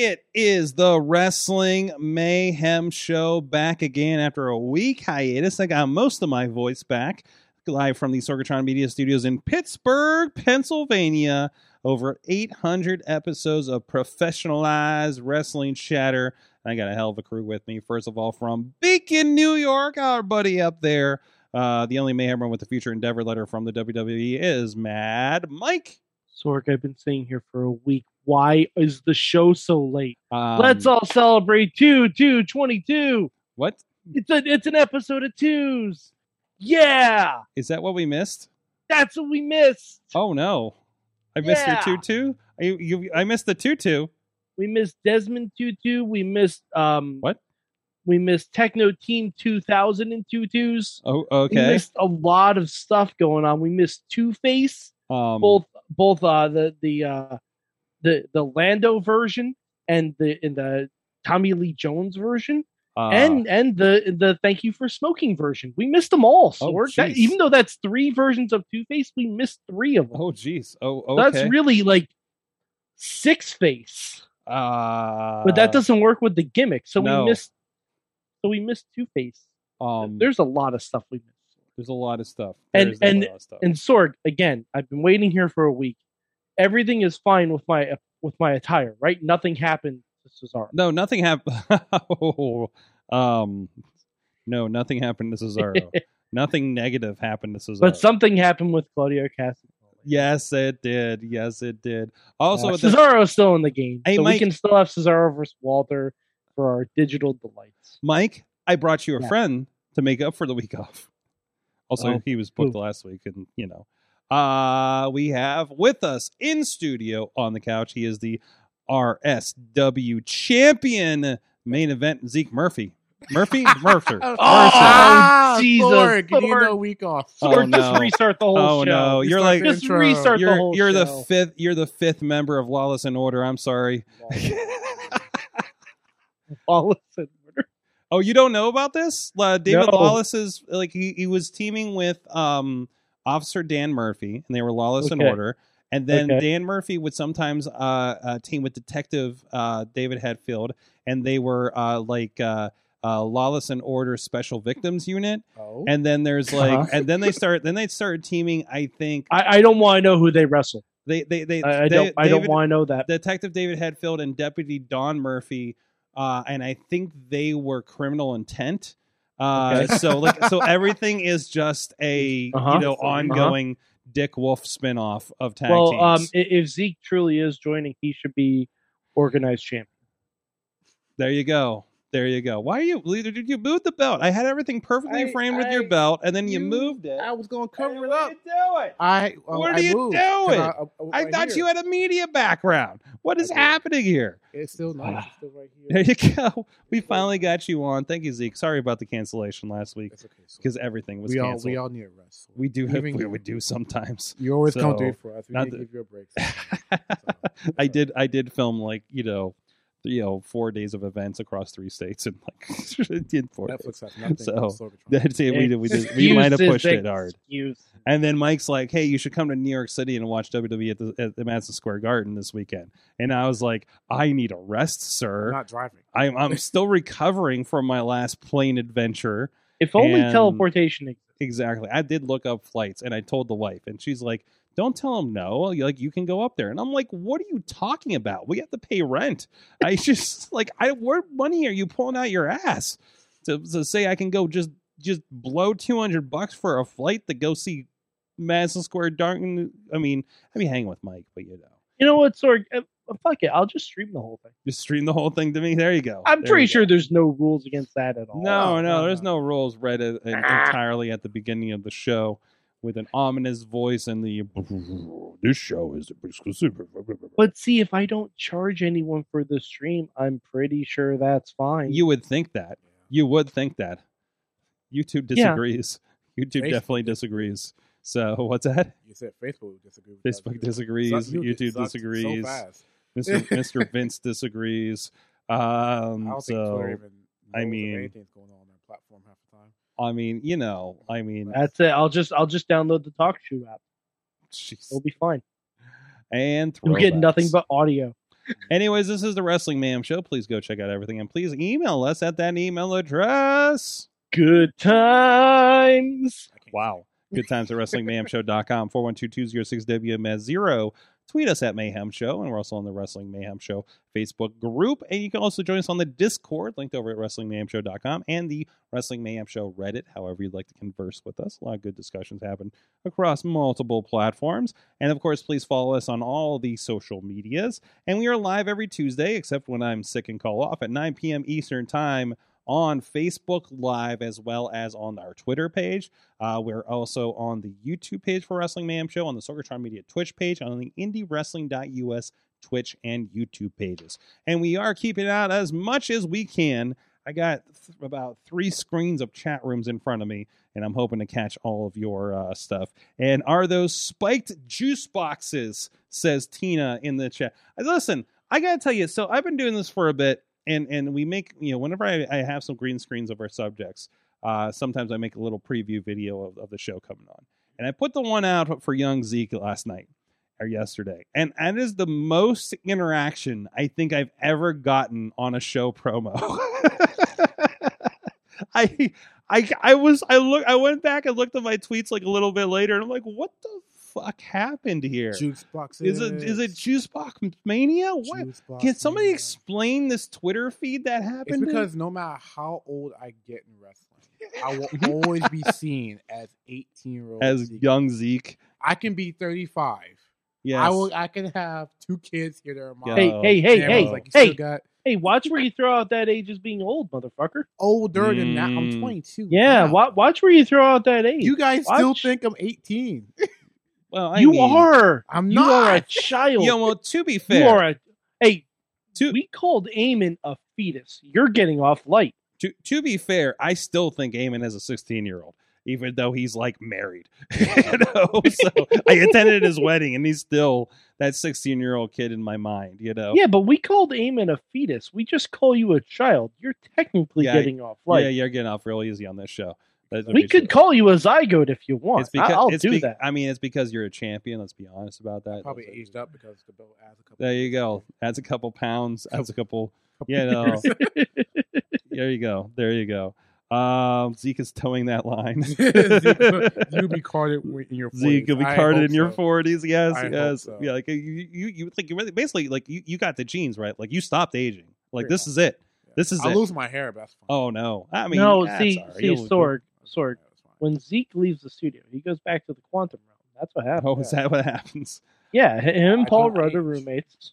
It is the Wrestling Mayhem Show back again after a week hiatus. I got most of my voice back live from the Sorgatron Media Studios in Pittsburgh, Pennsylvania. Over 800 episodes of professionalized wrestling chatter. I got a hell of a crew with me. First of all, from Beacon, New York, our buddy up there. Uh, the only Mayhem run with the future endeavor letter from the WWE is Mad Mike. Sorg, I've been saying here for a week. Why is the show so late? Um, Let's all celebrate two, two, 22. What It's a, it's an episode of twos. Yeah, is that? What we missed? that's what we missed. Oh no, I missed Yeah. your tutu. You, you, I missed the tutu. We missed Desmond Tutu. We missed um What? We missed Techno Team 2000 and tutus. Oh, We okay. missed a lot of stuff going on. We missed Two Face, Um, both both uh the the uh the the Lando version and the in the Tommy Lee Jones version. uh, and and the the thank you for smoking version. We missed them all. So Oh, that- even though that's three versions of Two Face, we missed three of them. oh, jeez. Oh, So okay. That's really like six face, uh, but that doesn't work with the gimmick. So no. we missed. So we missed Two Face. Um, there's There's a lot of stuff we missed. There's a lot of stuff. And- and- stuff. And Sorg, again, I've been waiting here for a week. Everything is fine with my with my attire, right? Nothing happened to Cesaro. no, nothing happened. um, no, nothing happened to Cesaro. nothing negative happened to Cesaro. But something happened with Claudio Castagnoli. yes, it did. Yes, it did. Also, Uh, Cesaro's still in the game, Hey, so Mike- we can still have Cesaro versus Walter for our digital delights. Mike, I brought you a Yeah. friend to make up for the week off. Also, Oh, he was booked who? last week, and you know, uh, we have with us in studio on the couch. He is the RSW champion, main event Zeke Murphy. Murphy, Mercer. Oh, Jesus, Sorg, you need Sorg. a week off. Oh, Or no. just restart the whole Oh show. no, you're Restart like the Just intro. restart the you're whole you're the fifth you're the fifth member of Lawless and Order. I'm sorry. Lawless and Order. Oh, you don't know about this? Uh, David No. Lawless is like he, he was teaming with um Officer Dan Murphy, and they were Lawless and Okay. Order. And then Okay. Dan Murphy would sometimes uh, uh team with Detective uh David Hetfield, and they were uh like uh, uh Lawless and Order Special Victims Unit. Oh. And then there's like, Uh-huh. and then they start, then they started teaming. I think I, I don't want to know who they wrestle. they they they, I, I they- don't. I don't want to know that. Detective David Hetfield and Deputy Don Murphy, uh, and I think they were criminal intent. Uh, Okay. so like, so everything is just a Uh-huh. you know Uh-huh. ongoing Dick Wolf spinoff of tag Well, um, teams. i- if Zeke truly is joining, he should be organized champion. there you go. There you go. Why are you? leader? Did you move the belt? I had everything perfectly I- framed with your belt, and then you, you- moved it. I was going to cover it up. What are up. you doing? I oh, What I are you moved, 'cause doing? I, oh, oh, I right thought here. you had a media background. What is happening here? It's still nice. It's still right here. There you go. We finally got you on. Thank you, Zeke. Sorry about the cancellation last week It's okay. So because everything was we all canceled. we all need a rest. We do have, even we you. would do sometimes. You always come so, through for us. We not need to that- give you a break. sometimes. I did I did film like you know you know four days of events across three states and like in four days. Netflix has nothing. So, on Sorgatron. That's it. We did, we did, we might have pushed it hard. Excuse. And then Mike's like, "Hey, you should come to New York City and watch WWE at the, at the Madison Square Garden this weekend." And I was like, "I need a rest, I'm sir. not driving. I'm I'm still recovering from my last plane adventure." If only And- teleportation existed. Exactly. I did look up flights and I told the wife, and she's like, Don't tell him no. Like, you can go up there. And I'm like, What are you talking about? We have to pay rent. I just, like, I, what money are you pulling out your ass to, to say I can go just, just blow 200 bucks for a flight to go see Madison Square Garden? I mean, I'd be hanging with Mike, but you know, You know what, Sorg? Uh, fuck it. I'll just stream the whole thing. just stream the whole thing to me. There you go. I'm There pretty sure go. there's no rules against that at all. No, no, there's no. rules read en- entirely at the beginning of the show. With an ominous voice and the this show is exclusive. But see, if I don't charge anyone for the stream, I'm pretty sure that's fine. You would think that. You would think that. YouTube Yeah. disagrees. YouTube Facebook definitely disagrees. So what's that? You said Facebook would disagree. With Facebook too. disagrees. Suck- you YouTube disagrees. So fast. Mr. Mr. Vince disagrees. Um, I don't think so Twitter even. I knows if mean- anything's going on on their platform half the time. I mean, you know, I mean, That's it. I'll just I'll just download the talk show app. jeez. It'll be fine. and You'll get nothing but audio. Anyways, this is the Wrestling Mayhem Show. Please go check out everything and please email us at that email address. Good times. Wow. Good times at WrestlingMayhemShow.com, 412-206-WMS0. Tweet us at Mayhem Show, and we're also on the Wrestling Mayhem Show Facebook group. And you can also join us on the Discord, linked over at WrestlingMayhemShow.com, and the Wrestling Mayhem Show Reddit, however you'd like to converse with us. A lot of good discussions happen across multiple platforms. And of course, please follow us on all the social medias. And we are live every Tuesday, except when I'm sick and call off, at 9 p.m. Eastern Time on Facebook Live as well as on our Twitter page. Uh, we're also on the YouTube page for Wrestling Mayhem Show, on the Sorgatron Media Twitch page, on the IndieWrestling.us Twitch and YouTube pages. And we are keeping out as much as we can. I got th- about three screens of chat rooms in front of me, and I'm hoping to catch all of your uh, stuff. And are those spiked juice boxes? Says Tina in the chat. Listen, I gotta tell you. So I've been doing this for a bit, and and we make you know whenever I, I have some green screens of our subjects, uh, sometimes I make a little preview video of, of the show coming on. And I put the one out for young Zeke last night or yesterday. And that is the most interaction I think I've ever gotten on a show promo. I I I was I look I went back and looked at my tweets like a little bit later and I'm like, what the fuck happened here? Juice boxes. Is it is it juice box mania? What? Juice box Can somebody mania. explain this Twitter feed that It's happened? because no matter how old I get in wrestling, I will always be seen as 18 year old. as young Zeke. I can be 35. Yes. I will. I can have two kids here. They're mine. Hey, hey, hey, hey, like, hey, got hey! Watch where you throw out that age as being old, motherfucker. older than that. I'm Mm. 22. Yeah, wa- watch where you throw out that age. You guys still think I'm 18? well, I you mean, are. I'm You are a child. Yeah, well, to be fair, you are a. Hey, to, we called Eamon a fetus. You're getting off light. to to be fair, I still think Eamon is a 16 year old, even though he's like married. you know, so I attended his wedding, and he's still that 16 year old kid in my mind. You know, Yeah, but we called Eamon a fetus. We just call you a child. You're technically Yeah, getting off light. yeah, you're getting off real easy on this show. That's what we should- could call you a zygote if you want. It's because I- I'll it's do be- that. I mean, it's because you're a champion. Let's be honest about that. Probably That's- aged up because the belt adds a couple. There you go. Adds a couple pounds. Adds a couple. couple You know. There you go. There you go. Um, Zeke is towing that line. Zeke, you'll be carded in your 40s. Zeke, you'll be I carded hope in your forties. Yes, I yes. so. Yeah, like you, you, you like you really basically like you, you got the genes right. Like you stopped aging. Like Pretty this much. is it. This is I'll lose my hair, but that's fine. Oh no. I mean, no, see, all right. see, You'll- Sorg, That's Sorg. fine, that's fine. When Zeke leaves the studio, he goes back to the quantum realm. That's what happens. Oh, is that what happens? Yeah, him and I Paul Rudd are roommates.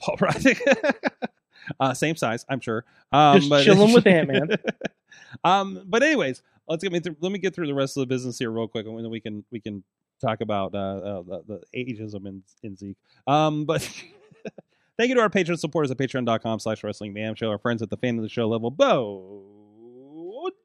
Paul Rudd. uh, same size, I'm sure. Um, Just chilling with Ant-Man. um, but anyways, let's get me through. Let me get through the rest of the business here real quick, and then we can we can talk about uh, uh, the, the ageism in, in Zeke. Um, but thank you to our patron supporters at patreon.com slash wrestling show, our friends at the fan of the show level, Bo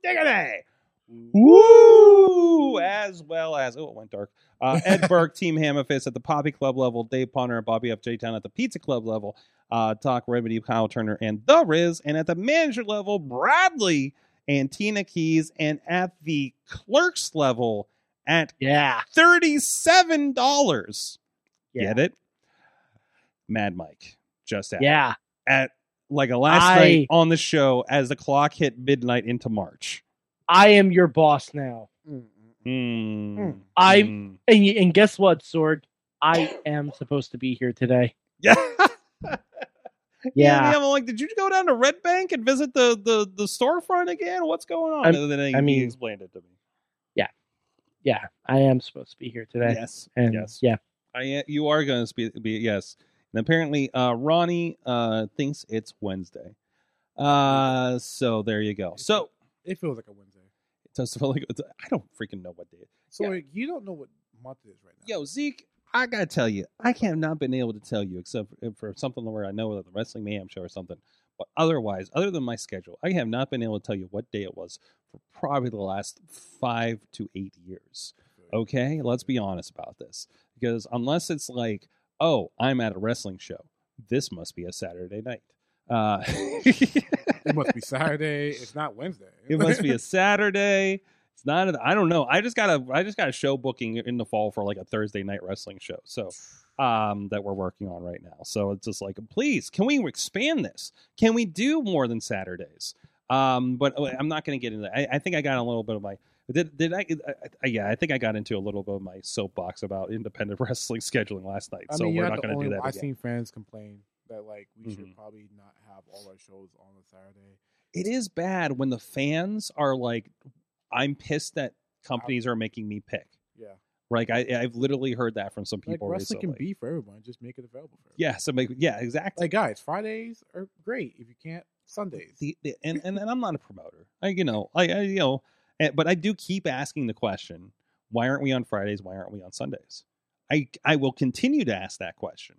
Diggity. Woo! As well as oh, it went dark. Uh, Ed Burke, Team Hammerfist at the Poppy Club level, Dave Ponner and Bobby F. J Town at the Pizza Club level, uh, Talk Remedy, Kyle Turner and The Riz, and at the manager level, Bradley and Tina Keys, and at the clerks level at Yeah, thirty-seven dollars. yeah, Get it? Mad Mike just at yeah. at like a last I- night on the show as the clock hit midnight into March. I am your boss now. Mm. I Hmm. and and guess what, Sorg? I am supposed to be here today. Yeah. Yeah. I'm like, did you go down to Red Bank and visit the the the storefront again? What's going on? I'm- and then he, I mean- he explained it to me. Yeah, yeah, I am supposed to be here today. Yes, and yes. yeah, I you are going to be, be yes. And apparently, uh, Ronnie uh, thinks it's Wednesday. Uh, so there you go. So It feels like a Wednesday. Feel like I don't freaking know what day. So Yeah. like, you don't know what month it is right now. Yo, Zeke, I gotta tell you, I have not been able to tell you except for, for something where I know that the Wrestling Mayhem show or something. But otherwise, other than my schedule, I have not been able to tell you what day it was for probably the last five to eight years. Okay, let's be honest about this because unless it's like, oh, I'm at a wrestling show, this must be a Saturday night. Uh, It must be Saturday. It's not Wednesday. it must be a Saturday. It's not. I don't know. I just got a. I just got a show booking in the fall for like a Thursday night wrestling show. So, um, that we're working on right now. So it's just like, please, can we expand this? Can we do more than Saturdays? Um, but uh, I'm not going to get into that. I, I think I got a little bit of my. Did did I, I, I? Yeah, I think I got into a little bit of my soapbox about independent wrestling scheduling last night. I so mean, we're you're not going to do that I've again. seen fans complain that like we Mhm. should probably not have all our shows on a Saturday. it is bad when the fans are like, I'm pissed that companies are making me pick. Yeah, Like I, I've literally heard that from some like people wrestling recently. can be for everyone. Just make it available for everyone. yeah, so make, yeah, exactly. like guys, Fridays are great. If you can't, Sundays. the, the and, and and I'm not a promoter. I you know I, I you know, and, but I do keep asking the question: Why aren't we on Fridays? Why aren't we on Sundays? I I will continue to ask that question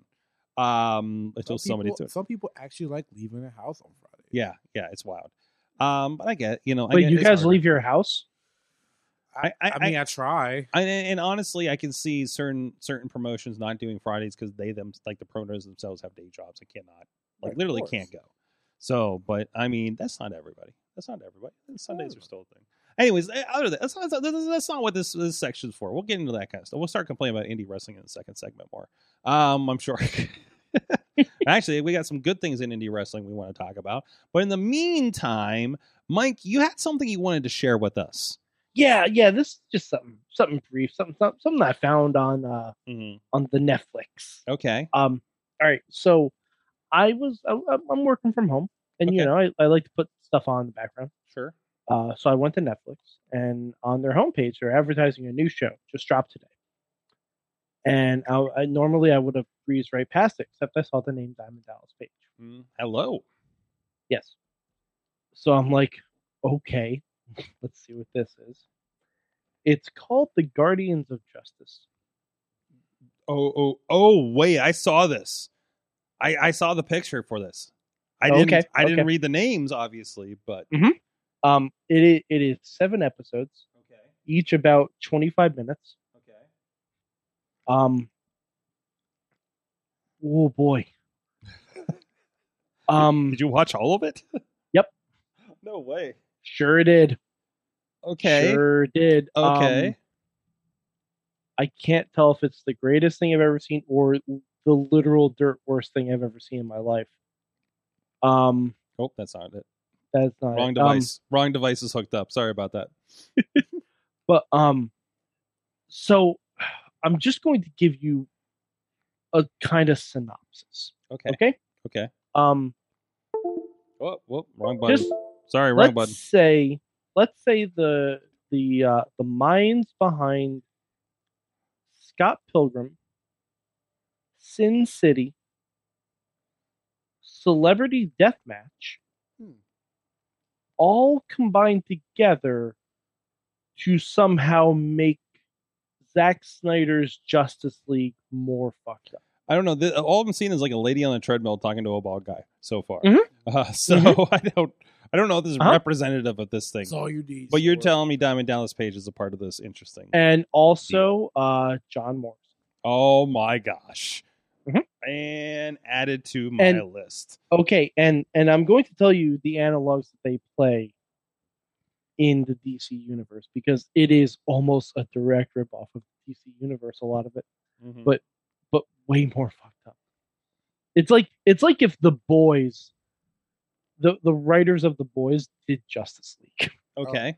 um until some somebody people, to some people actually like leaving the house on Friday. yeah yeah it's wild. Um, but I get you know. But you guys hard. leave your house? I, I- I, mean, I, try. I, and honestly, I can see certain certain promotions not doing Fridays because they them like the promoters themselves have day jobs and cannot like Right, literally can't go. So, but I mean, that's not everybody. That's not everybody. Sundays are still a thing. Anyways, eh, other than that's not, that's, not what this this section's for. We'll get into that kind of stuff. We'll start complaining about indie wrestling in the second segment more. Um, I'm sure. Actually, we got some good things in indie wrestling we want to talk about. But in the meantime, Mike, you had something you wanted to share with us. Yeah, yeah. This is just something, something brief, something, something, something I found on uh Mm-hmm. on the Netflix. Okay. Um, all right. So I was, I, I'm I'm working from home, and you know, I, I like to put stuff on in the background. Sure. Uh, so I went to Netflix, and on their homepage, they're advertising a new show just dropped today. And I, I normally I would have breezed right past it, except I saw the name Diamond Dallas Page. Mm, hello. Yes. So I'm like, okay, let's see what this is. It's called The Guardians of Justice. Oh, oh, oh! Wait, I saw this. I I saw the picture for this. I didn't. okay, I didn't read the names, obviously, but Um, it is, it is seven episodes, okay, each about 25 minutes. okay. Um, oh boy. um, Did you watch all of it? Yep. no way. sure did. Okay. Sure did. Okay. Um, I can't tell if it's the greatest thing I've ever seen or the literal dirt worst thing I've ever seen in my life. Um, oh, that's not it. That's not Wrong it. Um, device. Wrong device is hooked up. Sorry about that. But um, so I'm just going to give you a kind of synopsis. Okay. Okay. Okay. Um, Oh, whoop, wrong button. just Sorry, wrong let's button. say let's say the the uh, the minds behind Scott Pilgrim, Sin City, Celebrity Deathmatch. All combined together to somehow make Zack Snyder's Justice League more fucked up. I don't know. Th- all I'm seeing is like a lady on a treadmill talking to a bald guy so far. Mhm. Uh, so Mhm. I don't. I don't know if this is Uh-huh. representative of this thing. That's all you need. But you're for- telling me Diamond Dallas Page is a part of this. Interesting. And also uh, John Morrison. Oh my gosh. Mhm. And added to my And- list. Okay, and and I'm going to tell you the analogs that they play in the DC universe because it is almost a direct ripoff of the DC universe. A lot of it, Mhm. But- but way more fucked up. It's like it's like if the boys, the the writers of the boys did Justice League. Oh, okay.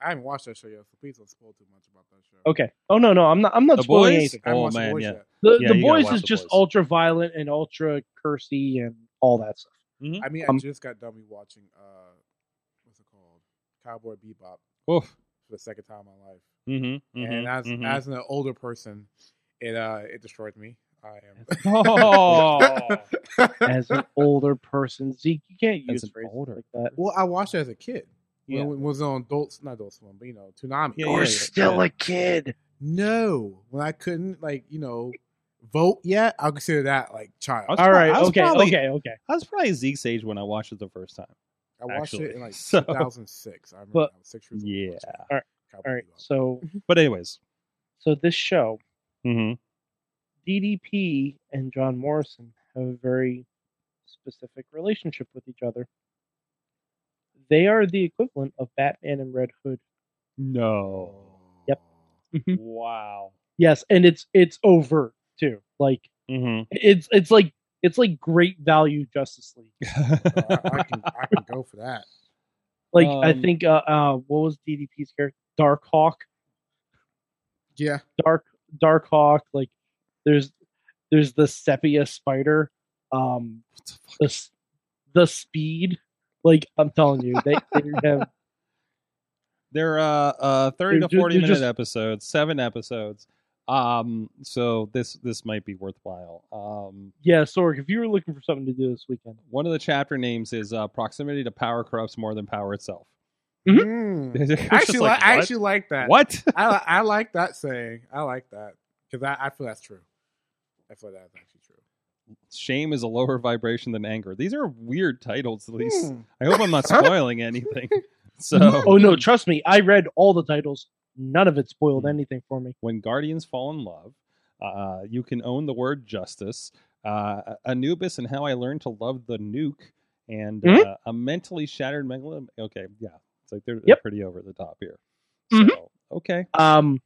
No, I haven't watched that show yet, so please don't spoil too much about that show. Okay. Oh no no I'm not I'm not The spoiling Boys? anything. I Oh, watched The Boys yeah. yet. The Yeah, the boys is The just Boys. ultra violent and ultra cursy and all that stuff. I mean, Um, I just got done watching uh, what's it called, Cowboy Bebop Oof. for the second time in my life, Mm-hmm, and as as an older person, it uh it destroyed me. I am. Oh. As an older person, Zeke, you can't As use an phrases older like that. well, I watched it as a kid. Yeah. When it was on Adults, not Adult Swim, but you know, Toonami. Yeah, You're yeah, still yeah. a kid. No, when I couldn't like you know vote yet, I'll consider that like child. I was All pro- right. Okay. probably- okay. Okay. I was probably Zeke's age when I watched it the first time. I watched actually. it in like So- 2006. I remember But- I was six years old. Yeah. All right, Cowboy All right. Bebop. So But anyways, so this show, mm-hmm. DDP and John Morrison have a very specific relationship with each other. They are the equivalent of Batman and Red Hood. no. Yep. Wow. Yes, and it's it's overt too. Like Mm-hmm. it's it's like it's like great value Justice League. Uh, I, I can I can go for that. Like I Um, think uh, uh what was DDP's character? Dark Hawk. Yeah, Dark Dark Hawk. Like there's there's the sepia spider. Um the s- the speed. Like I'm telling you, they, they have They're uh uh 30 They're to ju- 40 they're minute just- episodes, seven episodes. Um so this this might be worthwhile. Um yeah, Sorg, if you were looking for something to do this weekend. one of the chapter names is uh proximity to power corrupts more than power itself. Mm. It's I actually, like, like, I what? actually like that. What? I li- I like that saying. I like that because I, I feel that's true. I feel that's actually true. Shame is a lower vibration than anger. These are weird titles at least. Hmm. I hope I'm not spoiling anything. So Oh no, trust me, I read all the titles. None of it spoiled Hmm. anything for me. when guardians fall in love, uh, you can own the word justice. Uh, Anubis and how I learned to love the nuke, and Mhm. uh, a mentally shattered megalom. Okay, yeah, it's like they're, they're pretty over the top here. Mhm. So okay, Um,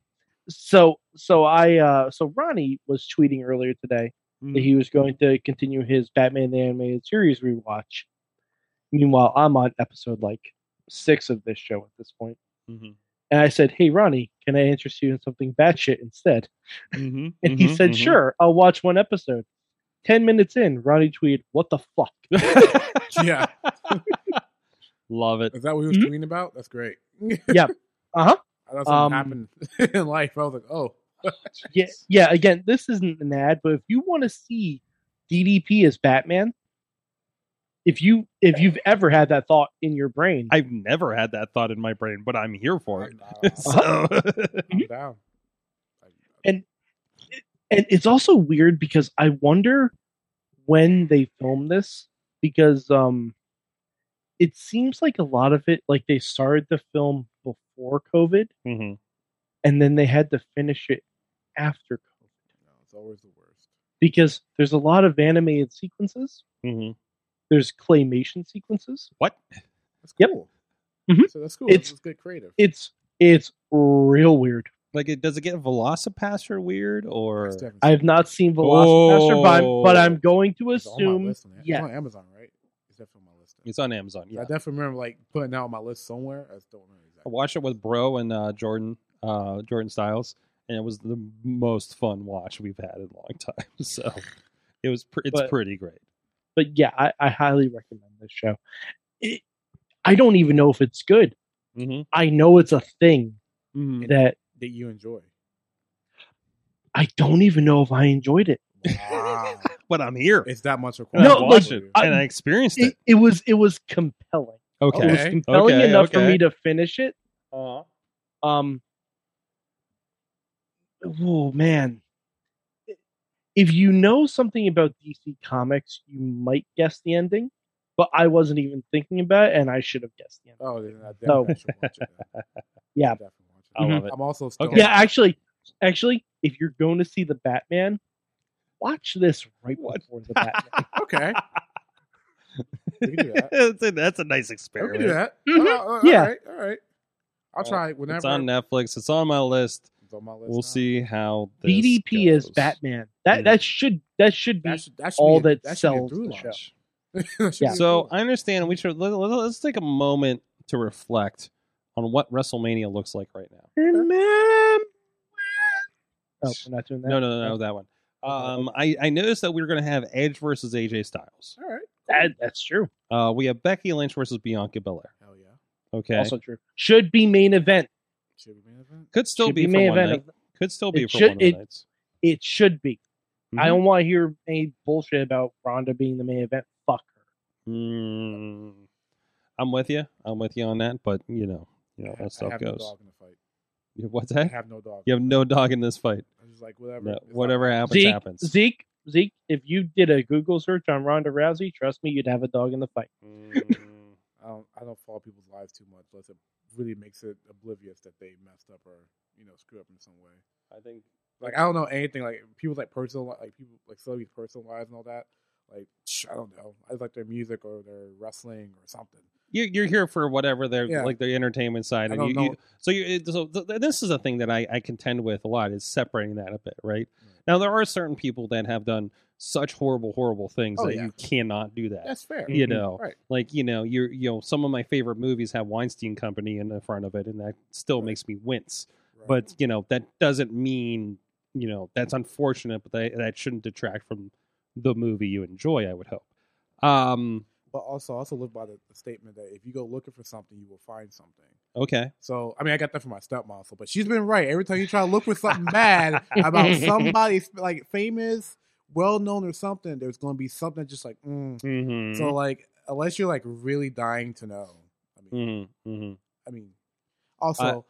so so I uh so Ronnie was tweeting earlier today Mm-hmm. that he was going to continue his Batman the Animated Series rewatch. Meanwhile, I'm on episode like six of this show at this point, Mhm. and I said, "Hey, Ronnie, can I interest you in something batshit instead?" Mhm. And he Mhm. said, Mhm. "Sure, I'll watch one episode." Ten minutes in, Ronnie tweeted, "What the fuck?" Yeah, Love it. is that what he was Mhm. tweeting about? That's great. Yeah. Uh huh. I thought something Um, happened in life. I was like, oh, Yeah, yeah. Again, this isn't an ad, but if you want to see DDP as Batman, if you if you've ever had that thought in your brain, I've never had that thought in my brain, but I'm here for it. I'm, So, I'm down. and it's also weird because I wonder when they filmed this because um it seems like a lot of it like they started the film before COVID Mhm. and then they had to finish it after COVID No, it's always the worst. because there's a lot of animated sequences, Mhm. there's claymation sequences. What? That's Yep. cool. Mhm. So that's cool. It's- It's, good creative. It's it's real weird. Like, it does it get Velocipastor weird or? I have not seen Velocipastor, but, I'm, but I'm going to it's on my assume list on it. It's yeah. on Amazon, right? It's definitely on my list. It's on Amazon. Yeah, I definitely remember like putting out on my list somewhere. I just don't remember exactly. I watched it with Bro and uh, Jordan, uh, Jordan Styles, and it was the most fun watch we've had in a long time. So it was, pre- it's But- pretty great. but yeah, I, I highly recommend this show. It, I don't even know if it's good. Mm-hmm. I know it's a thing Mm-hmm. that That you enjoy. I don't even know if I enjoyed it. Wow. But I'm here. it's that much And required. No, I like, it I- and I experienced it. It, it was it was compelling. Okay. It was compelling Okay, enough for me to finish it. Uh, Um. Oh man, if you know something about DC Comics, you might guess the ending. But I wasn't even thinking about it, and I should have guessed the ending. Oh, then I No. definitely should watch it. then. Yeah. Definitely watch it. I love it. I'm also still. Okay. Yeah, actually, actually, if you're going to see the Batman, watch this right What? before the Batman. Okay. We can do that. that's, a, that's a nice We experiment. can do that. Mhm. Uh, uh, Yeah. All right. All right. I'll try it whenever. It's on Netflix. It's on my list. It's on my list We'll now. see how this DDP is. Batman. That that Mm. should that should be That should, that should all be a- that should be a sells through the show. line. That should Yeah. So I understand. We should let, let, us take a moment to reflect on what WrestleMania looks like right now. Remember. Oh, we're not doing that. No, no, no, no, that one. Um, I, I noticed that we were going to have Edge versus AJ Styles. All right. That, that's true. Uh, we have Becky Lynch versus Bianca Belair. Hell yeah. Okay, Also true. Should be main event. Should be main event. could still should be, be for main one event. night. Could still be It for should- one of the it- nights. It should be. I Mhm. don't want to hear any bullshit about Ronda being the main event. Fuck her. Mm. I'm with you. I'm with you on that. But you know, you know I how have- stuff I no goes. dog in the fight. You- What's I have no dog. You have no dog in this fight. I'm just like whatever. No, It's not- whatever happens, Zeke, happens. Zeke, Zeke, if you did a Google search on Ronda Rousey, trust me, you'd have a dog in the fight. Mm, I don't. I don't follow people's lives too much unless it really makes it oblivious that they messed up or you know screw up in some way. I think Like I don't know anything like people like personal like people like celebrities' personal lives and all that. Like I don't know. I just like their music or their wrestling or something. You're, you're here for whatever their Yeah. like their entertainment side, I and don't you, know. you so you so th- this is a thing that I, I contend with a lot is separating that a bit, right? Right. Now there are certain people that have done such horrible, horrible things Oh, that yeah. you cannot do that. That's fair. you Mhm. know, Right. like you know, you're you know, some of my favorite movies have Weinstein Company in the front of it, and that still Right. makes me wince. Right. But you know, that doesn't mean you know that's unfortunate, but that that shouldn't detract from the movie you enjoy. I would hope. Um. But also also live by the, the statement that if you go looking for something, you will find something. Okay. So I mean, I got that from my stepmom. So, but she's been right. Every time you try to look for something bad about somebody like famous, well known or something, there's going to be something just like. Mm. Mm-hmm. So like, unless you're like really dying to know, I mean, mm-hmm. Mm-hmm. I mean, also,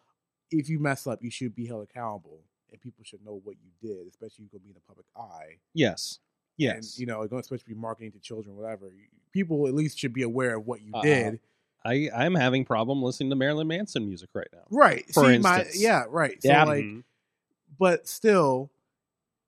if you mess up, you should be held accountable, and people should know what you did, especially you going to be in the public eye. Yes. Yes. And, you know, it's going to be marketing to children, whatever. People at least should be aware of what you Uh-uh. did. I I'm having problem listening to Marilyn Manson music right now. Right. For See, my instance. yeah, right. So Yeah. like, Mhm. but still,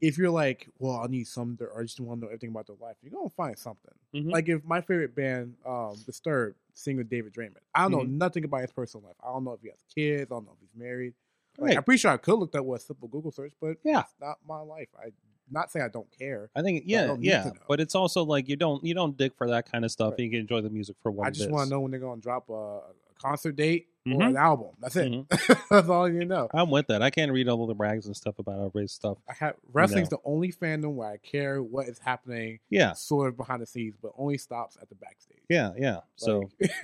if you're like, well, I need some, or I just want to know everything about their life, you're gonna find something. Mhm. Like if my favorite band, um, Disturbed, singer David Draiman, I don't know Mhm. nothing about his personal life. I don't know if he has kids. I don't know if he's married. Like, Right. I'm pretty sure I could look that with a simple Google search, but Yeah. it's not my life. I not saying I don't care. I think yeah, don't yeah, but it's also like you don't you don't dig for that kind of stuff. Right. and You can enjoy the music for what I just want to know when they're gonna drop a, a concert date or Mhm. an album. That's it. Mhm. That's all you know. I'm with that. I can't read all the rags and stuff about everybody's stuff. I have wrestling's the only fandom where I care what is happening Yeah, sort of behind the scenes, but only stops at the backstage. yeah, yeah. So Like,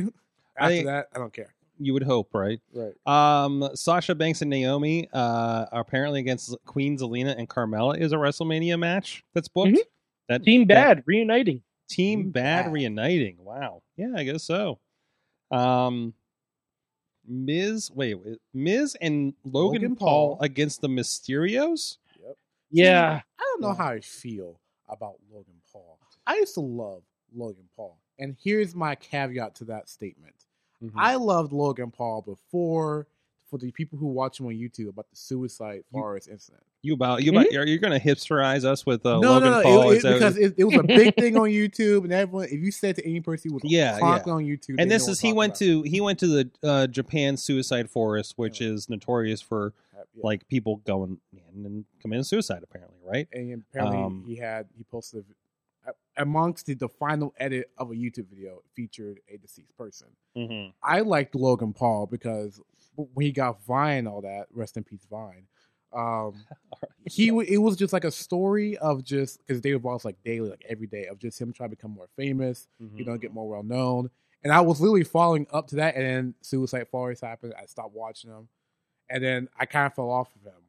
I after think- that, I don't care. You would hope, right? Right. Um, Sasha Banks and Naomi uh, are apparently against Queen Zelina and Carmella is a WrestleMania match that's booked. Mhm. That Team that- Bad reuniting. Team Team Bad, Bad. reuniting. Wow. Yeah, I guess so. Um, Miz, wait, wait, Miz and Logan, Logan Paul Paul. against the Mysterios. Yep. Yeah. I don't know Yeah. how I feel about Logan Paul. I used to love Logan Paul. And here's my caveat to that statement. Mhm. I loved Logan Paul before for the people who watch him on YouTube about the suicide Forest incident. you about you about you're, you're going to hipsterize us with uh, no, Logan no, no, Paul it- it- because it, it was a big thing on YouTube, and everyone, if you said to any person who was Yeah, constantly on YouTube, and this is he went talking to he went to the uh, Japan Suicide Forest, which Yeah. is notorious for about. Yeah. like people going in and committing suicide. Apparently, right? and apparently Um, he had he posted a- amongst the, the final edit of a YouTube video featured a deceased person. Mm-hmm. I liked Logan Paul because when he got Vine, all that rest in peace Vine. Um, he it was just like a story of just because David Boss like daily, like every day of just him trying to become more famous, you know, get more well known. And I was literally following up to that, and then Suicide Forest happened. I stopped watching him, and then I kind of fell off of him,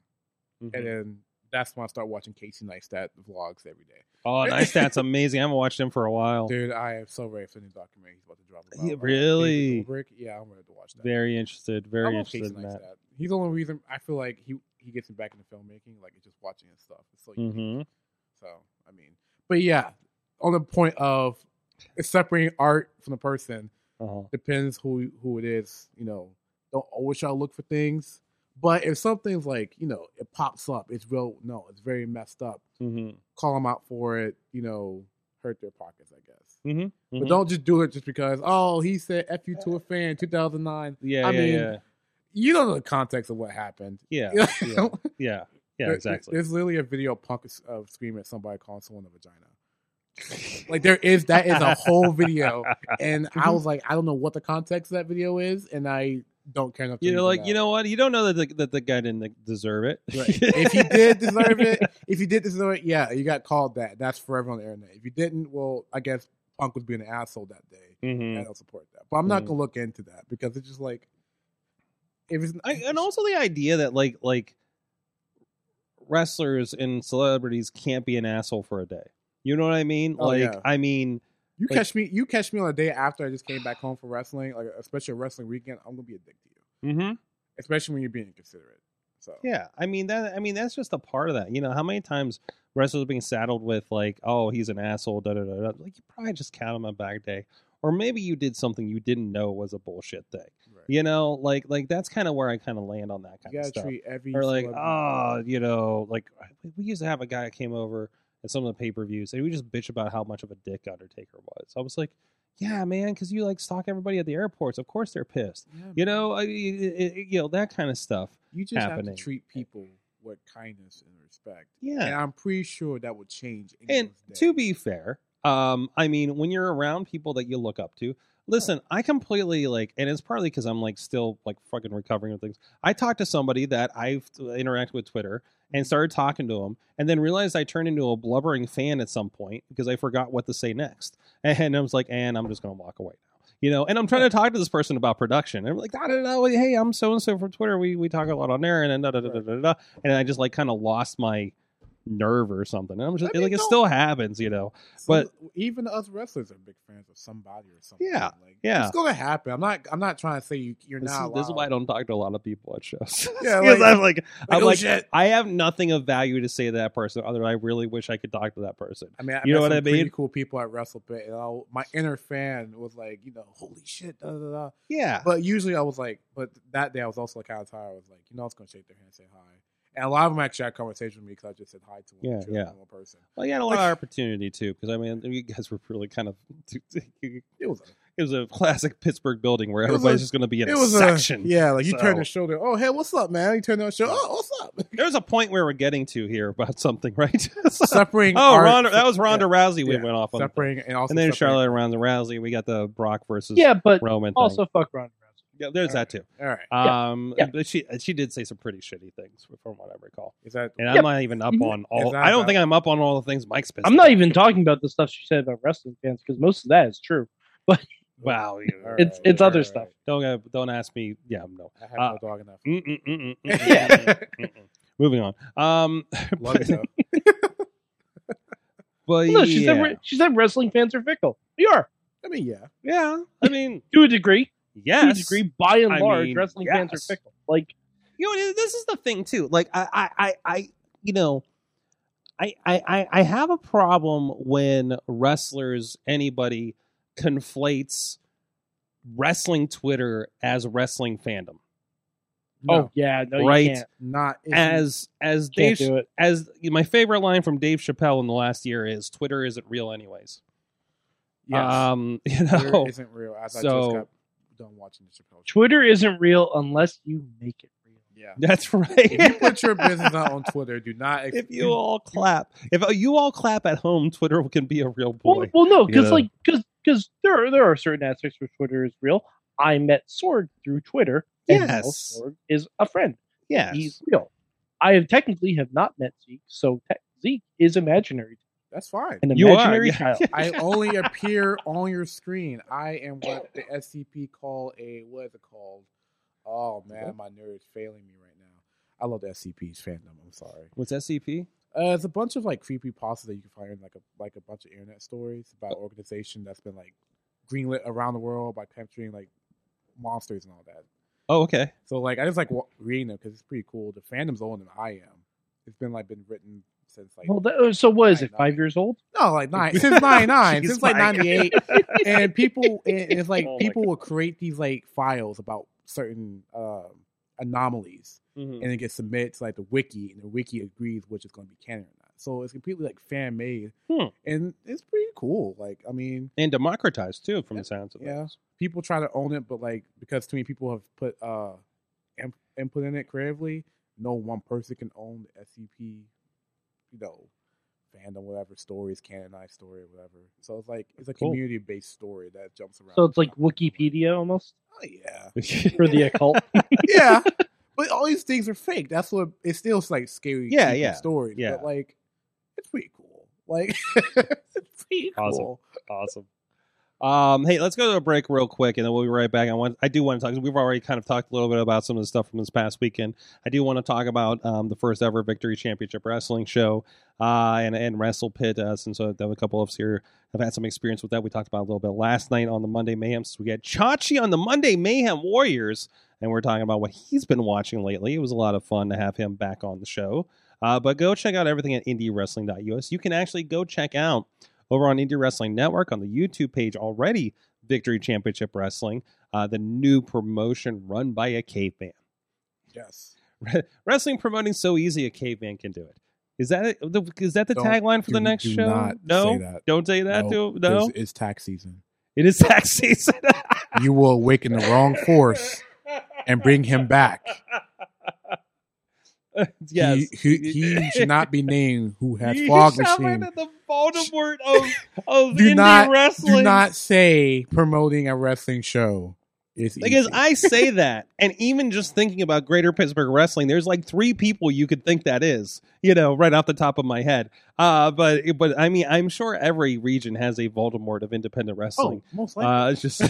Mhm. and then that's when I start watching Casey Neistat vlogs every day. Oh, Neistat's amazing. I haven't watched him for a while. Dude, I am so ready for the new documentary he's about to drop. Yeah, About, uh, really? Yeah, I'm ready to watch that. Very interested. Very interested Casey in that. He's the only reason I feel like he he gets me back into filmmaking, like it's just watching his stuff. It's so unique. Mm-hmm. So I mean, but yeah, on the point of separating art from the person Uh-huh. depends who who it is. You know, don't always try to look for things. But if something's like you know it pops up, it's real. No, it's very messed up. Mm-hmm. Call them out for it. You know, hurt their pockets, I guess. Mm-hmm. But don't just do it just because oh he said f you to a fan 2009. Yeah, I yeah, mean, yeah, You don't know the context of what happened. yeah, yeah, yeah, yeah, exactly. There's literally a video of Punk of screaming at somebody calling someone a vagina. Like there is that is a whole video, and I was like, I don't know what the context of that video is, and I don't care enough. to You're like, you know what? You don't know that the, that the guy didn't deserve it. Right. if he did deserve it, if he did deserve it, yeah, you got called that. That's forever on the internet. If you didn't, well, I guess Punk was being an asshole that day. Mhm. I don't support that, but I'm not Mhm. gonna look into that because it's just like if it's I, and also the idea that like like wrestlers and celebrities can't be an asshole for a day. You know what I mean? Oh, like yeah. I mean You Like- catch me. You catch me on a day after I just came back home from wrestling, like especially a wrestling weekend. I'm gonna be a dick to you, Mm-hmm. especially when you're being considerate. So Yeah, I mean that. I mean that's just a part of that. You know, how many times wrestlers are being saddled with like, "Oh, he's an asshole." Da da da. da. Like you probably just count him a bad day, or maybe you did something you didn't know was a bullshit thing. right. You know, like like that's kind of where I kind of land on that kind you of stuff. treat every Or like, oh, you know, like we- we used to have a guy that came over at some of the pay per views, and we just bitch about how much of a dick Undertaker was. I was like, yeah, man, because you like stalk everybody at the airports. Of course they're pissed. Yeah, You know, I, it, it- you know that kind of stuff. you just have to treat people with kindness and respect. Yeah. and I'm pretty sure that would change. And to be fair, um, I mean, when you're around people that you look up to, listen, I completely like, and it's partly because I'm like still like fucking recovering with things. I talked to somebody that I've uh, interacted with Twitter and started talking to him, and then realized I turned into a blubbering fan at some point because I forgot what to say next, and I was like, and I'm just gonna walk away now. You know, and I'm trying to talk to this person about production. And I'm like, da, da, da, hey, I'm so and so from Twitter. We we talk a lot on there, and then da, da, da, da, da, da. and I just like kind of lost my nerve or something. And I'm just I mean, like, it still happens, you know. But- even us wrestlers are big fans of somebody or something. Yeah, like, yeah. it's gonna happen. I'm not. I'm not trying to say you, you're This, not. is, this is why I don't talk to a lot of people at shows. Yeah, because like- I'm like, I'm oh, like, shit. I have nothing of value to say to that person other than I really wish I could talk to that person. I mean, I You know what I mean? Pretty cool people at WrestleBit, and I, my inner fan was like, you know, holy shit, da da da. Yeah, But usually I was like, but that day I was also kind of tired. I was like, you know, I was gonna shake their hand, and say hi, and a lot of them actually had conversation with me because I just said hi to one, Yeah, to yeah. one person. well, you had a lot like- of opportunity too. Because I mean, you guys were really kind of. It It was, was a classic Pittsburgh building where everybody's a- just going to be in it a was section. a yeah, like you So- turn the shoulder. Oh, hey, what's up, man? You turn the shoulder. Oh, what's up? There's a point where we're getting to here about something, right? Separating. oh, art- Ronda, that was Ronda yeah, Rousey. We yeah. went off on, separating, and also and then separating- Charlotte Ronda Rousey. We got the Brock versus Yeah, but Roman. also thing. fuck Ronda Rousey. Yeah, there's that too. All right, Yeah, Um, yeah. but she she did say some pretty shitty things from what I recall, is that and Yeah. I'm not even up Mhm. on all. Is that I don't about- think I'm up on all the things Mike's pissed. I'm not about. even talking about the stuff she said about wrestling fans because most of that is true. But wow, you- All It's- it's all other right, stuff. don't don't ask me. Yeah, no. I have Uh, no dog in that. Mm, mm, mm, mm, mm, Yeah. mm, mm, mm. Moving on. Um, Love but, you, though. but No, she yeah. said re- she said wrestling fans are fickle. We are I mean, yeah. yeah. I mean, to a degree. To a yes. degree, by and I large, mean, wrestling fans are fickle. Like you know this is the thing too like i i i, I you know I, I i i have a problem when wrestlers anybody conflates wrestling twitter as wrestling fandom No, oh yeah, no, Right. you can't. not as as dave as my favorite line from dave chappelle in the last year is twitter isn't real anyways you, yes. um you Twitter know isn't real. As I so- just got done watching the Chappelle show. Twitter isn't real unless you make it real. Yeah. that's right If you put your business out on Twitter, do not. ex- if you all clap if you all clap at home twitter can be a real Well, boy well no, because like because because there are there are certain aspects where Twitter is real. I met Sorg through Twitter. And Yes. Sorg is a friend. yes He's real. I have technically have not met Zeke, so te- Zeke is imaginary, That's fine. an You are, imaginary yeah. child. I only appear on your screen. I am what the SCP call a what is it called? Oh man, my nerd is failing me right now. I love the SCP's fandom. I'm sorry. what's scp Uh, it's a bunch of like creepy pasta that you can find in like a like a bunch of internet stories about Oh. organization that's been like greenlit around the world by capturing like monsters and all that. oh okay So like I just like wa- reading them because it's pretty cool. The fandom's older than I am. It's been like been written since like Well, that, so what is it? Five years old? no like nine since ninety nine since like ninety eight. and people and it's like Oh people will create these like files about certain um anomalies Mhm. and it gets submitted to like the wiki and the wiki agrees which is going to be canon or not so it's completely like fan made Hmm. and it's pretty cool like i mean and democratized too, from the sounds of Yeah. things. people try to own it but like because too many people have put uh imp- input in it creatively no one person can own the scp you know fandom whatever stories canonized story or whatever so it's like it's a Cool. community based story that jumps around So it's like Wikipedia almost oh yeah for the occult. yeah, but all these things are fake. That's what it's still like scary. Yeah, creepy yeah, stories. yeah. but like it's pretty cool. Like it's pretty Awesome. cool. awesome. Um, hey, let's go to a break real quick, and then we'll be right back. I want, I do want to talk. We've already kind of talked a little bit about some of the stuff from this past weekend. I do want to talk about um, the first ever Victory Championship Wrestling show, uh, and and Wrestle Pit. Uh, since uh, a couple of us here have had some experience with that. We talked about a little bit last night on the Monday Mayhem. So we had Chachi on the Monday Mayhem Warriors, and we're talking about what he's been watching lately. It was a lot of fun to have him back on the show. Uh, but go check out everything at indiewrestling.us. You can actually go check out over on Indie Wrestling Network on the YouTube page already Victory Championship Wrestling, uh, the new promotion run by a caveman. Yes. Wrestling promoting so easy a caveman can do it. Is that? The- is that the Don't- tagline for the next show? no, say that. don't say that. No, to, no, It's, it's tax season. it is tax season. You will awaken the wrong force and bring him back. yes, He, he, he should not be named who has fog machine. the Voldemort of of Do indie not wrestling. do not say promoting a wrestling show is Because easy. I say that, and even just thinking about Greater Pittsburgh wrestling, there's like three people you could think that is, you know, right off the top of my head. Uh, but but I mean, I'm sure every region has a Voldemort of independent oh, wrestling. most likely. uh, it's just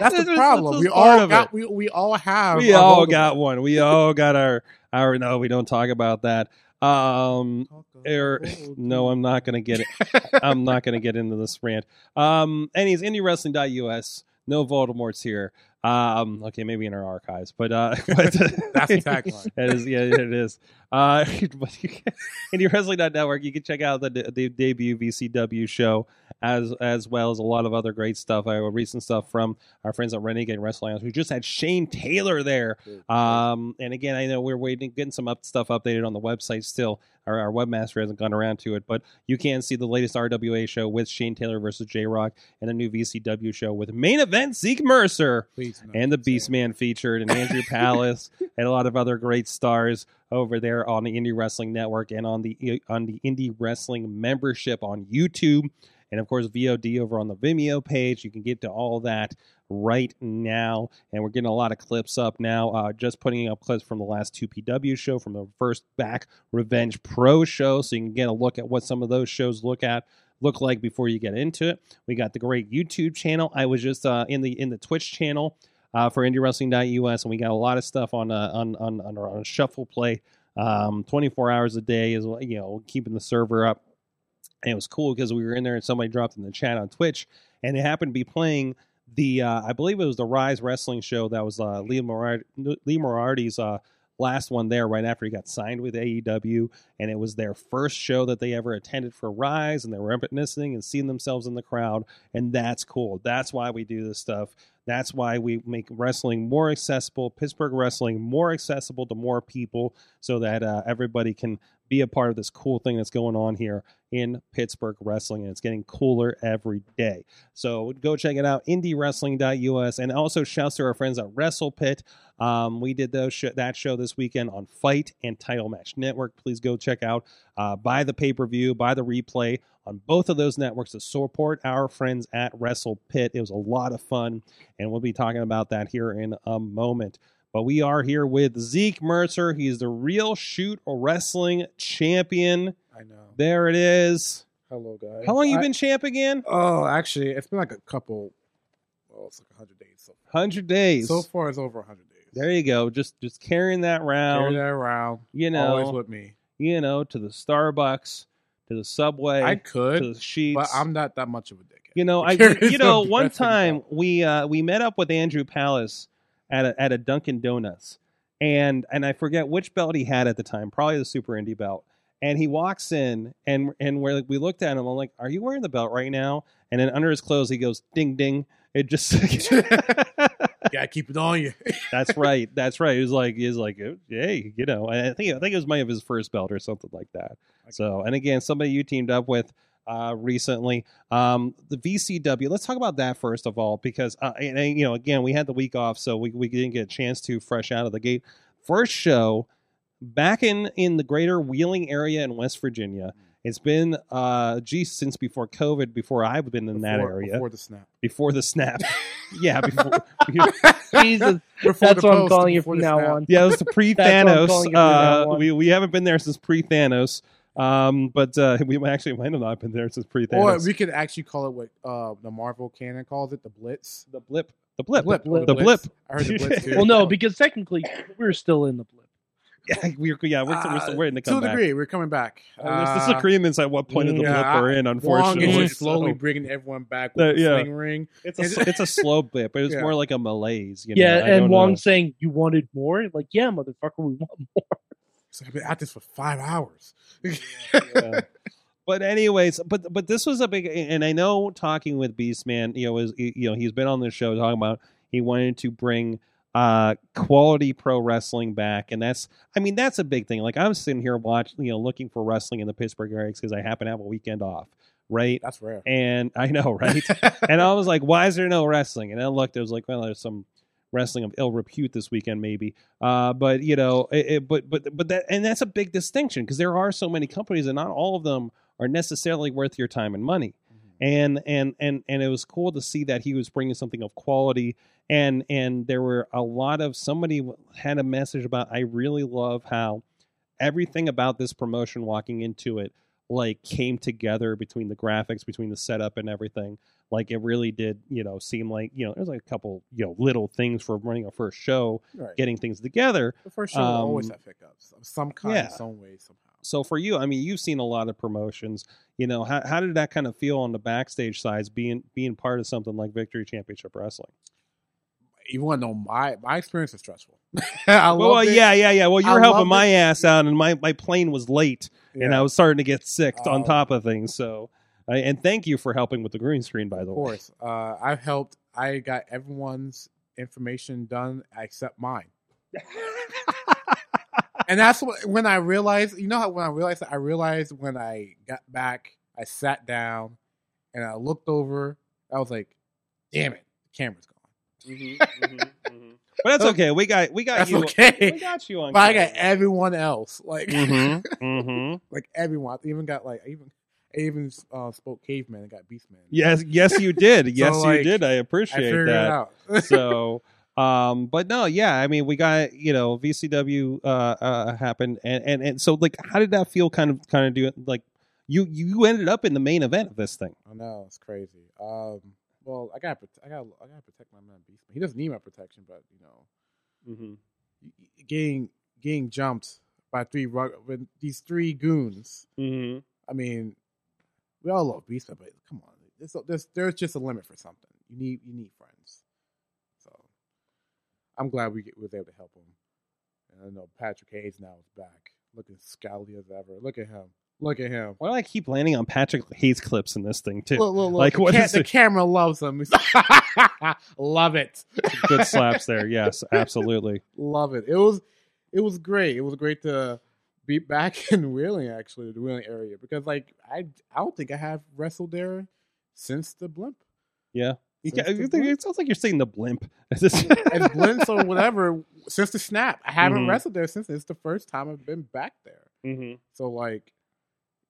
That's the problem. We all of got we, we all have we all Voldemort. got one. We all got our our. No, we don't talk about that. Um, er, no, I'm not gonna get it. I'm not going to get into this rant. Um, anyways, IndieWrestling.us. No Voldemort's here. Um, okay, maybe in our archives, but uh, but That's the tagline. It is, yeah, it is. Uh, but you can, IndieWrestling.network, you can check out the, the debut VCW show as as well as a lot of other great stuff. Uh, recent stuff from our friends at Renegade Wrestling. We just had Shane Taylor there. Um, and again, I know we're waiting, getting some up stuff updated on the website still. Our, our webmaster hasn't gone around to it, but you can see the latest RWA show with Shane Taylor versus J Rock and the new VCW show with main event Zeke Mercer Please, no, and the. Beastman featured, and Andrew Palace, and a lot of other great stars over there on the Indie Wrestling Network and on the on the Indie Wrestling membership on YouTube, and of course VOD over on the Vimeo page. You can get to all that right now, and we're getting a lot of clips up now. Uh, just putting up clips from the last two PW show, from the first back Revenge Pro show, so you can get a look at what some of those shows look at look like before you get into it. We got the great YouTube channel. I was just uh, in the in the Twitch channel uh, for IndieWrestling.us, and we got a lot of stuff on uh, on on on, on Shuffle Play, um, 24 hours a day is you know keeping the server up. And it was cool because we were in there and somebody dropped in the chat on Twitch, and it happened to be playing the uh, I believe it was the Rise Wrestling show that was uh, Lee Moriarty, Lee Moriarty's uh, last one there right after he got signed with AEW and it was their first show that they ever attended for Rise, and they were reminiscing and seeing themselves in the crowd, and that's cool. That's why we do this stuff. That's why we make wrestling more accessible, Pittsburgh wrestling more accessible to more people, so that uh, everybody can be a part of this cool thing that's going on here in Pittsburgh wrestling, and it's getting cooler every day. So go check it out, indiewrestling.us, and also shouts to our friends at Wrestle Pit. Um, we did those sh- that show this weekend on Fight and Title Match Network. Please go check out, uh, buy the pay per view, buy the replay on both of those networks to support our friends at Wrestle Pit. It was a lot of fun, and we'll be talking about that here in a moment. But we are here with Zeke Mercer. He's the real shoot wrestling champion. I know. There it is. Hello, guys. How long you been champ again? Oh, actually, it's been like a couple. Well, it's like hundred days. So, Hundred days. so far, it's over hundred days. there you go. Just just carrying that Carry round. that around. You know, always with me. you know, to the Starbucks, to the Subway, I to could, the sheets. but I'm not that much of a dickhead. You know, I you know one time we uh we met up with Andrew Palace at a at a Dunkin' Donuts, and and I forget which belt he had at the time, probably the Super Indie belt. And he walks in, and and we we looked at him. I'm like, "Are you wearing the belt right now?" And then under his clothes, he goes, "Ding ding." It just gotta keep it on you. that's right, that's right. He was like, it was like, "Hey, you know." I think I think it was my of his first belt or something like that. So, and again, somebody you teamed up with uh, recently, um, the VCW. Let's talk about that first of all, because uh, and, and, you know, again, we had the week off, so we, we didn't get a chance to fresh out of the gate. First show back in in the greater Wheeling area in West Virginia. It's been, uh, geez, since before COVID, before I've been in that Before- area, before the snap. before the snap. yeah, before, Jesus, Before that's the what I'm post, calling you before from the now snap. on. Yeah, it was the pre That's what I'm Thanos. calling it from now Uh, on. we we haven't been there since pre Thanos. Um, but uh, we actually might have not been there since pre Thanos. Or Thanos. we could actually call it what uh, the Marvel canon calls it, the Blitz. the blip, the blip, Blip. the, The blip. I heard the Blitz too. Well, no, because technically we're still in the blip. Yeah, we're yeah we're, we're still waiting to come Uh, to a degree, we're coming back. Uh, there's Uh, disagreements at what point of the yeah, blip we're in. Unfortunately, Wong Unfortunately, is slowly So, bringing everyone back Uh, with the yeah. sling ring. it's a it's a slow blip, but it's Yeah. more like a malaise. You know? yeah, I don't and Wong know. saying you wanted more. Like, yeah, motherfucker, we want more. So I've been at this for five hours. Yeah. But anyways, but but this was a big, and I know talking with Beastman, you know, is you know he's been on the show talking about he wanted to bring uh quality pro wrestling back, and that's I mean that's a big thing. Like I'm sitting here watching, you know, looking for wrestling in the Pittsburgh area because I happen to have a weekend off, right? That's rare. And I know, right? and I was like, why is there no wrestling? And I looked, it was like, well, there's some wrestling of ill repute this weekend, maybe. Uh, but you know, it, it, but but but that and that's a big distinction because there are so many companies, and not all of them are necessarily worth your time and money. And and and and it was cool to see that he was bringing something of quality. And and there were a lot of somebody had a message about I really love how everything about this promotion walking into it like came together between the graphics between the setup and everything like it really did you know seem like you know there's like a couple you know little things for running a first show Right. getting things together the first show will always um, have hiccups of some kind, yeah. some way, somehow. So for you i mean you've seen a lot of promotions you know how, how did that kind of feel on the backstage sides being being part of something like victory championship wrestling You want to know my my experience is stressful. I well, loved it. yeah yeah yeah well you I were helping my it. ass out and my, my plane was late and i was starting to get sick on Um, top of things so I, and thank you for helping with the green screen by the way. Of way course, uh, I've helped. I got everyone's information done except mine, and that's what, when I realized. You know how when I realized that I realized when I got back, I sat down and I looked over. I was like, "Damn it, the camera's gone." but that's okay we got we got That's you we got you on But I got everyone else, like, mm-hmm, mm-hmm. like everyone. I even got like I even I even uh, spoke caveman and got beastman. Yes, yes, you did. Yes, you like, did. I I appreciate figured that. it out. so, um, but no, yeah. I mean, we got you know VCW uh, uh happened, and, and and so like, how did that feel? Kind of, kind of do it like you you ended up in the main event of this thing. I know it's crazy. Um, well, I got I got I got to protect my man Beastman. He doesn't need my protection, but you know, Mm-hmm. getting getting jumped by three rug with these three goons. Mm-hmm. I mean, we all love Beastman, but come on, there's, there's there's just a limit for something. You need you need friends. So I'm glad we get, was able to help him. And I know Patrick Hayes now is back, looking scowly as ever. Look at him. Look at him. Why do I keep landing on Patrick Hayes clips in this thing too? Look, look, look. Like, the, what ca- is the it? camera loves him. Love it. Good slaps there. Yes, absolutely. Love it. It was it was great. It was great to be back in Wheeling actually, the Wheeling area. Because like I I don't think I have wrestled there since the blimp. Yeah. You Since ca- the you think- blimp. it sounds like you're saying the blimp. As blimps or whatever, since the snap. I haven't Mhm. wrestled there since it's the first time I've been back there. mm-hmm. So like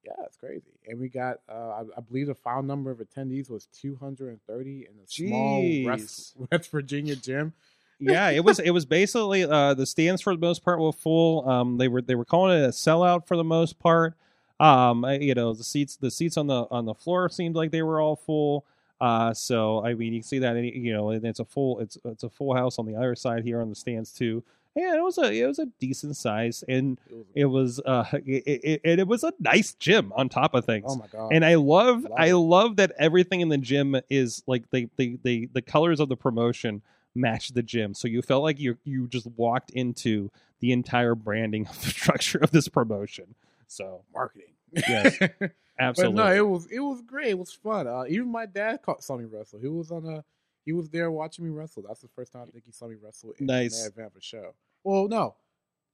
yeah, it's crazy. And we got uh I, I believe the final number of attendees was two hundred and thirty in a small West, West Virginia gym. yeah, it was it was basically uh, the stands for the most part were full. Um, they were they were calling it a sellout for the most part. Um, you know the seats the seats on the on the floor seemed like they were all full. Uh, so I mean you can see that any- you know and it's a full it's it's a full house on the other side here on the stands too. Yeah, it was a it was a decent size and It was uh it, it, it, it was a nice gym on top of things oh my god. and I love, Love I it. love that everything in the gym is like they, they, they, the colors of the promotion match the gym. So you felt like you you just walked into the entire branding of the structure of this promotion. So marketing. Yes. but no, it was it was great. It was fun. Uh, even my dad caught, saw me wrestle. He was on a he was there watching me wrestle. That's the first time I think he saw me wrestle in Nice. an event for show. Well, no,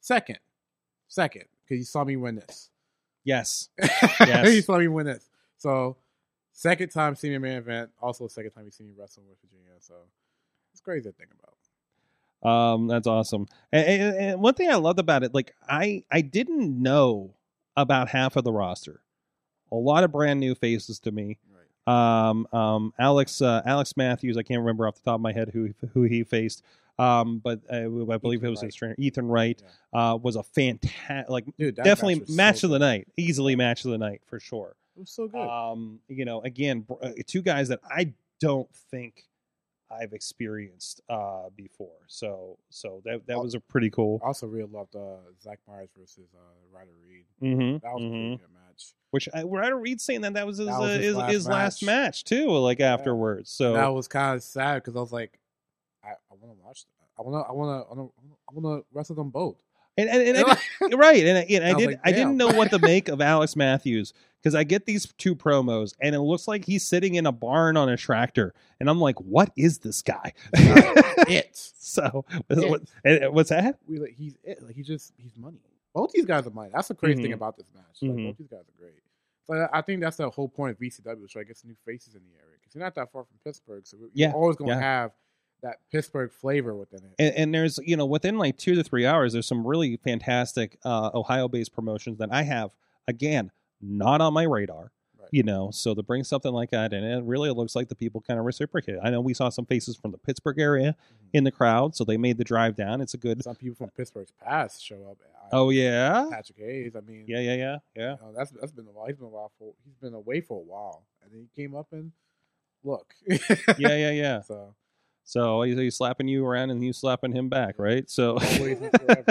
second, second, because he saw me win this. yes, he saw me win this. So second time seeing me main event. Also second time he seen me wrestle in West Virginia. So it's crazy to think about. um, that's awesome. And, and, and one thing I loved about it, like I, I didn't know about half of the roster. A lot of brand new faces to me. Right. um, um, Alex uh, Alex Matthews. I can't remember off the top of my head who who he faced. Um, but uh, I believe Ethan it was Wright. his trainer, Ethan Wright. Uh, was a fantastic, like Dude, definitely so match of the night, easily match of the night for sure. It was so good. Um, you know, again, br- uh, two guys that I don't think I've experienced uh before. So, so that that was a pretty cool. I also really loved uh, Zach Myers versus uh, Ryder Reed. Mm-hmm, That was a pretty good match. Which I Ryder Reed saying that that was his That was uh, his last his last match. match too. Like afterwards, so that was kind of sad because I was like, I, I want to watch. That. I want to. I want to. I want to wrestle them both. and and, and I did- right, and, I- and I, I did like, I didn't know what to make of Alex Matthews because I get these two promos and it looks like he's sitting in a barn on a tractor, and I'm like, what is this guy? it. so It. what- what's that? He's it. Like he just he's money. Both these guys are money. That's the crazy thing Mhm. about this match. Like, Mhm. Both these guys are great. So I- think that's the whole point of VCW So I to get some new faces in the area because you're not that far from Pittsburgh, so you're always going to yeah. have that Pittsburgh flavor within it. and, and there's you know within like two to three hours there's some really fantastic uh, ohio based promotions that i have again not on my radar Right. you know so to bring something like that and it really looks like the people kind of reciprocate i know we saw some faces from the pittsburgh area Mhm. in the crowd so they made the drive down it's a good Some people from Pittsburgh's past show up. I- oh yeah Patrick Hayes. I mean, yeah yeah yeah yeah you know, that's that's been a while. He's been a while for he's been away for a while, and then he came up and look. yeah yeah yeah So so he's, he's slapping you around and you slapping him back right so always and forever.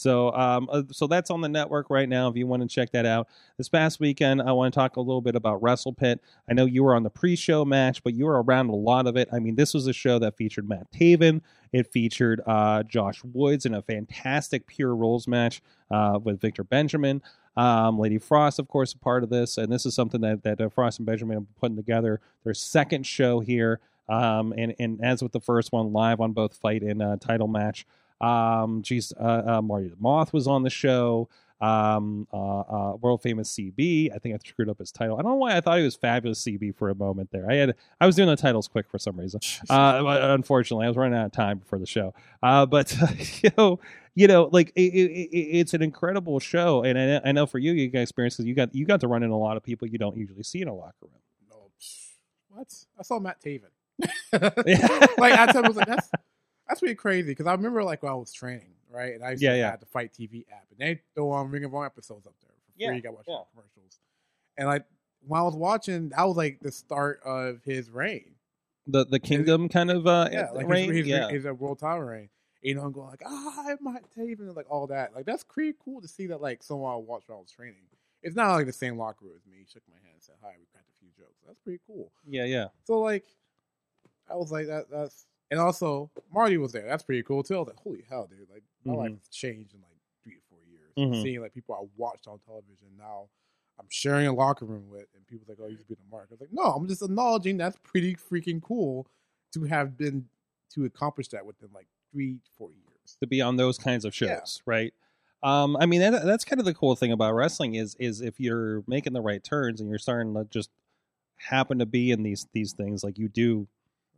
So, um, uh, so that's on the network right now. If you want to check that out, this past weekend, I want to talk a little bit about Wrestle Pit. I know you were on the pre-show match, but you were around a lot of it. I mean, this was a show that featured Matt Taven. It featured uh, Josh Woods in a fantastic pure rules match uh, with Victor Benjamin. Um, Lady Frost, of course, a part of this, and this is something that that uh, Frost and Benjamin been putting together. Their second show here, um, and and as with the first one, live on both fight and uh, title match. Um, geez, uh, uh, Marty the Moth was on the show. Um, uh, uh, world famous CB. I think I screwed up his title. I don't know why I thought he was fabulous CB for a moment there. I had I was doing the titles quick for some reason. Uh, unfortunately, I was running out of time before the show. Uh, but you know, you know, like it, it, it, it's an incredible show, and I, I know for you, you got experience because you got you got to run in a lot of people you don't usually see in a locker room. no, what? I saw Matt Taven. Like I told, I was like, that's that's really crazy because I remember like when I was training, right, and I used Yeah, to yeah. have the Fight TV app, and they throw on Ring of Honor episodes up there for free. Yeah, You got to watch yeah. the commercials, and like when I was watching, that was like the start of his reign. The the kingdom kind of uh, yeah, like reign. his, his, yeah. his, uh, world title reign. You know, I'm going like, ah, I might Taven, and like all that. Like that's pretty cool to see that like someone I watched while I was training. It's not like the same locker room as me. He shook my hand and said, "Hi, we cracked a few jokes." That's pretty cool. yeah, yeah. So like, I was like, that that's, and also Marty was there. That's pretty cool too. I was like, holy hell, dude! Like my life Mhm. has changed in like three to four years. Mhm. Seeing like people I watched on television now. I'm sharing a locker room with, and people like, "Oh, you to be the mark." I was like, "No, I'm just acknowledging that's pretty freaking cool to have been to accomplish that within like three, four years." to be on those kinds of shows, Yeah. right? Um, I mean, that, that's kind of the cool thing about wrestling is is if you're making the right turns and you're starting to just happen to be in these these things, like you do,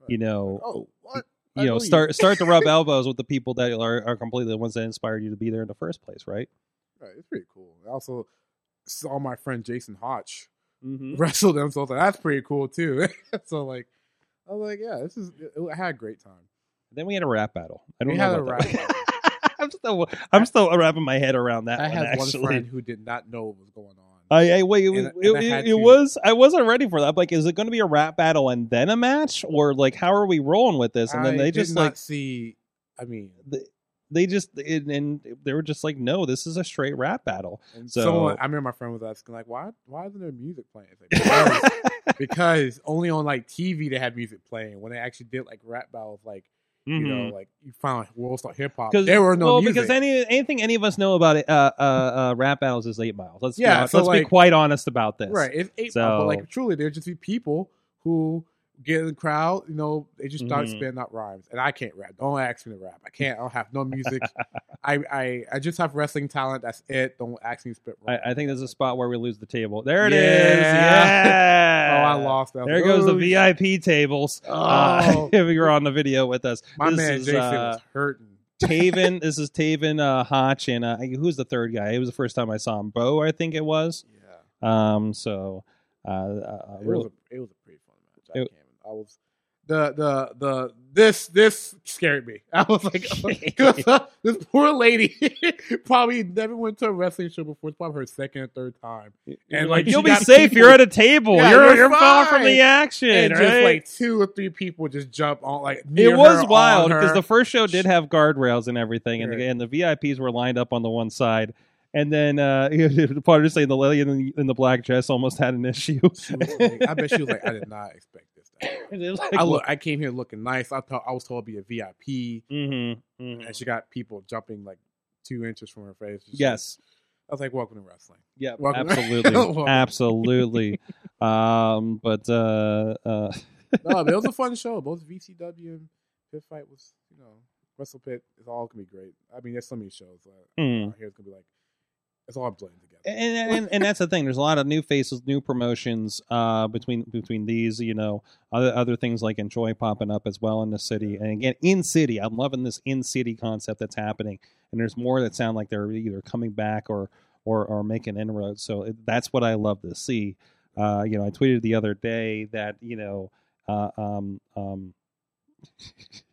you know, Oh, what? You know, know start start to rub elbows with the people that are, are completely the ones that inspired you to be there in the first place, right? Right, it's pretty cool. I also saw my friend Jason Hotch Mm-hmm. wrestle them, so I was like, that's pretty cool too. so like, I was like, yeah, this is. It, I had a great time. Then we had a rap battle. I don't We know had a about rap that. I'm still I'm still wrapping my head around that. I one, had actually. one friend who did not know what was going on. Uh, I, I wait. It, was- And- and it, I it- it was. I wasn't ready for that. I'm like, is it going to be a rap battle and then a match, or like how are we rolling with this? And then I they just like see. I mean, they, they just and, and they were just like, no, this is a straight rap battle. and So- someone. I remember my friend was asking like, why? Why isn't there music playing? Like, because, because only on like TV they had music playing. When they actually did like rap battles, like you know, like you found World Star Hip Hop, because there were no well, music. because any anything any of us know about it, uh, uh, uh, rap battles is eight miles. Let's Yeah, be, so, let's be quite honest about this. Right. It's eight So- mile, but like truly, there's just be people who get in the crowd. You know, they just start Mhm. spitting out rhymes, and I can't rap. Don't ask me to rap. I can't. I don't have no music. I, I I just have wrestling talent. That's it. Don't ask me to spit. I, Rhymes. I think there's a spot where we lose the table. There it is. Yeah. Yeah. oh, I lost that. There goes the VIP tables. Uh, Oh. if you're on the video with us, My this man is, Jason uh, was hurting. Taven. this is Taven uh, Hotch, and uh, who's the third guy? It was the first time I saw him. Bo, I think it was. Yeah, Um, so uh, uh, it was a it was a pretty fun match. I It-. I was the the the this this scared me. I was like, uh, this poor lady probably never went to a wrestling show before. It's probably her second or third time, and like You'll be safe. people- You're at a table. Yeah, you're you're far from the action. and just like two or three people just jump on like it was wild because the first show did have guardrails and everything, and, the, and the VIPs were lined up on the one side. And then uh, Potter saying the lady in the, in the black dress almost had an issue. Like, I bet she was like, I did not expect this. To happen. And it was like, I look, I came here looking nice. I thought I was told to be a VIP, Mhm, mhm. and she got people jumping like two inches from her face. Just Yes. like- I was like, welcome to wrestling. Yeah, Welcome- absolutely, absolutely. Um, but uh, uh, No, it was a fun show. Both VCW and Pit Fight was, you know, Wrestle Pit is all gonna be great. I mean, there's so many shows. Uh, Mm. out here it's gonna be like it's all blending together. and, and and that's the thing. There's a lot of new faces, new promotions uh, between between these. You know, other other things like Enjoy popping up as well in the city. And again, in city, I'm loving this in city concept that's happening. And there's more that sound like they're either coming back or or or making inroads. So it, that's what I love to see. Uh, you know, I tweeted the other day that you know. Uh, um, um,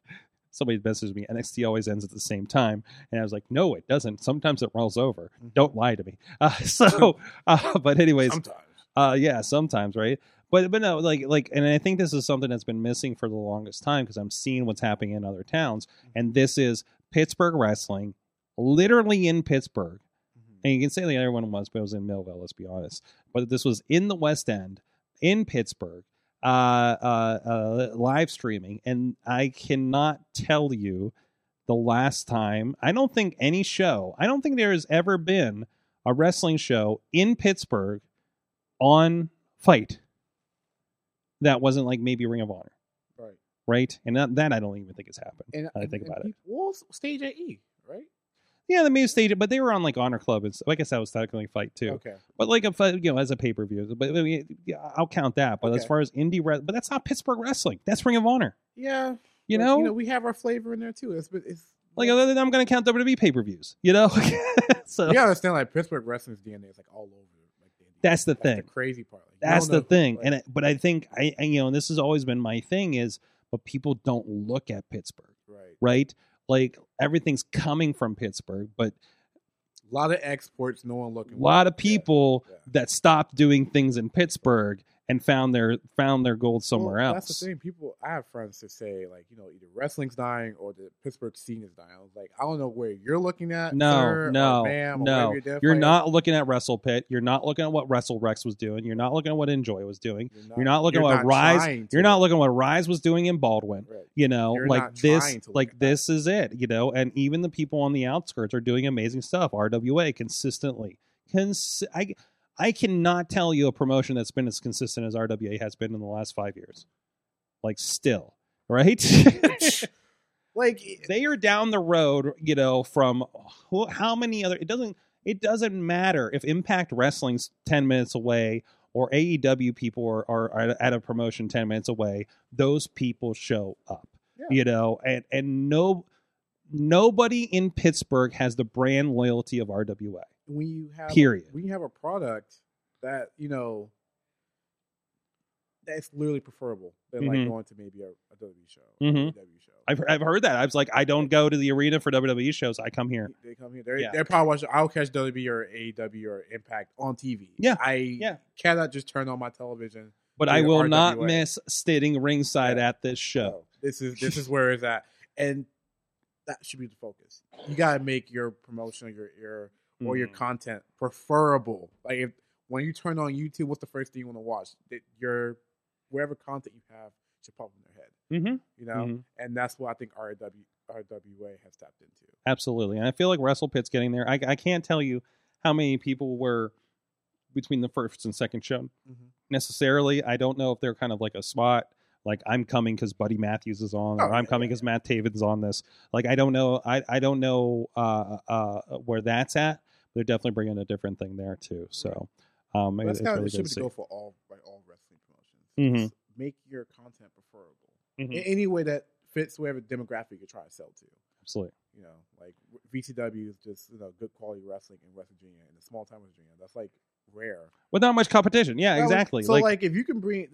somebody messaged me NXT always ends at the same time and I was like no it doesn't sometimes it rolls over don't lie to me uh, so uh, but anyways Sometimes. uh yeah sometimes right but but no like like and I think this is something that's been missing for the longest time because I'm seeing what's happening in other towns and this is Pittsburgh wrestling literally in Pittsburgh Mhm. and you can say the other one was, but it was in Millvale. Let's be honest. But this was in the West End, in Pittsburgh, uh, uh, uh, live streaming, and I cannot tell you the last time. I don't think any show. I don't think there has ever been a wrestling show in Pittsburgh on Fight that wasn't like maybe Ring of Honor, Right. right? And that, that I don't even think has happened. And I think and about it. Well, stage AE, right? Yeah, the main stage, but they were on like Honor Club. And, so I guess that was technically a Fight too. Okay. But like a you know as a pay per view, but I mean, yeah, I'll count that. But as far as indie, re- but that's not Pittsburgh wrestling. That's Ring of Honor. Yeah. You but, know, you know, we have our flavor in there too. It's, it's like other than I'm going to count WWE pay per views. You know, so you understand like Pittsburgh wrestling's DNA is like all over. Like the That's the that's thing. The crazy part. Like, that's the thing. like, And but I think I, and, you know, and this has always been my thing is, but people don't look at Pittsburgh, right. right? Like everything's coming from Pittsburgh, but A lot of exports. No one looking. a lot of Yeah, people yeah. that stopped doing things in Pittsburgh and found their found their gold somewhere Well, else. That's the thing. People, I have friends to say like, you know, either wrestling's dying or the Pittsburgh scene is dying. I was like, I don't know where you're looking at. No, sir, no, ma'am, no. wherever You're, not looking at Wrestle Pit. You're not looking at what Wrestle Rex was doing. You're not looking at what Enjoy was doing. as. You're not looking you're at what not Rise. You're not looking at what Rise was doing in Baldwin. Right. You know, You're like this, trying to look like this is it. You know, and even the people on the outskirts are doing amazing stuff. RWA consistently. Cons- I I cannot tell you a promotion that's been as consistent as RWA has been in the last five years. Like still, right? Like they are down the road, you know, from who, how many other it doesn't it doesn't matter if Impact Wrestling's 10 minutes away or AEW people are, are, at a promotion 10 minutes away, those people show up. Yeah. You know, and and no nobody in Pittsburgh has the brand loyalty of RWA. When you have Period. when you have a product that you know that's literally preferable than like Mhm. going to maybe a, a WWE show, Mhm. a WWE show. I've I've heard that. I was like I don't go to the arena for WWE shows. I come here. They come here. They're, Yeah. they're probably watching. I'll catch WWE or AEW or Impact on TV. Yeah. I Yeah. cannot just turn on my television. But I will not miss sitting ringside Yeah. at this show. This is this is where it's at, and that should be the focus. You gotta make your promotion, your your or your Mhm. content preferable. Like if when you turn on YouTube, what's the first thing you want to watch? That your wherever content you have should pop in their head. Mhm. You know, Mhm. and that's what I think RW RWA has tapped into. Absolutely. And I feel like Wrestle Pit's getting there. I, I can't tell you how many people were between the first and second show Mhm. necessarily. I don't know if they're kind of like a spot. Like I'm coming because Buddy Matthews is on, or Oh, I'm yeah, coming yeah, because Matt Taven's on this. Like I don't know, I I don't know uh, uh, where that's at. They're definitely bringing a different thing there too. So um, it- that's it's kind really of it good should be go for all like all wrestling promotions. Mhm. Make your content preferable Mhm. in any way that fits whatever demographic you're trying to sell to. Absolutely. You know, like VCW is just you know good quality wrestling in West Virginia in a small town West Virginia. That's like rare. Without much competition. Yeah, was- exactly. So like, like, if you can bring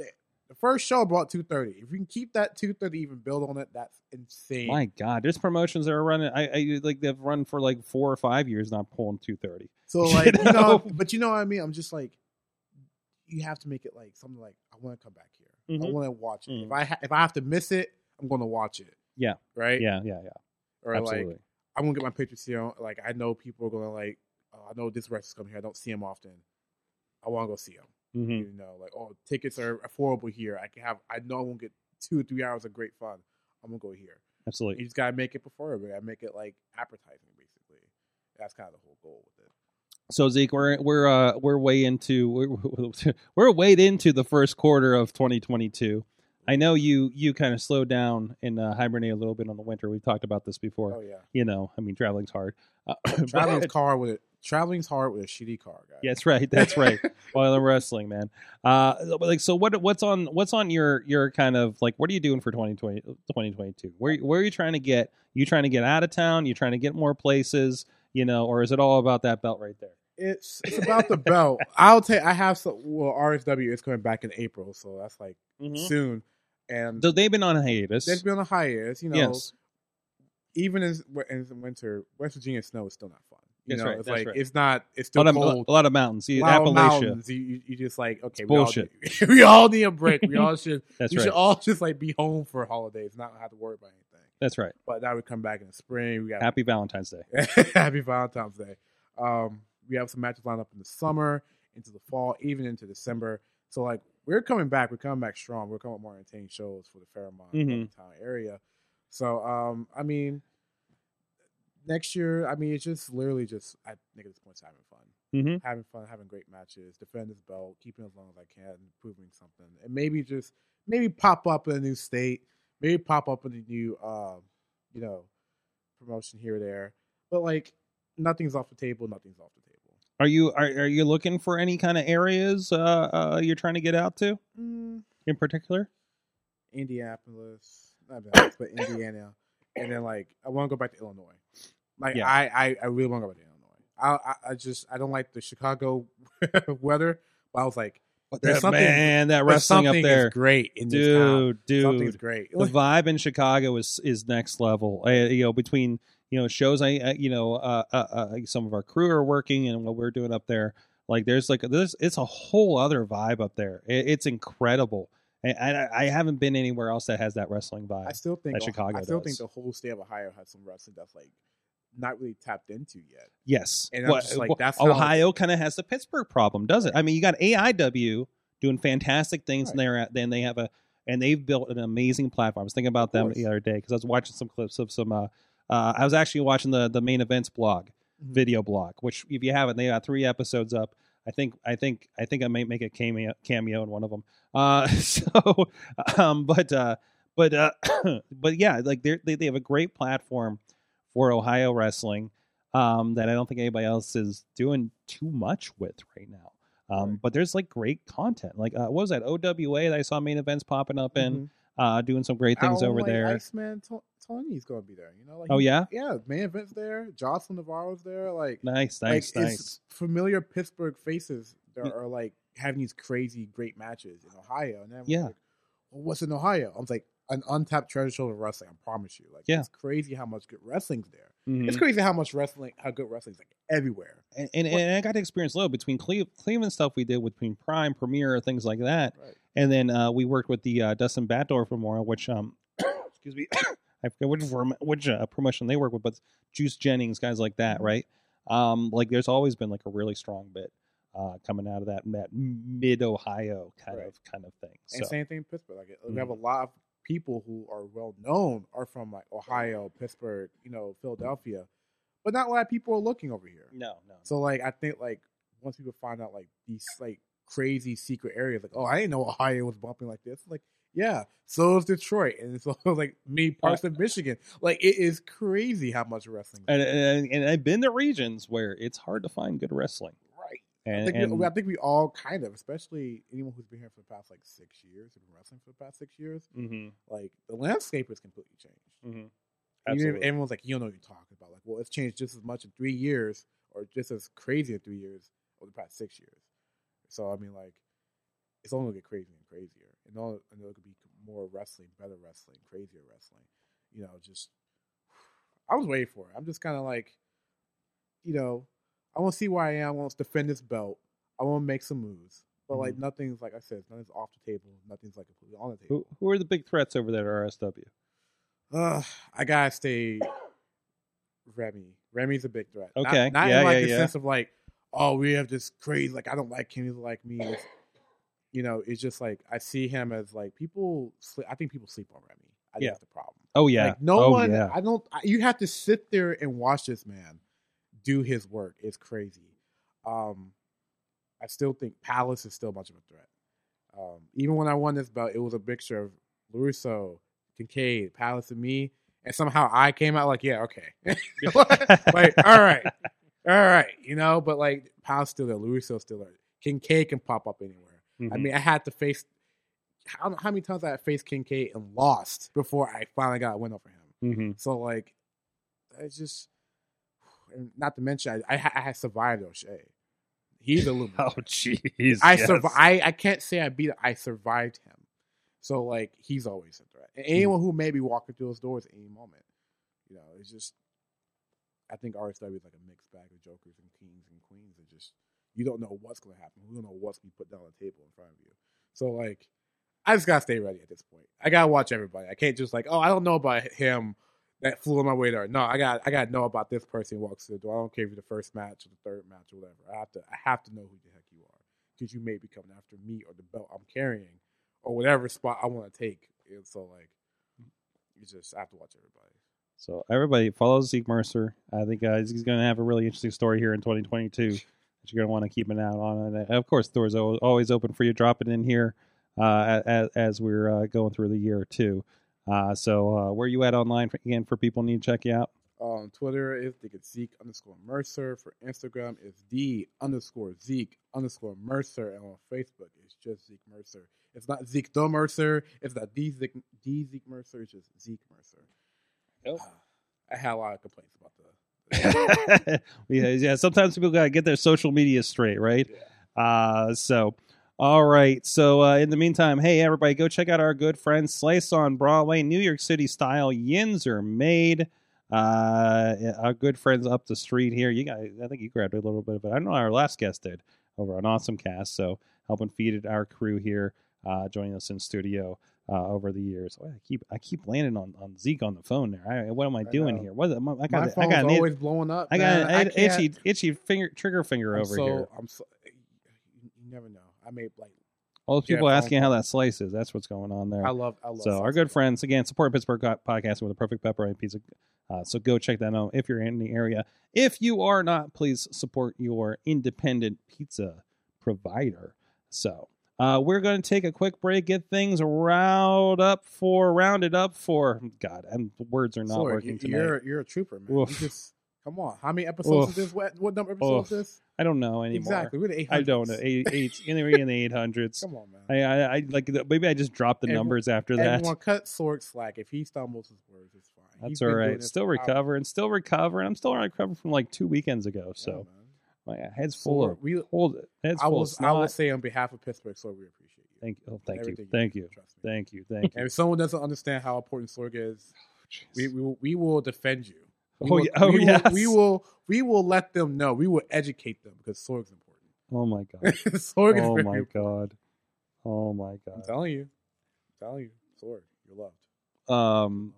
the, first show brought two thirty. If we can keep that two thirty, even build on it, that's insane. My God, there's promotions that are running. I, I like they've run for like four or five years, not pulling two thirty. So like you know, know? but you know what I mean. I'm just like, you have to make it like something like I want to come back here. I Mhm. want to watch it. Mhm. If I ha- if I have to miss it, I'm going to watch it. Yeah. Right. Yeah, yeah, yeah. Or Absolutely. like I'm gonna get my pictures here. Like I know people are gonna like. Oh, I know this wrestler's coming here. I don't see him often. I want to go see him. Hmm You know, like oh, tickets are affordable here. I can have. I know I won't get two or three hours of great fun. I'm gonna go here. Absolutely. You just gotta make it preferable. Gotta make it like appetizing, basically. That's kind of the whole goal with it. So Zeke, we're we're uh, we're way into we're, we're way into the first quarter of 2022. I know you you kind of slowed down and uh, hibernate a little bit on the winter. We've talked about this before. Oh yeah, You know, I mean, traveling's hard. Uh, traveling's car with traveling's hard with a shitty car, guys. Yeah, that's right. That's right. While I'm wrestling, man. Uh, like, so what? What's on? What's on your your kind of like? What are you doing for 2020, 2022? Where where are you trying to get? You trying to get out of town? You trying to get more places? You know, or is it all about that belt right there? It's it's about the belt. I'll take. I have some. Well, RSW is coming back in April, so that's like soon. And So they've been on hiatus. they've been on a hiatus. You know, yes. even in, in winter, West Virginia snow is still not fun. You That's know, right, it's like right. it's not. It's A still lot, of, cold. a lot of mountains. You, lot of Appalachia. mountains. You, you, you just like okay, It's we all, bullshit. need- we all need a break. We all should. That's we right. should all just like be home for holidays, not have to worry about anything. That's right. But now we come back in the spring. We got Happy Valentine's Day. Happy Valentine's Day. Um, we have some matches lined up in the summer, into the fall, even into December. So like we're coming back. We're coming back strong. We're coming with more entertaining shows for the Fairmont Mhm. town area. So um, I mean, next year, I mean, it's just literally just I think at this point, it's having fun, hmm having fun, having great matches, defend his belt, keeping it as long as I can, proving something, and maybe just maybe pop up in a new state, maybe pop up in a new, um, you know, promotion here or there. But like nothing's off the table. Nothing's off the table. Are you are, are you looking for any kind of areas uh, uh, you're trying to get out to Mm, in particular? Indianapolis, not Dallas, but Indiana, and then like I want to go back to Illinois. Like Yeah. I, I, I really want to go back to Illinois. I, I, I just I don't like the Chicago weather. But I was like, There's something- man, that wrestling up there, is great in this town. dude, Something's dude. great. The vibe in Chicago is is next level. Uh, you know, between you know shows, I uh, you know uh, uh, uh, some of our crew are working and what we're doing up there. Like there's like this, it's a whole other vibe up there. It, it's incredible. And I, I haven't been anywhere else that has that wrestling vibe. I still think that Chicago I still does. think the whole state of Ohio has some wrestling that's like not really tapped into yet. Yes, And I'm just like, well, that's Ohio kind of has the Pittsburgh problem, does it? I mean, you got AIW doing fantastic things, and Right. they're at, then they have a and they've built an amazing platform. I was thinking about them the other day because I was watching some clips of some. Uh, uh, I was actually watching the the main events blog, Mhm. video blog, which if you haven't, they got three episodes up. I think I think I think I may make a cameo cameo in one of them. Uh, so, um, but uh, but uh, but yeah, like they're, they they have a great platform for Ohio wrestling um, that I don't think anybody else is doing too much with right now. Um, Right. But there's like great content. Like uh, what was that OWA that I saw main events popping up in, Mhm. uh, doing some great things Our over like, there. Iceman Tony's gonna be there. You know, like Oh, yeah? yeah. Main events there. Jocelyn Navarro's there. Like Nice, like nice, it's nice. familiar Pittsburgh faces that are like having these crazy great matches in Ohio. And then Yeah. like, well, what's in Ohio? I was like, an untapped treasure trove of wrestling. I promise you. Like, Yeah. it's crazy how much good wrestling's there. Mhm. It's crazy how much wrestling, how good wrestling's like everywhere. and, and, and I got to experience a little between Cle- Cleveland stuff we did between Prime, Premiere, things like that, Right. and then uh, we worked with the uh, Dustin Batdorf Memorial, which um, excuse me, I forget which which uh, promotion they work with, but Juice Jennings, guys like that, Mm-hmm. right? Um, like there's always been like a really strong bit uh, coming out of that that mid Ohio kind Right. of kind of thing. And same thing in Pittsburgh. Like we Mhm. have a lot of people who are well known are from like Ohio, Pittsburgh, you know, Philadelphia, but not a lot of people are looking over here. no, no, So like I think like once people find out like these like crazy secret areas, like oh I didn't know Ohio was bumping like this. Like yeah, so is Detroit, and so like me parts of Michigan. Like it is crazy how much wrestling. and, and and I've been to regions where it's hard to find good wrestling, right. and, I think, and we, I think we all kind of, especially anyone who's been here for the past like six years, who's been wrestling for the past six years, Mhm, like the landscape has completely changed. mhm. Even everyone's like, you don't know what you're talking about. Like, well, it's changed just as much in three years, or just as crazy in three years over the past six years. So I mean, like, it's only gonna get crazier and crazier. And all and there could be more wrestling, better wrestling, crazier wrestling. You know, just I was waiting for it. I'm just kind of like, you know, I want to see where I am. I want to defend this belt. I want to make some moves. But like nothing's like I said, nothing's off the table. Nothing's like completely on the table. Who, who are the big threats over there at RSW? Uh, I gotta stay Remy. Remy's a big threat. Not- Okay. Not, Yeah, in like yeah, the yeah. sense of like, oh, we have this crazy like I don't like him, he's like me. It's- you know, it's just like I see him as like people sleep I think people sleep on Remy. I think Yeah. that's the problem. Oh yeah, Like no oh, one Yeah. I don't I, you have to sit there and watch this man do his work. It's crazy. Um I still think Palace is still much of a threat. Um, even when I won this belt, it was a mixture of Russo, Kincaid, Palace, and me, and somehow I came out like, yeah, okay, like, all right, all right, you know. But like, Palace still there, Russo still there, Kincaid can pop up anywhere. I Mhm. mean, I had to face. I how many times I had faced Kincaid and lost before I finally got a win over him. Mhm. So like, it's just, not to mention, I, I, I had survived O'Shea. He's a little. Oh jeez. I yes. survived. I, I can't say I beat. I survived him. So like he's always a threat. And anyone who may be walking through those doors at any moment, you know, it's just. I think RSW is like a mixed bag of jokers and kings and queens. It just you don't know what's going to happen. You don't know what's going to be put down on the table in front of you. So like, I just gotta stay ready at this point. I gotta watch everybody. I can't just like, oh, I don't know about him that flew on my way there. No, I got I gotta know about this person who walks through the door. I don't care if you're the first match or the third match or whatever. I have to I have to know who the heck you are because you may be coming after me or the belt I'm carrying or whatever spot I want to take. And so like, you just I have to watch everybody. So everybody follow Zeke Mercer. I think uh, he's going to have a really interesting story here in 2022 that you're going to want to keep an eye on. And of course, the doors are always open for you. Drop it in here uh, as, as we're uh, going through the year too. Uh, so uh, where you at online for, again for people need to check you out? On Twitter is think it's Zeke underscore Mercer. For Instagram is D underscore Zeke underscore Mercer. And on Facebook it's just Zeke Mercer. It's not Zeke the Mercer. It's not D Zeke, D Zeke Mercer. It's just Zeke Mercer. Yep. I had a lot of complaints about the. yeah, yeah. Sometimes people got to get their social media straight, right? Uh, so, all right. So, uh, in the meantime, hey, everybody, go check out our good friends Slice on Broadway, New York City style. Yins are made. Uh, our good friends up the street here. You guys, I think you grabbed a little bit of it. I don't know our last guest did over on Awesome Cast. So, helping feed our crew here, uh, joining us in studio. Uh, over the years, oh, I keep I keep landing on, on Zeke on the phone there. I, what am I I doing know. here? What am I, I My got I got an always blowing up. I got man. an itchy itchy finger trigger finger I'm over so, here. I'm so. You never know. I made like. All those people phone asking how that slice is. That's what's going on there. I love. I love. so our good friends again support Pittsburgh podcast with a perfect pepperoni pizza. Uh, so go check that out if you're in the area. If you are not, please support your independent pizza provider. So uh, we're going to take a quick break, get things round up for rounded up for. God, and words are not working you-. You're you're a trooper, man. Just come on. How many episodes Oof. is this? What what number episode is this? I don't know anymore. Exactly. We're the 800s. I don't know. Eight, eight, in the in the eight hundreds. Come on, man. I, I, I like maybe I just dropped the Everyone- numbers after that. Everyone cut Sorg slack. If he stumbles his words, it's fine. That's He's all right. Still recovering, still recovering. I'm still recovering from like two weekends ago. Yeah, So man. My head's full Sorg, of we, hold it. Head's I full of I will say on behalf of Pittsburgh, Sorg, we appreciate you. Thank you. Oh, thank you. Thank you. Trust me. Thank you. Thank And you. if someone doesn't understand how important Sorg is, we, we will we will defend you. We Oh, will, yeah. Oh, we will, yes. we will we will let them know. We will educate them because Sorg's important. Oh my god. Sorg is Oh my important. god. Oh my god. I'm telling you, I'm telling you, Sorg, you're loved. Um.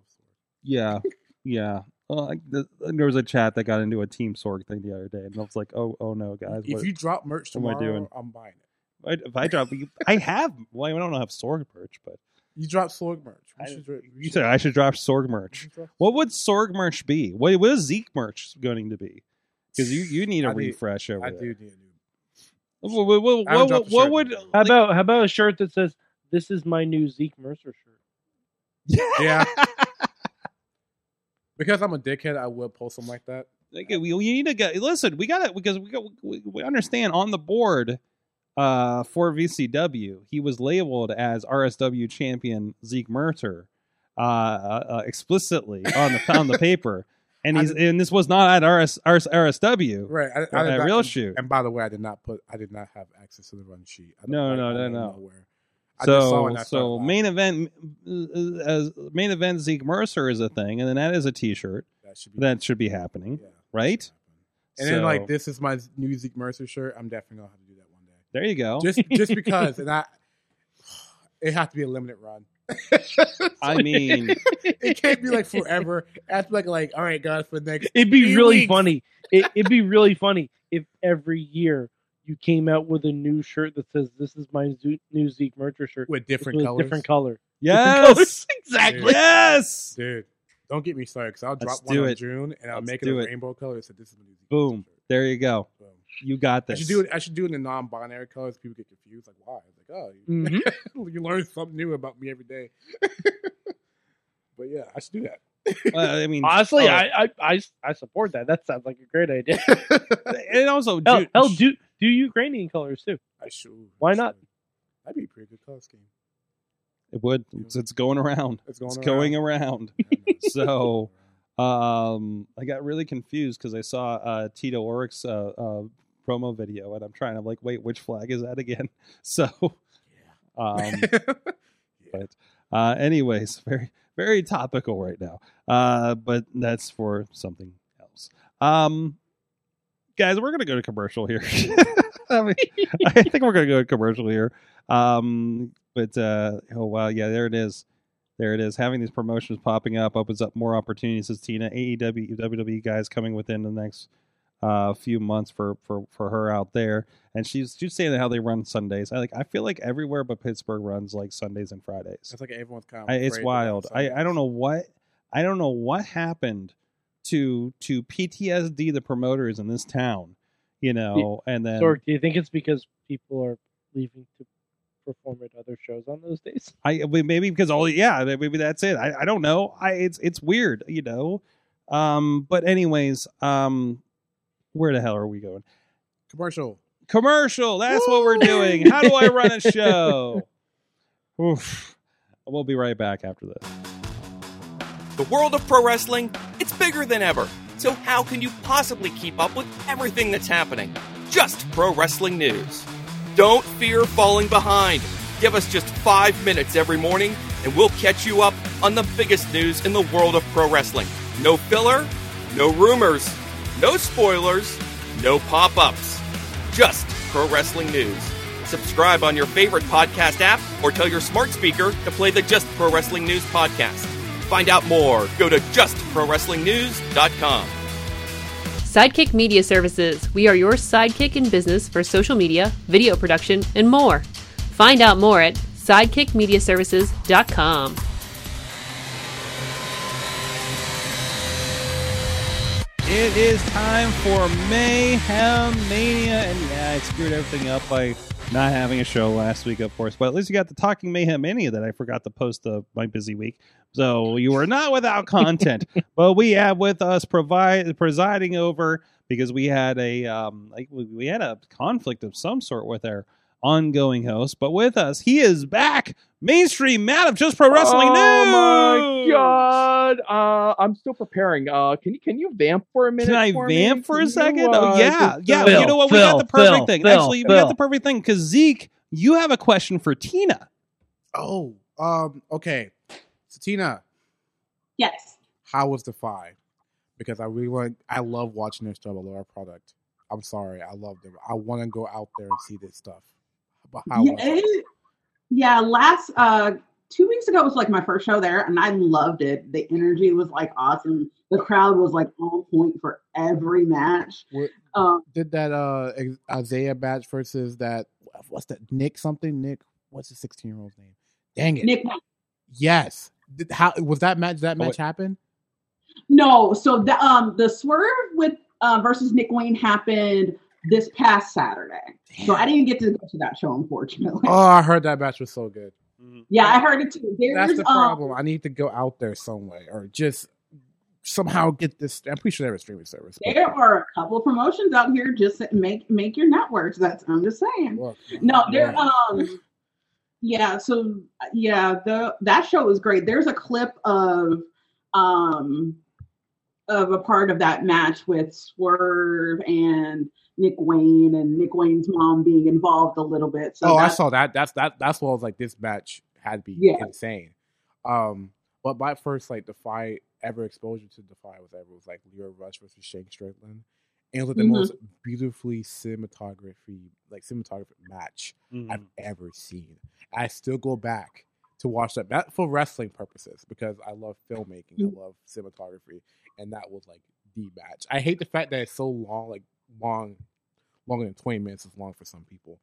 Yeah. Yeah. Oh, like the, there was a chat that got into a Team Sorg thing the other day, and I was like, "Oh, oh no, guys! If what- you drop merch what am I doing? I'm buying it. I- if I drop, I have. Well, I don't have Sorg merch, but You drop Sorg merch. We I- should dri- you should- said I should drop Sorg merch. drop- What would Sorg merch be? What, what is Zeke merch going to be? Because you, you need a I need- refresh over I there. do need a new. What, what, what, what, what would yet. How about how about a shirt that says "This is my new Zeke Mercer shirt"? Yeah. Because I'm a dickhead, I will post something like that. Like, we, we need to get listen. We got it because we, got, we we understand on the board uh, for VCW he was labeled as RSW champion Zeke Mercer uh, uh, uh, explicitly on the on the paper, and he's did- and this was not at RS, RS RSW. right. I, I At not- real shoot. And by the way, I did not put. I did not have access to the run sheet. No, no, no, no. where. So and I so started main event uh, as main event Zeke Mercer is a thing, and then that is a T-shirt that should be that should be happening, yeah. right? And then like this is my new Zeke Mercer shirt. I'm definitely gonna have to do that one day. There you go. Just just because, and I it has to be a limited run. I mean, it can't be like forever. It has to be like like all right, guys, for the next. It'd be really weeks. funny. It, it'd be really funny if every year you came out with a new shirt that says "This is my Zo- new Zeke Mercer shirt" with different with a colors. different color. yes, colors. exactly. yes. Dude, don't get me started because I'll drop Let's one do in it. June and I'll Let's make it do a it. rainbow color. So this is my new Zeke Boom. Mercer shirt. There you go. Boom. You got I this. should do it. I should do it in the non-binary colors. People get confused. Like, why? Like, oh, you, Mhm. you learn something new about me every day. but yeah, I should do that. Uh, I mean, Honestly, oh, I, I I I support that. That sounds like a great idea. and also, hell, dude, hell, do do Ukrainian colors too. I should. Why I not? should. That'd be a pretty good color scheme. it would. It's, it's going around. It's going. It's around. going around. So, Um, I got really confused because I saw uh, Tito Oric's uh, uh, promo video, and I'm trying to like, wait, which flag is that again? So, um, but uh, anyways, very very topical right now. Uh, but that's for something else. Um, guys, we're gonna go to commercial here. I mean, I think we're gonna go to commercial here. Um, but uh, oh wow, yeah, there it is. There it is. Having these promotions popping up opens up more opportunities. Says Tina, AEW, WWE guys coming within the next uh, few months for, for for her out there, and she's she's saying how they run Sundays. I like. I feel like everywhere but Pittsburgh runs like Sundays and Fridays. It's like everyone's kind of. I, it's wild. I, I don't know what I don't know what happened to to PTSD the promoters in this town, you know, and then Sorg, do you think it's because people are leaving to perform at other shows on those days? I maybe because all yeah maybe that's it. I, I don't know. I it's it's weird, you know. Um, but anyways, um, where the hell are we going? commercial. Commercial. That's what we're doing. How do I run a show? Oof. We'll be right back after this. The world of pro wrestling, it's bigger than ever. So how can you possibly keep up with everything that's happening? Just pro wrestling news. Don't fear falling behind. Give us just 5 minutes every morning and we'll catch you up on the biggest news in the world of pro wrestling. No filler, no rumors, no spoilers, no pop-ups. Just pro wrestling news. Subscribe on your favorite podcast app or tell your smart speaker to play the Just Pro Wrestling News podcast. Find out more. Go to justprowrestlingnews.com. Sidekick Media Services. We are your sidekick in business for social media, video production, and more. Find out more at sidekickmediaservices.com. It is time for Mayhem Mania, and yeah, I screwed everything up by not having a show last week, of course. But at least you got the Talking Mayhem Mania that I forgot to post uh, my busy week. So you are not without content, but we have with us provide presiding over because we had a um like we we had a conflict of some sort with our ongoing host. But with us, he is back, mainstream Matt of Just Pro Wrestling oh News. my god! Uh, I'm still preparing. Uh, can you can you vamp for a minute? Can I for vamp me? for a Can you, second? uh, oh yeah, just, yeah. uh, Phil, you know what? We got the perfect Phil, thing. Phil, Actually, we got the perfect thing because Zeke, you have a question for Tina. Oh, um, okay. So Tina, Yes. how was the five? Because I really want. I love watching their stuff. I love our product. I'm sorry, I love them. I want to go out there and see this stuff. But how yeah, was it? it- yeah, last uh two weeks ago was like my first show there and I loved it. The energy was like awesome. The crowd was like on point for every match. What- Um Did that uh Isaiah batch versus that? What's that? Nick something? Nick? What's the 16 year old's name? Dang it! Nick Yes. Did, how was that match? That Oh, match happen? No, so the um the swerve with uh versus Nick Wayne happened this past Saturday. So I didn't get to go to that show unfortunately. Oh, I heard that match was so good. yeah, I heard it too. There's That's the um, problem. I need to go out there some way, or just somehow get this. I'm pretty sure they have a streaming service. but- there are a couple of promotions out here just make make your networks. That's I'm just saying. Look, No, they're yeah. um yeah, so yeah, the that show was great. There's a clip of um of a part of that match with Swerve and Nick Wayne and Nick Wayne's mom being involved a little bit. So oh, I saw that. That's that. That's what I was like. This match had to be Yeah. insane. Um, but my first like Defy ever exposure to Defy was ever was like Lio Rush versus Shane Strickland, and it was like the Mhm. most beautifully cinematography like cinematography match Mhm. I've ever seen. I still go back to watch that, not for wrestling purposes, because I love filmmaking, I love cinematography, and that was like the match. I hate the fact that it's so long, like long, longer than twenty minutes is long for some people.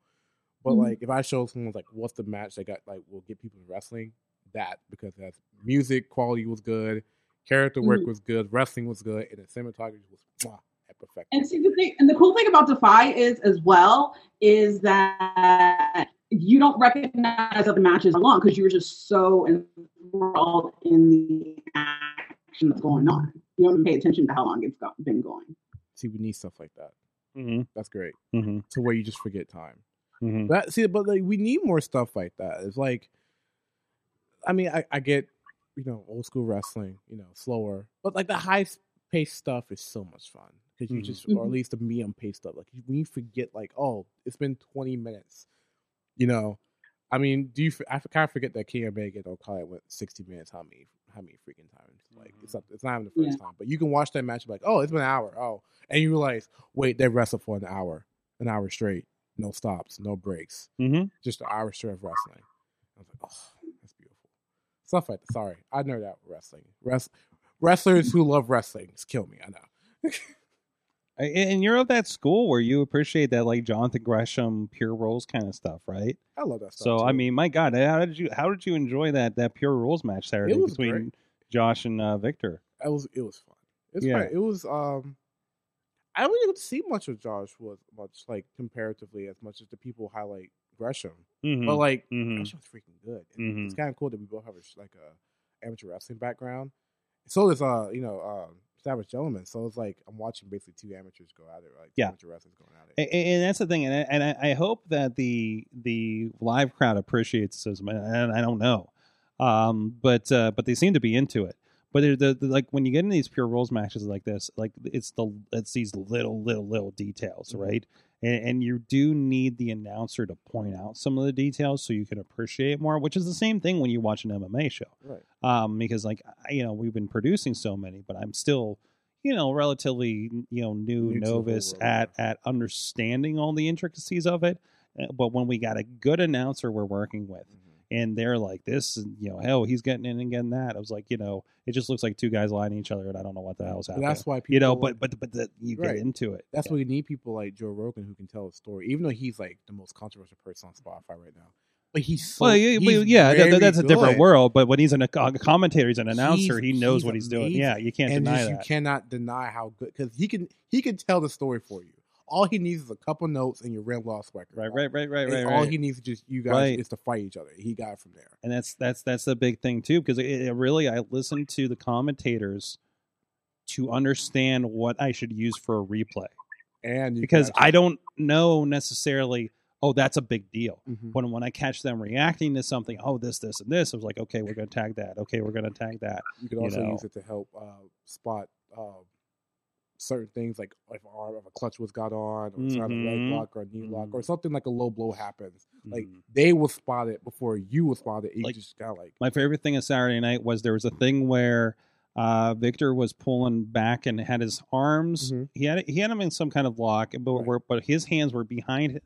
But Mhm. like, if I show someone like what's the match that got like will get people in wrestling, that because that's music quality was good, character work Mhm. was good, wrestling was good, and the cinematography was mwah, at perfection. And see the thing, and the cool thing about Defy is as well is that you don't recognize that the matches are long because you're just so enthralled in the action that's going on. You don't pay attention to how long it's go- been going. See, we need stuff like that. Mm-hmm. That's great. Mm-hmm. To where you just forget time. Mm-hmm. But see, but like we need more stuff like that. It's like, I mean, I, I get, you know, old school wrestling, you know, slower, but like the high paced stuff is so much fun because you Mhm. just, or at least the medium paced stuff, like when you forget, like, oh, it's been twenty minutes, you know. I mean, do you? I kind of forget that Kenny Omega don't call it went sixty minutes. How many? How many freaking times? Like it's not. It's not even the first time. But you can watch that match like, oh, it's been an hour. Oh, and you realize, wait, they wrestled for an hour, an hour straight, no stops, no breaks Mm-hmm. just an hour straight of wrestling. I was like, oh, that's beautiful. Stuff like that. Sorry, I nerd out wrestling. Rest- wrestlers who love wrestling just kill me. I know. And you're of that school where you appreciate that, like Jonathan Gresham, pure rules kind of stuff, right? I love that stuff. So I mean, my God, how did you how did you enjoy that that pure rules match Saturday was between great. Josh and uh, Victor? it was it was fun. It's Yeah. fun. It was um. I don't really to see much of Josh was much like comparatively as much as the people highlight Gresham, Mhm. but like Mhm. Gresham was freaking good. Mhm. It's kind of cool that we both have a, like a amateur wrestling background. So does uh you know um Savage Gentleman. So it's like I'm watching basically two amateurs go at it, like two Yeah. amateur wrestlers going at it. And, and that's the thing, and I, and I, I hope that the the live crowd appreciates this, and I don't know, um, but uh, but they seem to be into it. But they're the, like when you get in these pure rules matches like this, like it's the it's these little little little details, Mhm. right? And, and you do need the announcer to point out some of the details so you can appreciate more, which is the same thing when you watch an MMA show Right. um, because like I- you know we've been producing so many, but I'm still you know relatively you know new, New to the whole novice world, at at understanding all the intricacies of it. Uh, But when we got a good announcer we're working with, Mhm. And they're like this, and, you know, hell, he's getting in and getting that. I was like, you know, it just looks like two guys lying to each other, and I don't know what the hell's happening. that's why people, you know, but but but the, you Right. get into it. That's Yeah. why we need people like Joe Rogan who can tell a story, even though he's like the most controversial person on Spotify right now. But he's so well, yeah, he's yeah that- that's a different good. world. But when he's an, a commentator, he's an announcer. He's- he knows what he's doing. Yeah, you can't and deny just, that. you cannot deny how good because he can he can tell the story for you. All he needs is a couple notes and your rim loss record. Right, right, right, right, And right. All he needs is just you guys Right. is to fight each other. He got it from there. and that's that's that's the big thing too because it, it really i listen to the commentators to understand what i should use for a replay And you because i don't know necessarily oh that's a big deal Mhm. when when i catch them reacting to something oh this this and this i was like okay we're going to tag that okay we're going to tag that You can you also know. use it to help uh, spot uh, certain things like if, arm, if a clutch was got on, or not a leg lock or a knee lock, or something like a low blow happens. Like Mhm. they will spot it before you will spot it. You Like- just got like my favorite thing of saturday night was there was a thing where uh, Victor was pulling back and had his arms. Mhm. He had he had him in some kind of lock, but Right. were, but his hands were behind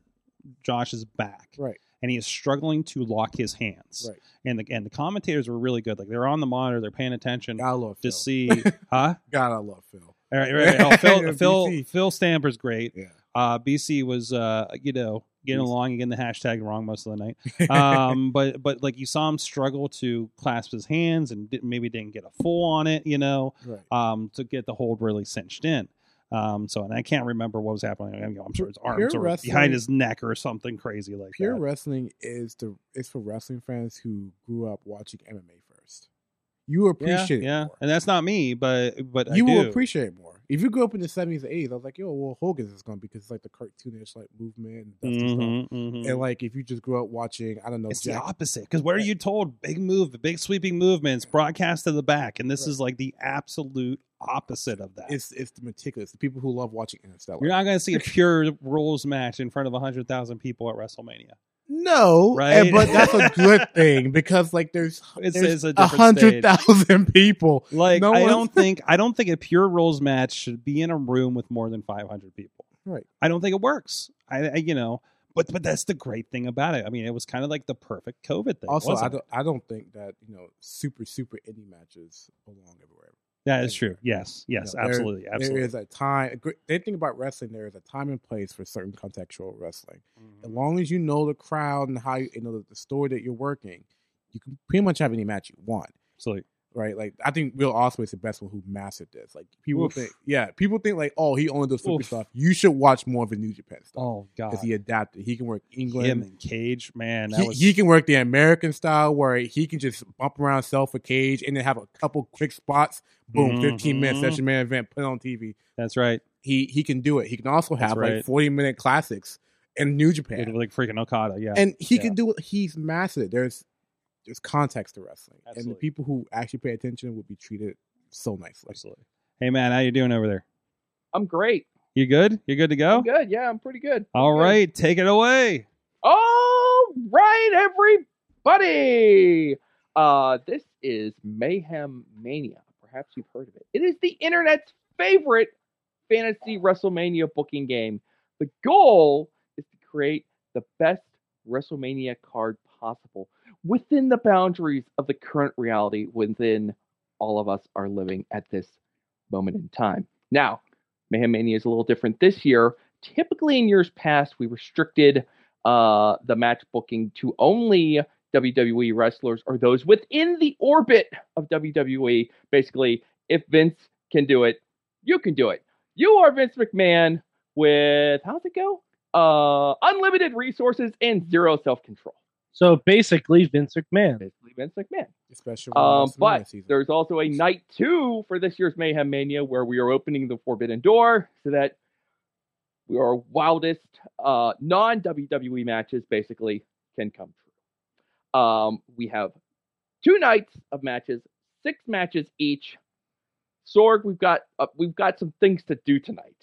Josh's back. right, and he is struggling to lock his hands. right. And the and the commentators were really good. Like they're on the monitor, they're paying attention to Phil. see, huh? God, I love Phil. All right, right, right. Oh, Phil, Phil, Phil Stamper's great. Yeah. Uh, BC was, uh, you know, getting BC. along getting the hashtag wrong most of the night. Um, but but like you saw him struggle to clasp his hands and didn't, maybe didn't get a full on it, you know, right. um, to get the hold really cinched in. Um, so and I can't remember what was happening. I mean, I'm sure his arms were wrestling- behind his neck or something crazy like Pure that. wrestling is the is for wrestling fans who grew up watching MMA. You appreciate yeah, it yeah. more. and that's not me, but but you I will do. appreciate it more. If you grew up in the seventies and eighties, I was like, yo, well, Hogan's is going because it's like the cartoonish like movement and dusty stuff. Mhm, mhm. And like if you just grew up watching, I don't know, It's Jack, the opposite because where are you told big move, big sweeping movements, broadcast to the back, and this Right. is like the absolute opposite of that. It's it's the meticulous. The people who love watching Interstellar. You're not going to see a pure rules match in front of 100,000 people at WrestleMania. No, Right? and- but that's a good thing because like there's It's, there's it's a hundred thousand people. Like No I one's- don't think I don't think a pure rules match should be in a room with more than 500 people. Right. I don't think it works. I, I you know, but but that's the great thing about it. I mean, it was kind of like the perfect COVID thing. Also, I don't it? I don't think that you know super super indie matches belong everywhere. That is true. Yes, yes, You know, there- absolutely, absolutely. There is a time. a gr- The thing about wrestling, there is a time and place for certain contextual wrestling. Mm-hmm. As long as you know the crowd and how you, you know the, the story that you're working, you can pretty much have any match you want. Absolutely. Right, like I think Will Ospreay is the best one who mastered this. Like people Oof. think, yeah, people think like, oh, he only does super stuff. You should watch more of the New Japan stuff. Oh God, because he adapted. He can work England. him and Cage, man, that he, was he can work the American style where he can just bump around, sell for cage, and then have a couple quick spots. Boom, 15 minutes. That's Mhm. your main event. Put on TV. That's right. He he can do it. He can also have right. like 40 minute classics in New Japan, Like, like freaking Okada, yeah. and he Yeah. can do it. He's mastered. There's there's context to wrestling, and the people who actually pay attention will be treated so nicely. Absolutely. Hey man, how you doing over there? I'm great. You good? You good to go? I'm good. Yeah, I'm pretty good. All right, take it away. All right, everybody. Uh, this is Mayhem Mania. Perhaps you've heard of it. It is the internet's favorite fantasy WrestleMania booking game. The goal is to create the best WrestleMania card possible within the boundaries of the current reality within all of us are living at this moment in time. Now, Mayhem Mania is a little different this year. Typically, in years past, we restricted uh, the match booking to only WWE wrestlers or those within the orbit of WWE. Basically, if Vince can do it, you can do it. You are Vince McMahon with how's it go? Uh, unlimited resources and zero self control. So basically, Vince McMahon. Basically, Vince McMahon. Especially Um, WrestleMania but season. there's also a night two for this year's Mayhem Mania where we are opening the Forbidden Door so that our wildest uh, non WWE matches basically can come true. Um, we have two nights of matches, six matches each. Sorg, we've got uh, we've got some things to do tonight.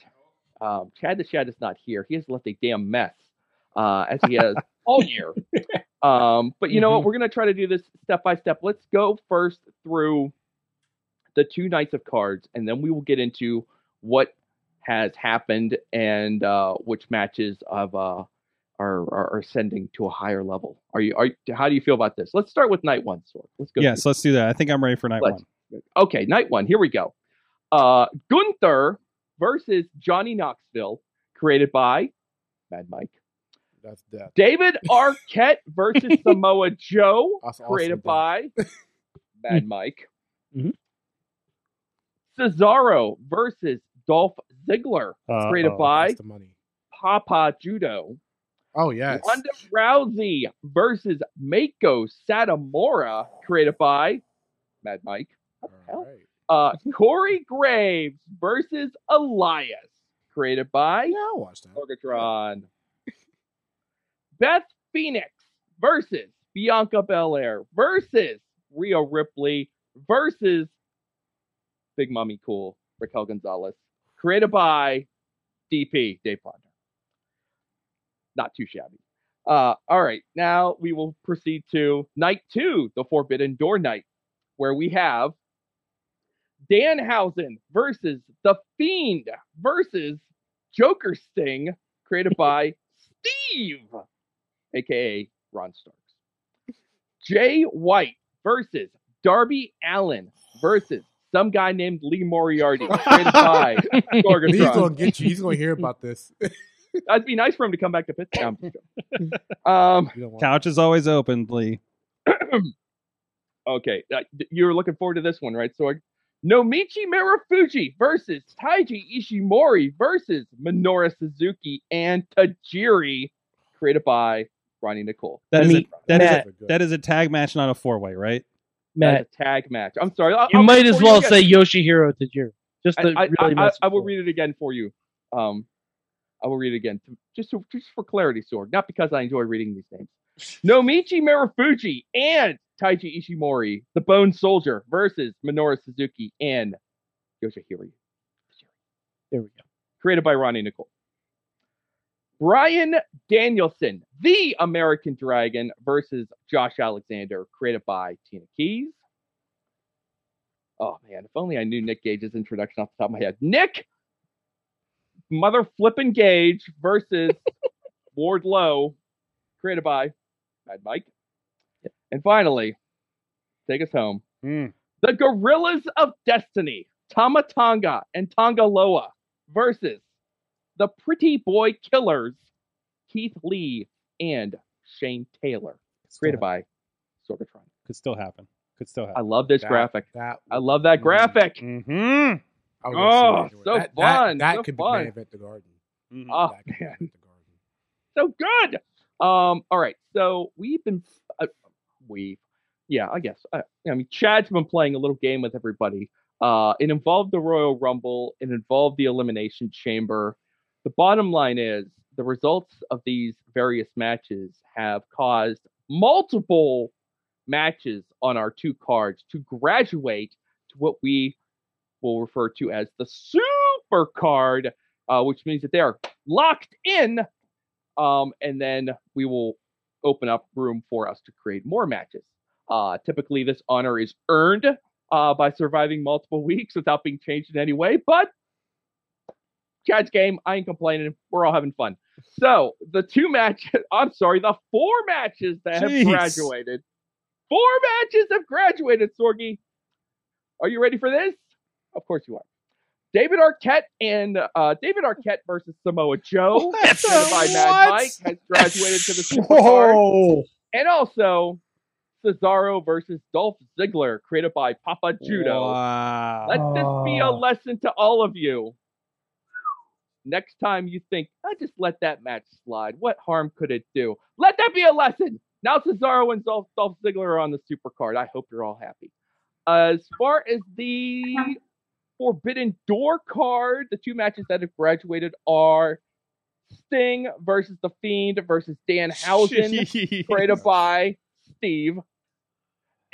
Um, Chad the Chad is not here. He has left a damn mess, uh, as he has all year. Um, but you know what? We're gonna try to do this step by step. Let's go first through the two nights of cards, and then we will get into what has happened and uh, which matches of uh, are, are are ascending to a higher level. Are you? Are you, how do you feel about this? Let's start with night one. Sorg. Let's go. Yes, let's do that. I think I'm ready for night Let's- one. Okay, night one. Here we go. Uh, Gunther versus Johnny Knoxville, created by Mad Mike. That's that. David Arquette versus Samoa Joe, That's created that. by Mad Mike. Mhm. Cesaro versus Dolph Ziggler, created Uh-oh. by the money. Papa Judo. Oh yes. Ronda Rousey versus Meiko Satomura, created by Mad Mike. What the hell? Uh, Corey Graves versus Elias, created by Yeah, I'll watch that. Sorgatron. Beth Phoenix versus Bianca Belair versus Rhea Ripley versus Big Mommy Cool, Raquel Gonzalez, created by DP, Dave Ponder. Not too shabby. Uh, all right, now we will proceed to night two, the Forbidden Door night, where we have Danhausen versus The Fiend versus Joker Sting, created by Steve, aka Ron Starks. Jay White versus Darby Allin versus some guy named Lee Moriarty, created by He's gonna get you. He's gonna hear about this. That'd be nice for him to come back to Pittsburgh. um, You don't want- Couch is always open, Lee. okay, uh, you're looking forward to this one, right, Sorg? Naomichi Marufuji versus Taiji Ishimori versus Minoru Suzuki and Tajiri, created by Ronnie Nicole. That I is mean, a, that is Matt- a, that is a tag match, not a four way, right? That's Matt, a tag match. I'm sorry. I'll, you I'll might as well say Yoshihiro Tajiri. Just I, to I, really I, I, mess I will read it again for you. Um, I will read it again, just to, just for clarity, Sorg. Not because I enjoy reading these names. Naomichi Marufuji and Taiji Ishimori, the Bone Soldier, versus Minoru Suzuki and Yoshihiro. There we go. Created by Ronnie Nicole. Bryan Danielson, the American Dragon, versus Josh Alexander, created by Tina Keys. Oh man, if only I knew Nick Gage's introduction off the top of my head. Nick, mother flippin' Gage versus Ward Lowe, created by Mad Mike. And finally, take us home. Hmm. The Guerrillas of Destiny, Tama Tonga and Tonga Loa versus the Pretty Boy Killers, Keith Lee and Shane Taylor, created by Sorgatron. Could still happen. Could still happen. I love this That- graphic. That, I love that graphic. Mm-hmm. I was Oh, so that, fun, That, that so could fun. be main event the garden. Mm-hmm. Oh, that could man. main the garden. so good. Um, all right, so we've been uh, we, yeah, I guess. I, I mean, Chad's been playing a little game with everybody. Uh, it involved the Royal Rumble. It involved the Elimination Chamber. The bottom line is the results of these various matches have caused multiple matches on our two cards to graduate to what we will refer to as the Super Card, uh, which means that they are locked in um, and then we will open up room for us to create more matches. Uh, typically, this honor is earned uh, by surviving multiple weeks without being changed in any way, but Chad's game, I ain't complaining. We're all having fun. So, the two matches, I'm sorry, the four matches that have graduated, four matches have graduated, Sorgi. Are you ready for this? Of course you are. David Arquette and uh, David Arquette versus Samoa Joe, What? by Mad Mike, has graduated to the Super Card. Whoa! And also Cesaro versus Dolph Ziggler, created by Papa Judo. Wow. Let this be a lesson to all of you. Next time you think, I just let that match slide. What harm could it do? Let that be a lesson. Now Cesaro and Dolph, Dolph Ziggler are on the super card. I hope you're all happy. As far as the Forbidden Door card, the two matches that have graduated are Sting versus The Fiend versus Danhausen created by Steve,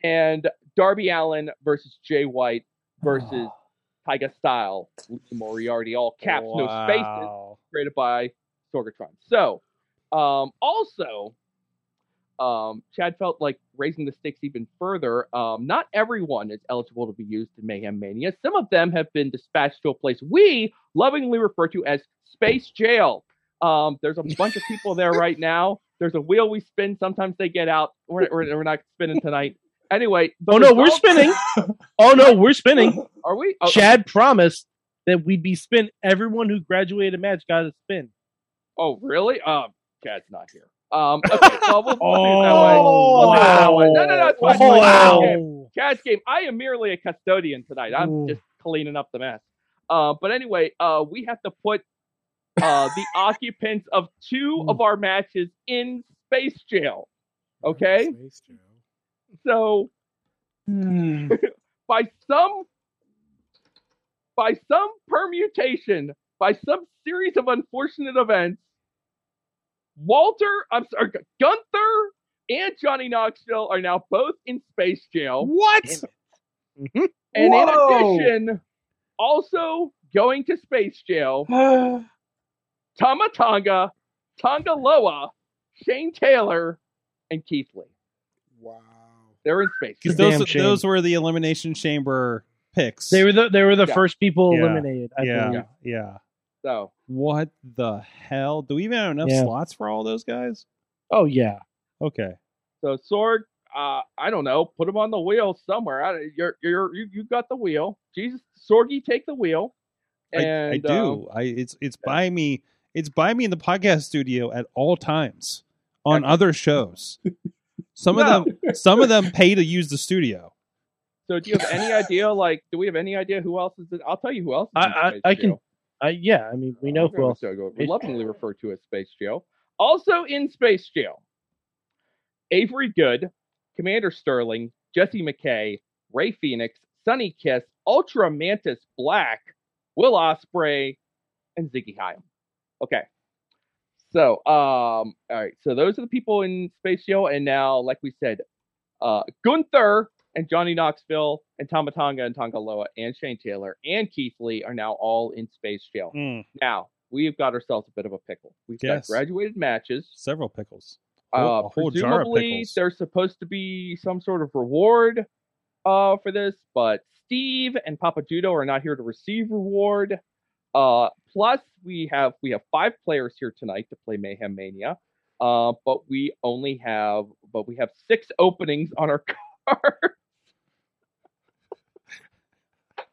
and Darby Allin versus Jay White versus Taiga Style, Lee Moriarty, all caps, no spaces, created by Sorgatron. So, um, also, um, Chad felt like raising the stakes even further. Um, not everyone is eligible to be used in Mayhem Mania. Some of them have been dispatched to a place we lovingly refer to as Space Jail. Um, there's a bunch of people there right now. There's a wheel we spin. Sometimes they get out. We're, we're, we're not spinning tonight. Anyway. Oh no, we're spinning. Oh no, we're spinning. Are we? Oh, Chad promised that we'd be spin. Everyone who graduated a match got a spin. Oh, really? Um, Chad's not here. Um, okay, well, we'll, we'll do it that way. Oh, We'll do it that wow. No, no, no, it's fine. Oh, Chad's game. wow. Chad's game. I am merely a custodian tonight. I'm Ooh. just cleaning up the mess. Uh, but anyway, uh, we have to put uh, the occupants of two of our matches in space jail. Okay? Space Jail. So by some by some permutation, by some series of unfortunate events, Walter, I'm sorry, Gunther and Johnny Knoxville are now both in space jail. What? And Whoa. in addition, also going to space jail, Tama Tonga, Tonga Loa, Shane Taylor, and Keith Lee. Wow. They're in space. Because those shame. those were the elimination chamber picks. They were the they were the Yeah. first people Yeah. eliminated. I yeah, believe. yeah. So What the hell? Do we even have enough Yeah. slots for all those guys? Oh yeah. Okay. So Sorg, uh, I don't know, put him on the wheel somewhere. I, you're, you're, you, you got the wheel. Jesus, Sorgy, take the wheel. I, And I do. um, I it's it's by me. It's by me in the podcast studio at all times on other shows. Some No. of them some of them pay to use the studio. So do you have any idea? Like, do we have any idea who else is? In, I'll tell you who else. Is I- I- I can- I, yeah. I mean, we know who else. Space lovingly referred to as Space Jail. Also in Space Jail, Avery Good, Commander Sterling, Jessie McKay, Ray Phoenix, Sonny Kiss, Ultra Mantis Black, Will Ospreay, and Ziggy Haim. Okay. So, um, all right. So those are the people in Space Jail, and now, like we said, uh, Gunther and Johnny Knoxville and Tama Tonga and Tonga Loa and Shane Taylor and Keith Lee are now all in space jail. Mm, Now we've got ourselves a bit of a pickle. We've Yes. got graduated matches. several pickles. Uh, a whole jar of presumably, pickles. there's supposed to be some sort of reward uh, for this, but Steve and Papa Judo are not here to receive reward. Uh, plus, we have we have five players here tonight to play Mayhem Mania, uh, but we only have but we have six openings on our card.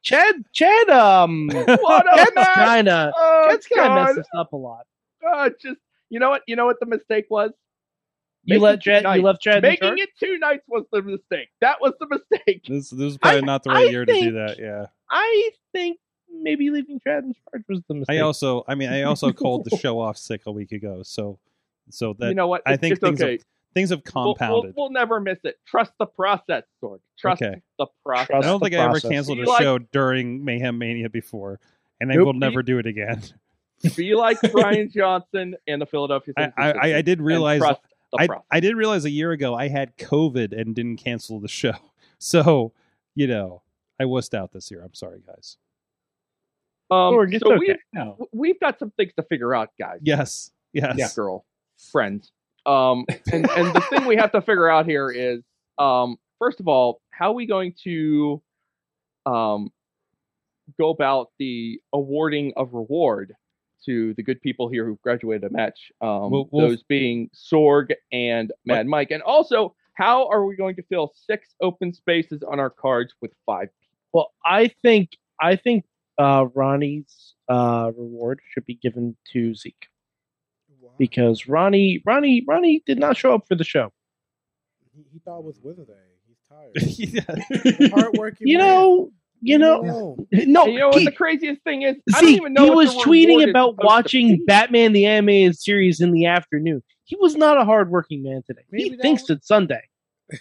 Chad, Chad, um, what a Chad's kind of, Oh, Chad's kind of messed us up a lot. Uh, just you know what you know what the mistake was. You Making let Chad, you left Chad Making it two nights was the mistake. That was the mistake. This, this is probably I- not the right I year to do that. Yeah. I think maybe leaving Chad in charge was the mistake. I also, I mean, I also called the show off sick a week ago. So, so that you know what? I It's- think it's things okay. have things have We'll- we'll- compounded. We'll, never miss it. Trust the process, Sorg. Trust Okay. the process. Trust I don't the think I ever process. canceled a like- show during Mayhem Mania before, and I Nope. will never do it again. Be like Brian Johnson and the Philadelphia. I, I, I- I did realize I. I did realize a year ago I had COVID and didn't cancel the show. So, you know, I wussed out this year. I'm sorry, guys. Um, Sorg, it's so okay. we've No. we've got some things to figure out, guys. Yes, yes. girl, friends. Um, and and the thing we have to figure out here is, um, first of all, how are we going to, um, go about the awarding of reward to the good people here who've graduated a match. Um, We'll- we'll- those being Sorg and Mad Mike, and also how are we going to fill six open spaces on our cards with five? people? Well, I think I think uh, Ronnie's uh, reward should be given to Zeke because Ronnie Ronnie Ronnie did not show up for the show. He, he thought it was Wizard Day. He's tired. Yeah. Hardworking. You man. know, you know, alone. no. And you know what he, the craziest thing is? I don't even know he was tweeting about watching. Batman the animated series in the afternoon. He was not a hardworking man today. Maybe he thinks was- it's Sunday.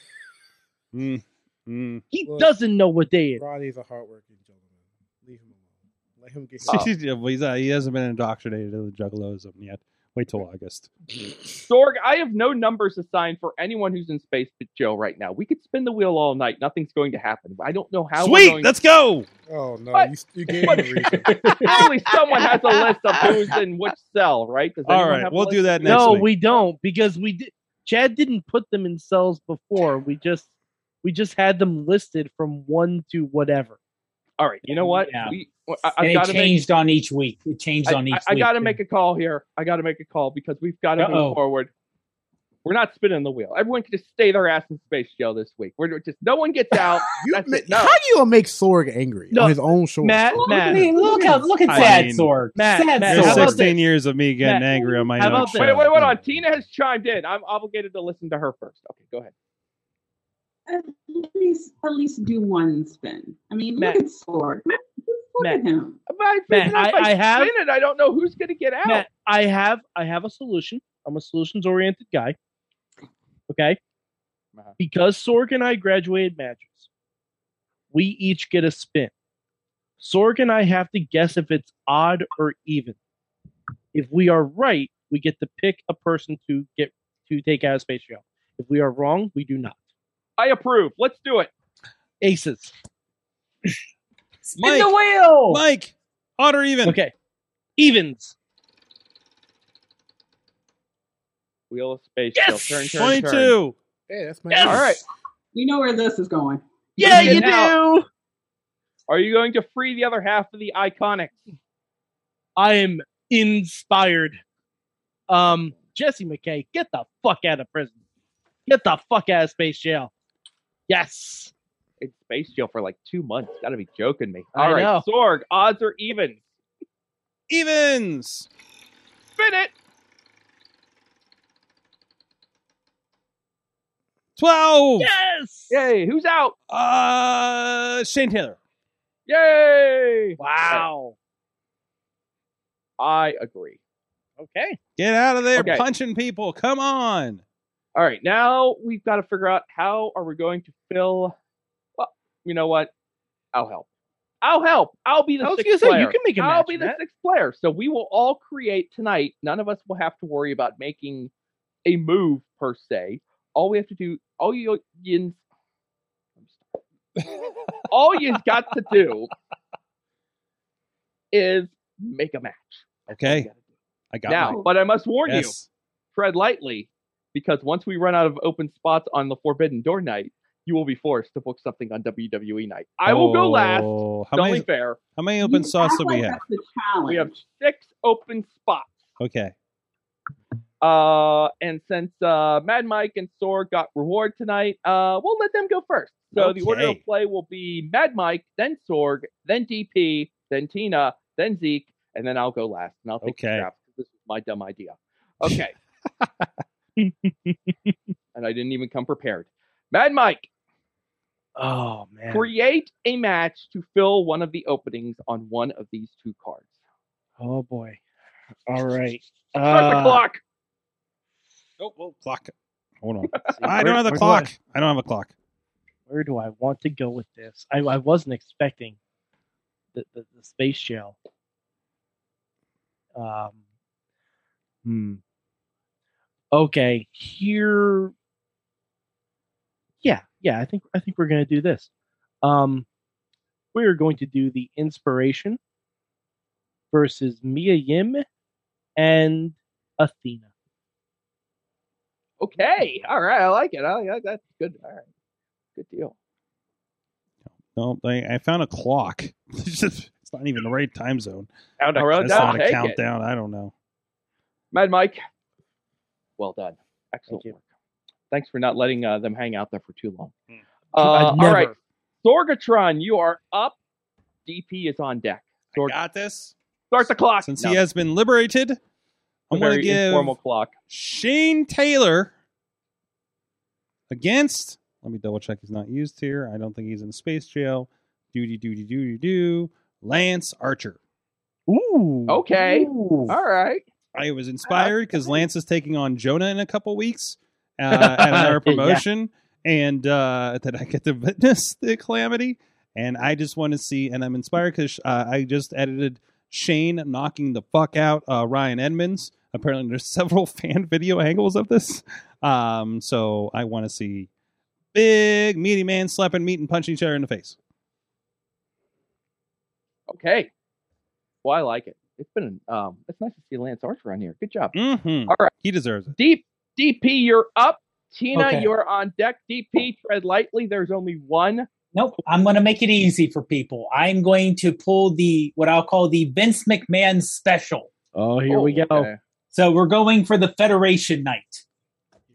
Mm, mm. He Look, doesn't know what day it is. Ronnie's a hardworking gentleman. Leave him alone. Let him get. Oh. He's, uh, he hasn't been indoctrinated to the juggaloism yet. Wait till August. Sorg, I have no numbers assigned for anyone who's in space but Joe right now. We could spin the wheel all night. Nothing's going to happen. I don't know how. Sweet, going let's go. Oh no! What? You, you gave him a reason. Surely someone has a list of who's in which cell, right? Does All have we'll do that next no, week. we don't because we did. Chad didn't put them in cells before. We just we just had them listed from one to whatever. All right, you know what? Yeah. We, I, and I've it got to make. changed on each week. It changed I, on each I, I got to make a call here. I got to make a call because we've got to move forward. We're not spinning the wheel. Everyone can just stay their ass in space jail this week. We're just no one gets out. You it. No. How do you gonna make Sorg angry No, on his own show? Matt, I Matt, mean, look at look at I Sad mean, Sorg. Matt, Sad Matt, Sorg. 16 this? years of me getting Matt, angry on my own about show. Wait, wait, wait on. Tina has chimed in. I'm obligated to listen to her first. Okay, go ahead. At least, at least do one spin. I mean, Matt. look at Sword. Look Matt. I, Matt, if I- I have- it, I don't know who's going to get out. Matt, I have I have a solution. I'm a solutions oriented guy. Okay. Uh-huh. Because Sorg and I graduated matches, we each get a spin. Sorg and I have to guess if it's odd or even. If we are right, we get to pick a person to get to take out of space jail. If we are wrong, we do not. I approve. Let's do it. Aces. Spin Mike. the wheel. Mike, odd or even? Okay. Evens. Wheel of space. Yes! Jail. Turn, turn, turn. 22. Hey, that's my. Yes! All right. We know where this is going. Yeah, you Now- do. Are you going to free the other half of the iconic? I am inspired. Um, Jessie McKay, get the fuck out of prison. Get the fuck out of space jail. Yes. In space jail for like two months. Got to be joking me. I All right, know. Sorg. Odds or evens? Evens. Spin it. 12. Yes. Yay. Who's out? Uh, Shane Taylor. Yay. Wow. I agree. Okay. Get out of there Okay. punching people. Come on. All right, now we've got to figure out how are we going to fill. Well, you know what? I'll help. I'll help. I'll be the I was sixth gonna say, you player. can make a I'll be in the that. sixth player. So we will all create tonight. None of us will have to worry about making a move per se. All we have to do, all you yins. All you've got to do is make a match. Okay. I got now, mine. but I must warn you, tread lightly, because once we run out of open spots on the Forbidden Door night, you will be forced to book something on WWE night. I will go last. Oh, It's How only many, fair. how many open You sauce do we like have? That's the challenge. We have six open spots. Okay. Uh, and since uh, Mad Mike and Sorg got reward tonight, uh, we'll let them go first. So the order of play will be Mad Mike, then Sorg, then DP, then Tina, then Zeke, and then I'll go last, and I'll take the Okay. scraps. 'cause This is my dumb idea. Okay. and I didn't even come prepared. Mad Mike, Oh man. create a match to fill one of the openings on one of these two cards. Oh boy. All right. Start the Uh, clock. Oh, well, clock. Hold on. see, I where- don't have the where do clock. I- I don't have a clock. where do I want to go with this? I, I wasn't expecting the, the, the space shell. Um, hmm. Okay, here. Yeah, yeah. I think I think we're gonna do this. Um, we are going to do the inspiration versus Mia Yim and Athena. Okay. All right. I like it. I like That's good. All right. Good deal. No, I, I found a clock. It's just it's not even the right time zone. All right, That's I'll not a take it. countdown. I don't know. Mad Mike, well done. Excellent Thank you. work. Thanks for not letting uh, them hang out there for too long. Hmm. Uh, all right, never. Sorgatron, you are up. DP is on deck. I Sorg, got this. start the clock. Since No, he has been liberated, it's I'm going to very give informal clock. Shane Taylor against. Let me double check he's not used here. I don't think he's in space jail. Duty, duty, duty, do. Lance Archer. Ooh. Okay. Ooh. All right. I was inspired because Lance is taking on Jonah in a couple weeks uh, at another Yeah. promotion, and uh, that I get to witness the calamity. And I just want to see, and I'm inspired because uh, I just edited Shane knocking the fuck out uh, Ryan Edmonds. Apparently, there's several fan video angles of this, um, so I want to see big meaty man slapping meat and punching each other in the face. Okay. Well, I like it. It's been um. It's nice to see Lance Archer on here. Good job. Mm-hmm. All right. He deserves it. Deep DP, you're up. Tina, Okay. you're on deck. DP, tread lightly. There's only one. Nope. I'm going to make it easy for people. I'm going to pull the what I'll call the Vince McMahon special. Oh, here we oh, go. Okay. So we're going for the Federation night.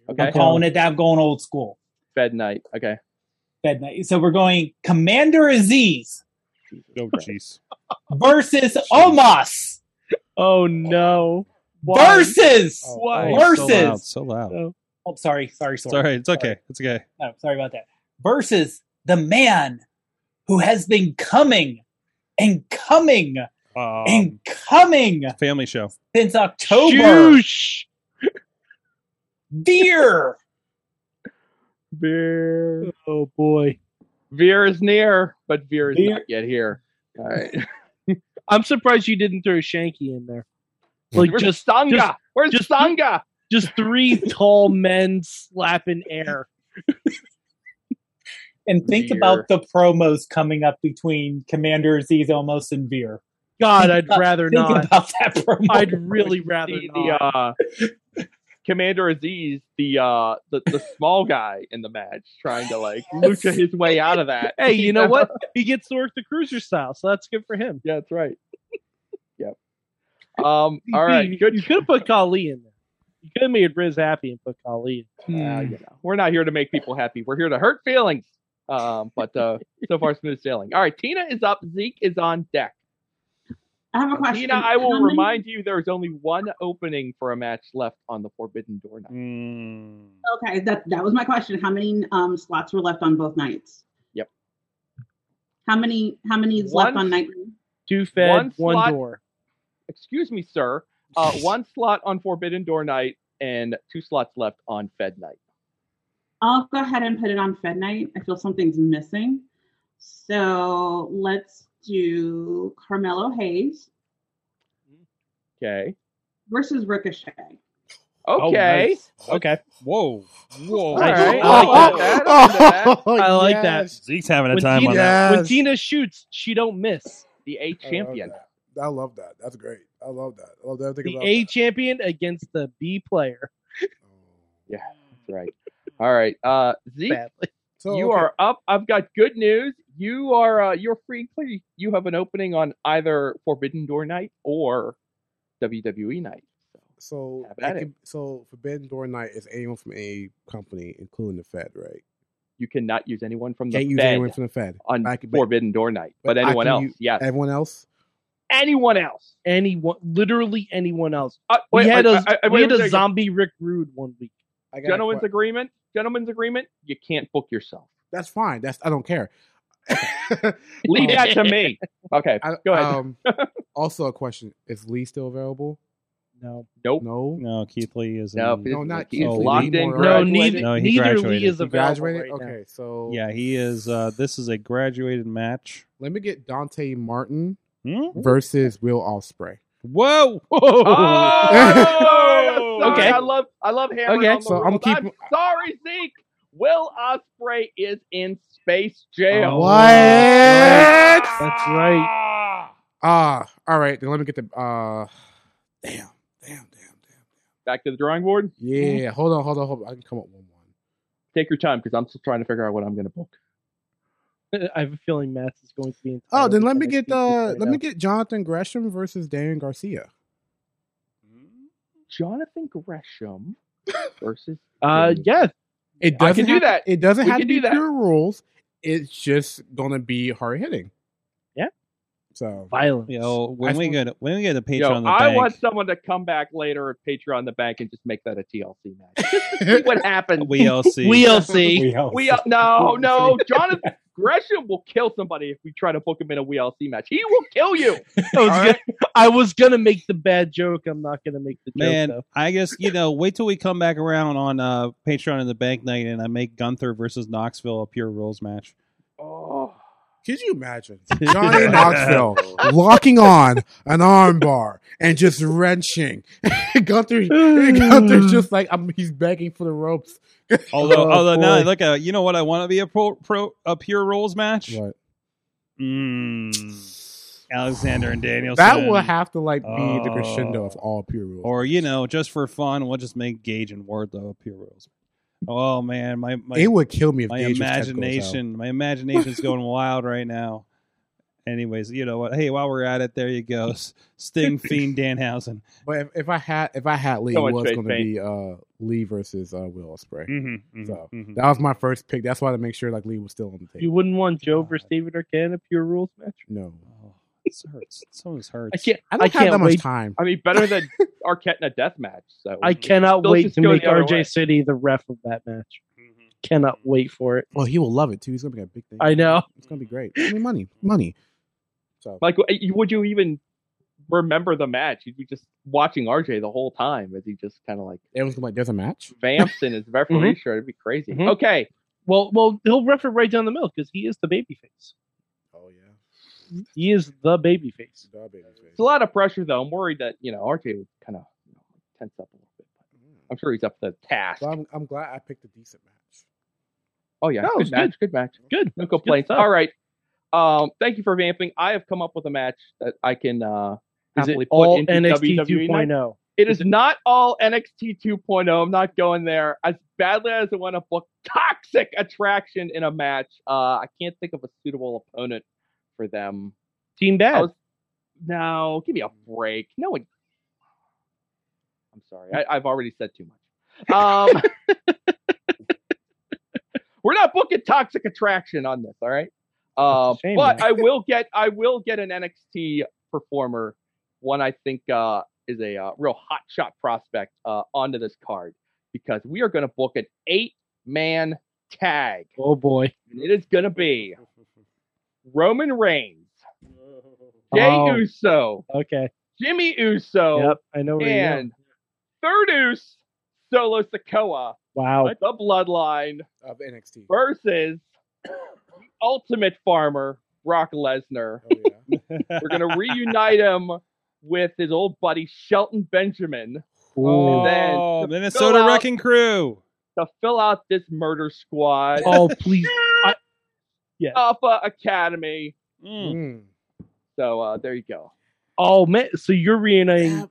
Okay. I'm calling it that. I'm going old school. Fed night. Okay. Fed night. So we're going Commander Azeez Oh, jeez. versus Omos Oh no. Why? versus. Oh, Why? oh, Versus- So loud. So loud. Oh. Oh, sorry, sorry, It's sorry. It's okay. It's okay. No, sorry about that. Versus the man who has been coming and coming Um, and coming family show. since October. Shoosh. Veer. Veer. Oh boy. Veer is near, but Veer is Veer- not yet here. All right. I'm surprised you didn't throw Shanky in there. Like Where's just Sanga? just- Where's just- Sanga? just three tall men slapping air. And think Veer. about the promos coming up between Commander Azeez, Omos and Veer. God, Think I'd about- rather think not. about that promo. I'd really rather the, not. the uh, Commander Azeez, the uh, the the small guy in the match, trying to like lucha his way out of that. hey, you know what? He gets to work the cruiser style, so that's good for him. Yeah, that's right. Yep. Um. All right. You, Good. You could have put Khali in there. You could have made Riz happy and put Khali in. Uh, you know, we're not here to make people happy. We're here to hurt feelings. Um. But uh, so far smooth sailing. All right. Tina is up. Zeke is on deck. I have a question. Tina, I will many- remind you there is only one opening for a match left on the Forbidden Door night. Mm, Okay, that that was my question. How many um slots were left on both nights? Yep. How many? How many is One- left on night? Two fed, One one, slot- door. Excuse me, sir. Uh, one slot on Forbidden Door night and two slots left on Fed night. I'll go ahead and put it on Fed night. I feel something's missing. So let's do Carmelo Hayes Okay. versus Ricochet. Oh, Okay. nice. Okay. Whoa. Whoa. I- right. I like that. I'm that. I like that. Zeke's having a When time Tina, on that. when Yes. Tina shoots, she don't miss. The A I love champion. That. I love that. That's great. I love that. I love everything The about A that. champion against the B player. Yeah, that's right. All right, uh, Zeke, So you okay. are up. I've got good news. You are uh, you're free and clear. You have an opening on either Forbidden Door night or WWE night. So Have it can- so Forbidden Door Night is anyone from a company, including the Fed, right? You cannot use anyone from the Fed. Can't use Fed anyone from the Fed. on I can- but- Forbidden Door night, but, but anyone else, use- yes, Everyone else? Anyone else. Anyone, literally anyone else. Uh, We had wait, a I- I- we wait, had wait, a zombie Rick Rude one week. I got Gentlemen's que- agreement. Gentlemen's agreement. You can't book yourself. That's fine. That's I don't care. Leave that to me. Okay, I- go ahead. Um, also, a question: Is Lee still available? No, nope. No. No, Keith Lee is. No, in- No, not Keith Lee. locked in. No, neither, No, he neither Lee is He available graduated. right now. okay, so Yeah, he is. Uh, this is a graduated match. let me get Dante Martin Hmm? versus Will Ospreay. Whoa! Oh, sorry, Okay. I love I love hammering Okay. on the So I'm rules. keeping- sorry, Zeke. Will Ospreay is in space jail. Oh, What? That's right. Ah, all right. Then let me get the. Uh, damn, damn, damn, damn. Back to the drawing board. Yeah, hold on, hold on, hold on. I can come up with one. Take your time because I'm still trying to figure out what I'm going to book. I have a feeling Matt's is going to be. Oh, then let me NXT get uh, 2.0. let me get Jonathan Gresham versus Darren Garcia. Jonathan Gresham versus. Uh, yeah, It doesn't can do have- that. It doesn't We have can to be that. pure rules. It's just gonna be hard hitting. Yeah. So violence. You know, when I we get when we get a Patreon Yo, the I bank, want someone to come back later at Patreon the bank and just make that a TLC match. See what happens. we all see. We'll see. We no no Jonathan Gresham will kill somebody if we try to book him in a WLC match. He will kill you. I was, All gonna, right. I was gonna make the bad joke. I'm not gonna make the joke Man, though. I guess you know. Wait till we come back around on uh, Patreon in the bank night, and I make Gunther versus Knoxville a pure rules match. Oh, could you imagine Johnny Knoxville locking on an armbar and just wrenching? Gunther, Gunther's just like I'm, he's begging for the ropes. Although, Oh, although now boy. look at you know what I want to be a pro, pro a pure rules match. What? Mm, Alexander and Danielson. That will have to like be the crescendo Oh. of all pure rules. or you know, just for fun, we'll just make Gage and Wardlow a pure rules. Oh man, my my it would kill me if my Gage was technical as hell. imagination, my imagination's going wild right now. Anyways, you know what? Hey, while we're at it, there you go. Sting Fiend Danhausen. But if, if I had if I had Lee, it was going to be uh, Lee versus uh, Will Ospreay. Mm-hmm, So that was my first pick. That's why to make sure like Lee was still on the table. You wouldn't want Joe versus David Arquette in a pure rules match. no, Oh, this hurts. Some of this hurts. I can't. I I, don't have can't that much wait. time. I mean, better than Arquette in a death match. So I cannot wait to make RJ way. City the ref of that match. Cannot wait for it. Well, he will love it too. He's going to be a big thing. I know. It's going to be great. I mean, money, money. So Like, would you even remember the match? You'd be just watching RJ the whole time as he just kind of like everyone's going like, "There's a match." vamps in his referee shirt. It'd be crazy. Mhm. Okay, Well, well, he'll ref it right down the middle because he is the baby face. Yeah, He is the baby face. Dog baby face. it's a lot of pressure though. I'm worried that you know RJ would kind of you know, tense up a little bit. I'm sure he's up to the task. So I'm, I'm glad I picked a decent match. Oh yeah, No, good it's match, good. match, Good. no complaints. stuff. All right, um, thank you for vamping. I have come up with a match that I can uh, Is happily it put all into NXT WWE night. 2.0? It is not all NXT 2.0. I'm not going there. As badly as I want to book Toxic Attraction in a match, uh, I can't think of a suitable opponent for them. Team I Bad. was- no, give me a break. No one. I'm sorry. I, I've already said too much. Um, we're not booking Toxic Attraction on this. All right. Uh, shame, but man. I will get I will get an NXT performer, one I think uh, is a uh, real hot shot prospect uh, onto this card because we are going to book an eight man tag. oh boy. And it is going to be Roman Reigns, Jay Oh. Uso, Okay. Jimmy Uso, yep. I know where and third Uso, Solo Sikoa, Wow. the Bloodline Of NXT. versus the Ultimate Farmer, Brock Lesnar. Oh yeah. We're gonna reunite him with his old buddy Shelton Benjamin Oh, then to Minnesota fill out- Wrecking Crew. to fill out this murder squad. Oh please, I, Alpha Academy. Mm. Mm. So uh, there you go. oh man. So you're reuniting. That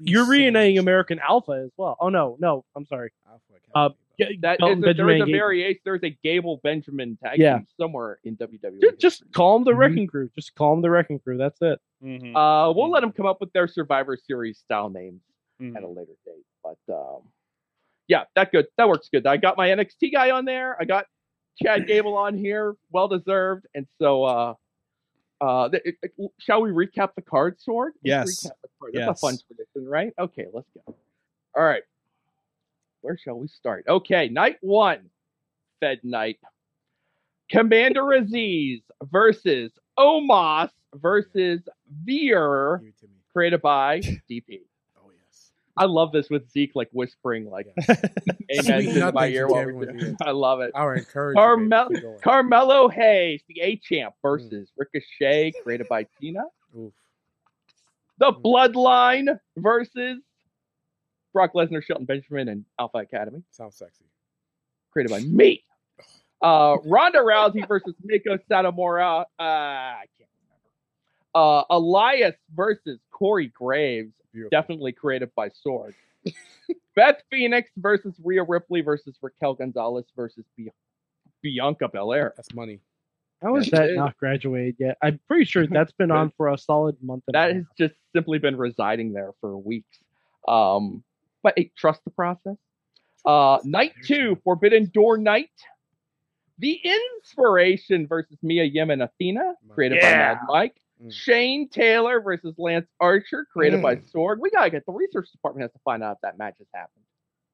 You're so reuniting American Alpha as well. Oh no, no, I'm sorry. Alpha Academy, Uh, but- Yeah, That Belton is a, there is a variation. There's a Gable Benjamin tag Yeah. team somewhere in WWE. Just, just call them the Mhm. Wrecking Crew. Just call them the Wrecking Crew. That's it. Mhm. Uh, we'll let them come up with their Survivor Series style names Mhm. at a later date. But um, yeah, that good. That works good. I got my NXT guy on there. I got Chad Gable on here, well deserved. And so, uh, uh, it- it- shall we recap the card Sorg? Let's Yes. recap the card. That's Yes. a fun tradition, right? Okay, let's go. All right. Where shall we start? Okay, night one, Fed night. Commander Azeez versus Omos versus Veer, Give it to me. created by DP. Yes. I love this with Zeke like whispering like Sweet amen into my ear while we're doing- I love it. I would encourage Carmel- you, baby. Keep going. Carmelo Hayes, the A champ, versus Ricochet, created by Tina. Oof. The Bloodline versus Brock Lesnar, Shelton Benjamin, and Alpha Academy, Sounds sexy. created by me. Uh, Ronda Rousey versus Meiko Satomura. Uh, I can't remember. Uh, Elias versus Corey Graves, Beautiful. definitely created by Sorg. Beth Phoenix versus Rhea Ripley versus Raquel Gonzalez versus Bi- Bianca Belair. That's money. How is Yeah, it that is. not graduated yet? I'm pretty sure that's been on for a solid month. And That has just simply been residing there for weeks. Um, but hey, trust the process. Uh, night two, Forbidden Door Night. The Inspiration versus Mia Yim and Athena, created by Mad Mike. Mm. Shane Taylor versus Lance Archer, created by Mm. Sorg. We gotta get the research department has to find out if that match has happened.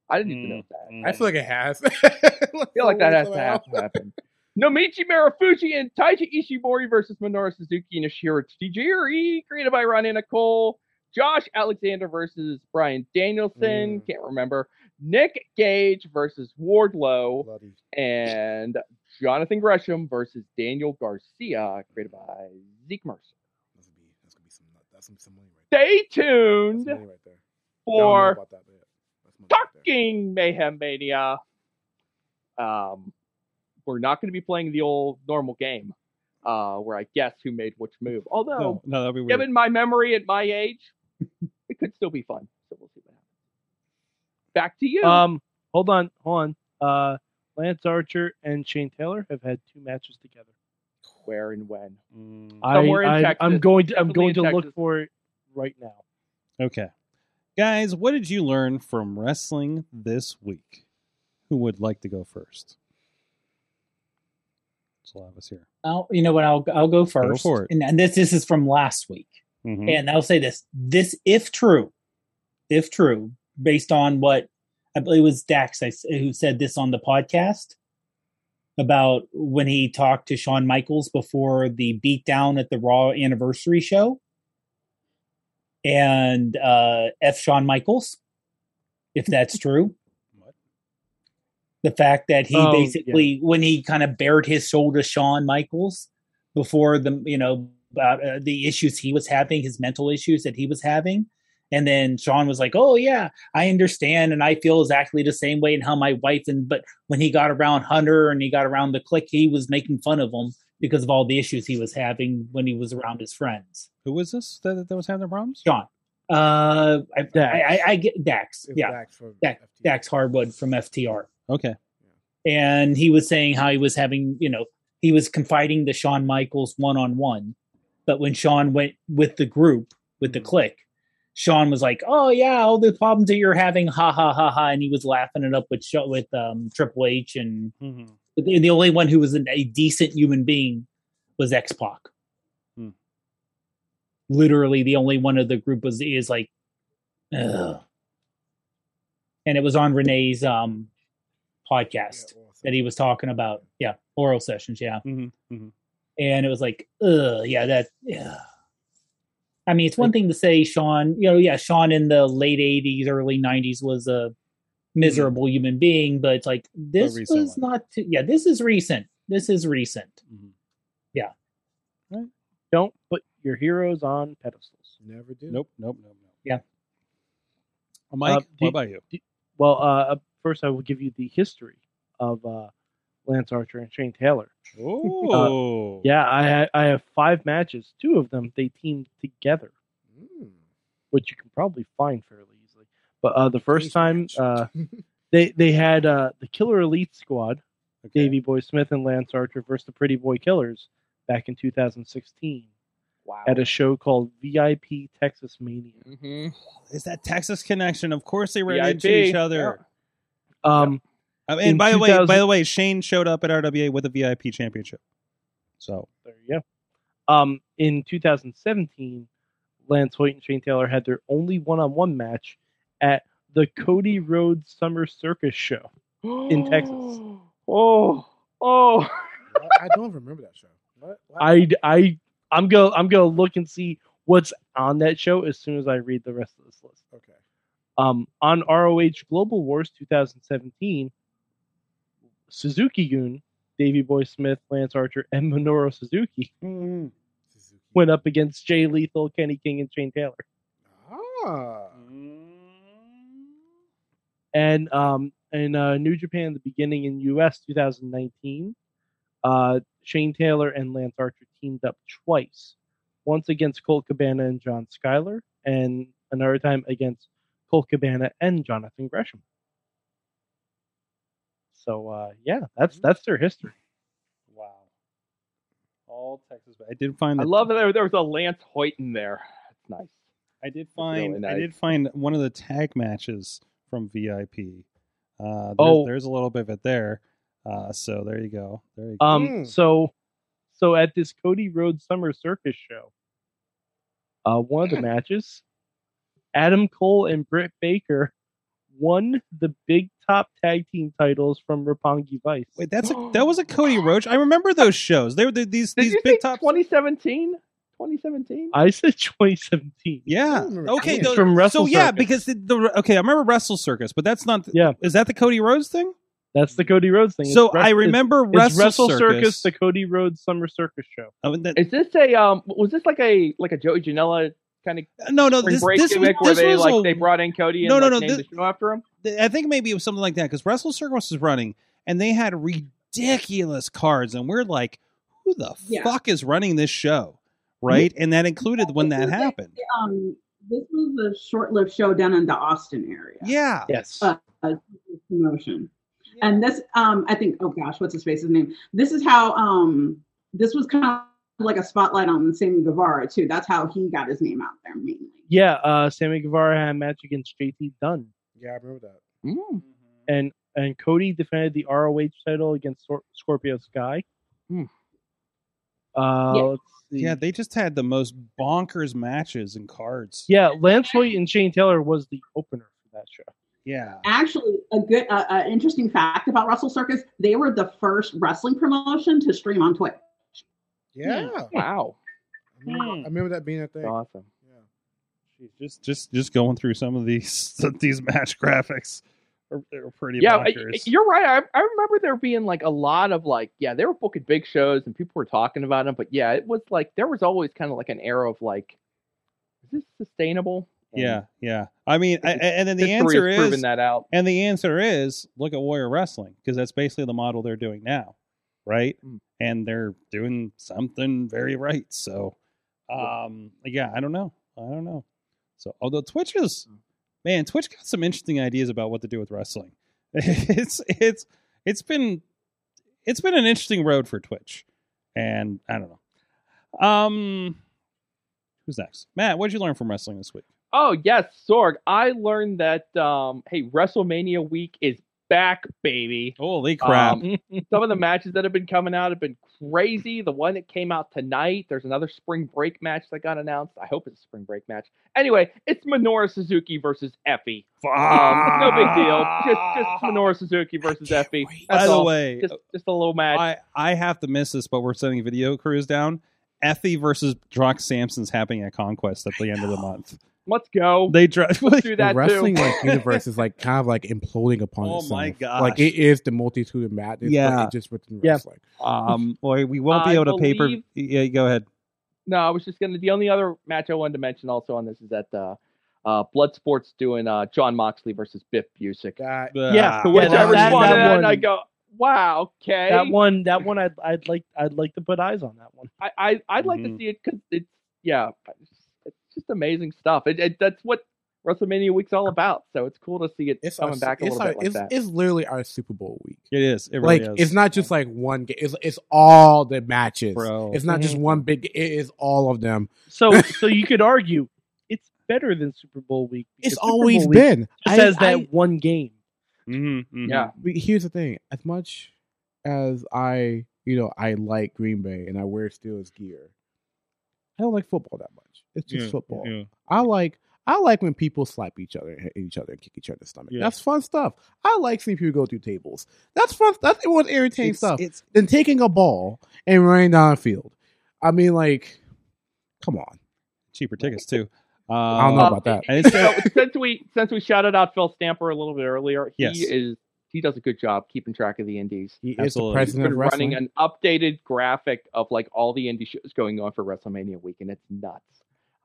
I didn't even know that. I feel like it has. I feel like that has to have to happen. Naomichi Marufuji and Taiji Ishimori versus Minoru Suzuki and Ashira Tajiri, created by Ronnie Nicole. Josh Alexander versus Bryan Danielson, Mm. can't remember. Nick Gage versus Wardlow, Bloody. and Jonathan Gresham versus Daniel Garcia, created by Zeke Mercer. That's gonna be. That's gonna be some. That's gonna be some money right there. Stay That's tuned money right there. I don't know for about that, but. That's money right there. Talking Mayhem Mania. Um, we're not going to be playing the old normal game, uh, where I guess who made which move. Although, No, no, be given my memory at my age, it could still be fun. So we'll see what happens. Back to you. Um, hold on, hold on. Uh, Lance Archer and Shane Taylor have had two matches together. Where and when? Mm, I, I, I'm going to I'm going in to look for it right now. okay. Guys, what did you learn from wrestling this week? Who would like to go first? There's a lot of us here. I'll, you know what? I'll I'll go first. for it. And, and this this is from last week. Mhm. And I'll say this: this, if true, if true, based on what I believe it was Dax I s who said this on the podcast about when he talked to Shawn Michaels before the beatdown at the Raw anniversary show, and uh, F. Shawn Michaels, if that's true. What? The fact that he Oh, basically, when he kind of bared his soul to Shawn Michaels before the, you know, about uh, the issues he was having, his mental issues that he was having. And then Shawn was like, "Oh yeah, I understand, and I feel exactly the same way." And how my wife and but when he got around Hunter and he got around the clique, he was making fun of him because of all the issues he was having when he was around his friends. Who was this that, that was having the problems? Shawn, uh, I, I, I, I get Dax, yeah, Dax Dax, Dax Harwood from FTR, Okay. and he was saying how he was having, you know, he was confiding to Shawn Michaels one on one, but when Shawn went with the group with the clique, Shawn was like, "Oh yeah, all the problems that you're having, ha ha ha ha," and he was laughing it up with with um, Triple H, and Mhm. the, only one who was an, a decent human being was X Pac. Hmm. Literally, the only one of the group was is like, Ugh. and it was on Renee's um podcast Yeah, that he was talking about. Yeah, oral sessions. Yeah, Mhm. Mhm. and it was like, ugh, yeah, that. Yeah. I mean, it's one thing to say Shawn, you know, yeah, Shawn in the late '80s, early '90s was a miserable human being, but it's like this was one. not. Too, yeah, this is recent. This is recent. Mhm. Don't put your heroes on pedestals. Never do. Nope. Nope. Nope. Nope. Yeah. Mike, Uh, what do- about you? Well, uh, first I will give you the history of uh, Lance Archer and Shane Taylor. Oh, Yeah, I ha- I have five matches. Two of them they teamed together, Mm. which you can probably find fairly easily. But uh, the first Cage time uh, they they had uh, the Killer Elite Squad, Okay. Davey Boy Smith and Lance Archer versus the Pretty Boy Killers back in 2016 Wow. at a show called VIP Texas Mania. hmm Is that Texas connection? Of course, they ran into each other. Um, Uh, and In by the way, 2000 by the way, Shane showed up at RWA with a VIP championship. So There you go. Um, in 2017, Lance Hoyt and Shane Taylor had their only one-on-one match at the Cody Rhodes Summer Circus show. in Texas. Oh, oh. I don't remember that show. What? What? I, I, I'm go, I'm gonna look and see what's on that show as soon as I read the rest of this list. okay. Um, on ROH Global Wars 2017, Suzuki Gun, Davey Boy Smith, Lance Archer, and Minoru Suzuki Suzuki. went up against Jay Lethal, Kenny King, and Shane Taylor. Ah. And um, in uh, New Japan, the beginning in US 2019, uh, Shane Taylor and Lance Archer teamed up twice. Once against Colt Cabana and John Skyler, and another time against Colt Cabana and Jonathan Gresham. So uh, yeah, that's that's their history. wow, all Texas. I did find. I love that there, there was a Lance Hoyt in there. That's nice. I did really find. I did find one of the tag matches from VIP. Uh, there's, Oh. there's a little bit of it there. Uh, so there you go. There you go. Um, Mm. so so at this Cody Rhodes Summer Circus show, uh, one of the matches, Adam Cole and Britt Baker won the big top tag team titles from Roppongi Vice. Wait, that's a, that was a Cody Roach. I remember those shows. They were the, these Did these you big top. 2017? 2017? I said 2017. Yeah. Okay. It's those- from Wrestle so yeah, Circus. because the, the okay, I remember Wrestle Circus, but that's not. Yeah. Is that the Cody Rhodes thing? That's the Cody Rhodes thing. So Wres- I remember it's Wrestle, Wrestle Circus. Circus, the Cody Rhodes Summer Circus show. I mean, that- Is this a um? Was this like a like a Joey Janela kind of no, no. spring This, break this, was, gimmick where this they was like a- they brought in Cody and No, no, like, no, named this- the show after him? I think maybe it was something like that because Wrestle Circus was running and they had ridiculous cards, and we're like, who the Yeah. fuck is running this show, right? And that included when that This was happened. Um, this was a short-lived show down in the Austin area. Yeah. Yes. Uh, promotion. And this, um, I think, oh gosh, what's his face's name? This is how, um, this was kind of like a spotlight on Sammy Guevara too. That's how he got his name out there mainly. Yeah, uh, Sammy Guevara had a match against JT Dunn, Yeah, I remember that. Mm. and and Cody defended the ROH title against Sor- Scorpio Sky. Hmm. Uh, Yeah. let's see. Yeah, they just had the most bonkers matches and cards. Yeah, Lance Hoyt and Shane Taylor was the opener for that show. Yeah. Actually, a good, uh, uh, interesting fact about Wrestle Circus: they were the first wrestling promotion to stream on Twitch. Yeah. Wow, I, remember, I remember that being a thing. awesome. Yeah. Just just just going through some of these these match graphics are, are pretty Yeah, I- you're right. I, I remember there being like a lot of like, yeah, they were booking big shows and people were talking about them, but yeah, it was like there was always kind of like an era of like, is this sustainable? And yeah, yeah. I mean, I, and then the answer is proven that out. And the answer is look at Warrior Wrestling because that's basically the model they're doing now, right? Mm. And they're doing something very right. So, um, yeah, I don't know. I don't know. So, although Twitch is, man, Twitch got some interesting ideas about what to do with wrestling. It's it's it's been it's been an interesting road for Twitch, and I don't know. Um, who's next? Matt, what did you learn from wrestling this week? Oh yes, Sorg. I learned that um, hey, WrestleMania week is back, baby. Holy crap! Um, some of the matches that have been coming out have been crazy. The one that came out tonight, there's another spring break match that got announced. I hope it's a spring break match. Anyway, it's Minoru Suzuki versus Effie. Um, no big deal. Just just Minoru Suzuki versus Effie. That's By the all. way, just just a little match. I, I have to miss this, but we're sending video crews down. Effie versus Drock Sampson's happening at Conquest at the end of the month. Let's go. They drive. Let's do that the wrestling too. like universe is like kind of like imploding upon Oh itself. my gosh. Like it is the multitude of madness. Yeah. but it just within Yeah. wrestling. Um, boy, we won't be I able to pay per. Yeah, go ahead. No, I was just gonna. The only other match I wanted to mention also on this is that uh, Uh, Bloodsport's doing uh, Jon Moxley versus Biff Busick. That, Yeah, To which yeah, I that- responded, that and I go, "Wow, okay." That one, that one, I'd, I'd like, I'd like to put eyes on that one. I, I I'd like Mhm. to see it because it's yeah, it's, it's just amazing stuff. It, it, that's what WrestleMania week's all about. So it's cool to see it it's coming our, back a little our- bit like it's, that. it's literally our Super Bowl week. It is. It really like is. it's not just like one game. It's it's all the matches. Bro. It's not just Mhm. one big. It is all of them. So, so you could argue it's better than Super Bowl week. It's Super always week been. I- says that I- one game. Mhm, mhm. yeah, But here's the thing: as much as I, you know, I like Green Bay and I wear Steelers gear, I don't like football that much. It's just Yeah, football. yeah. I like I like when people slap each other, and hit each other, and kick each other in the stomach. Yeah. That's fun stuff. I like seeing people go through tables. That's fun. That's more irritating It's- stuff it's- than taking a ball and running down the field. I mean, like, come on. cheaper tickets too. Uh, I don't know about that. And since we since we shouted out Phil Stamper a little bit earlier, he Yes. is he does a good job keeping track of the indies. He is Absolutely. the He's president been of running an updated graphic of like all the indie shows going on for WrestleMania week, and it's nuts.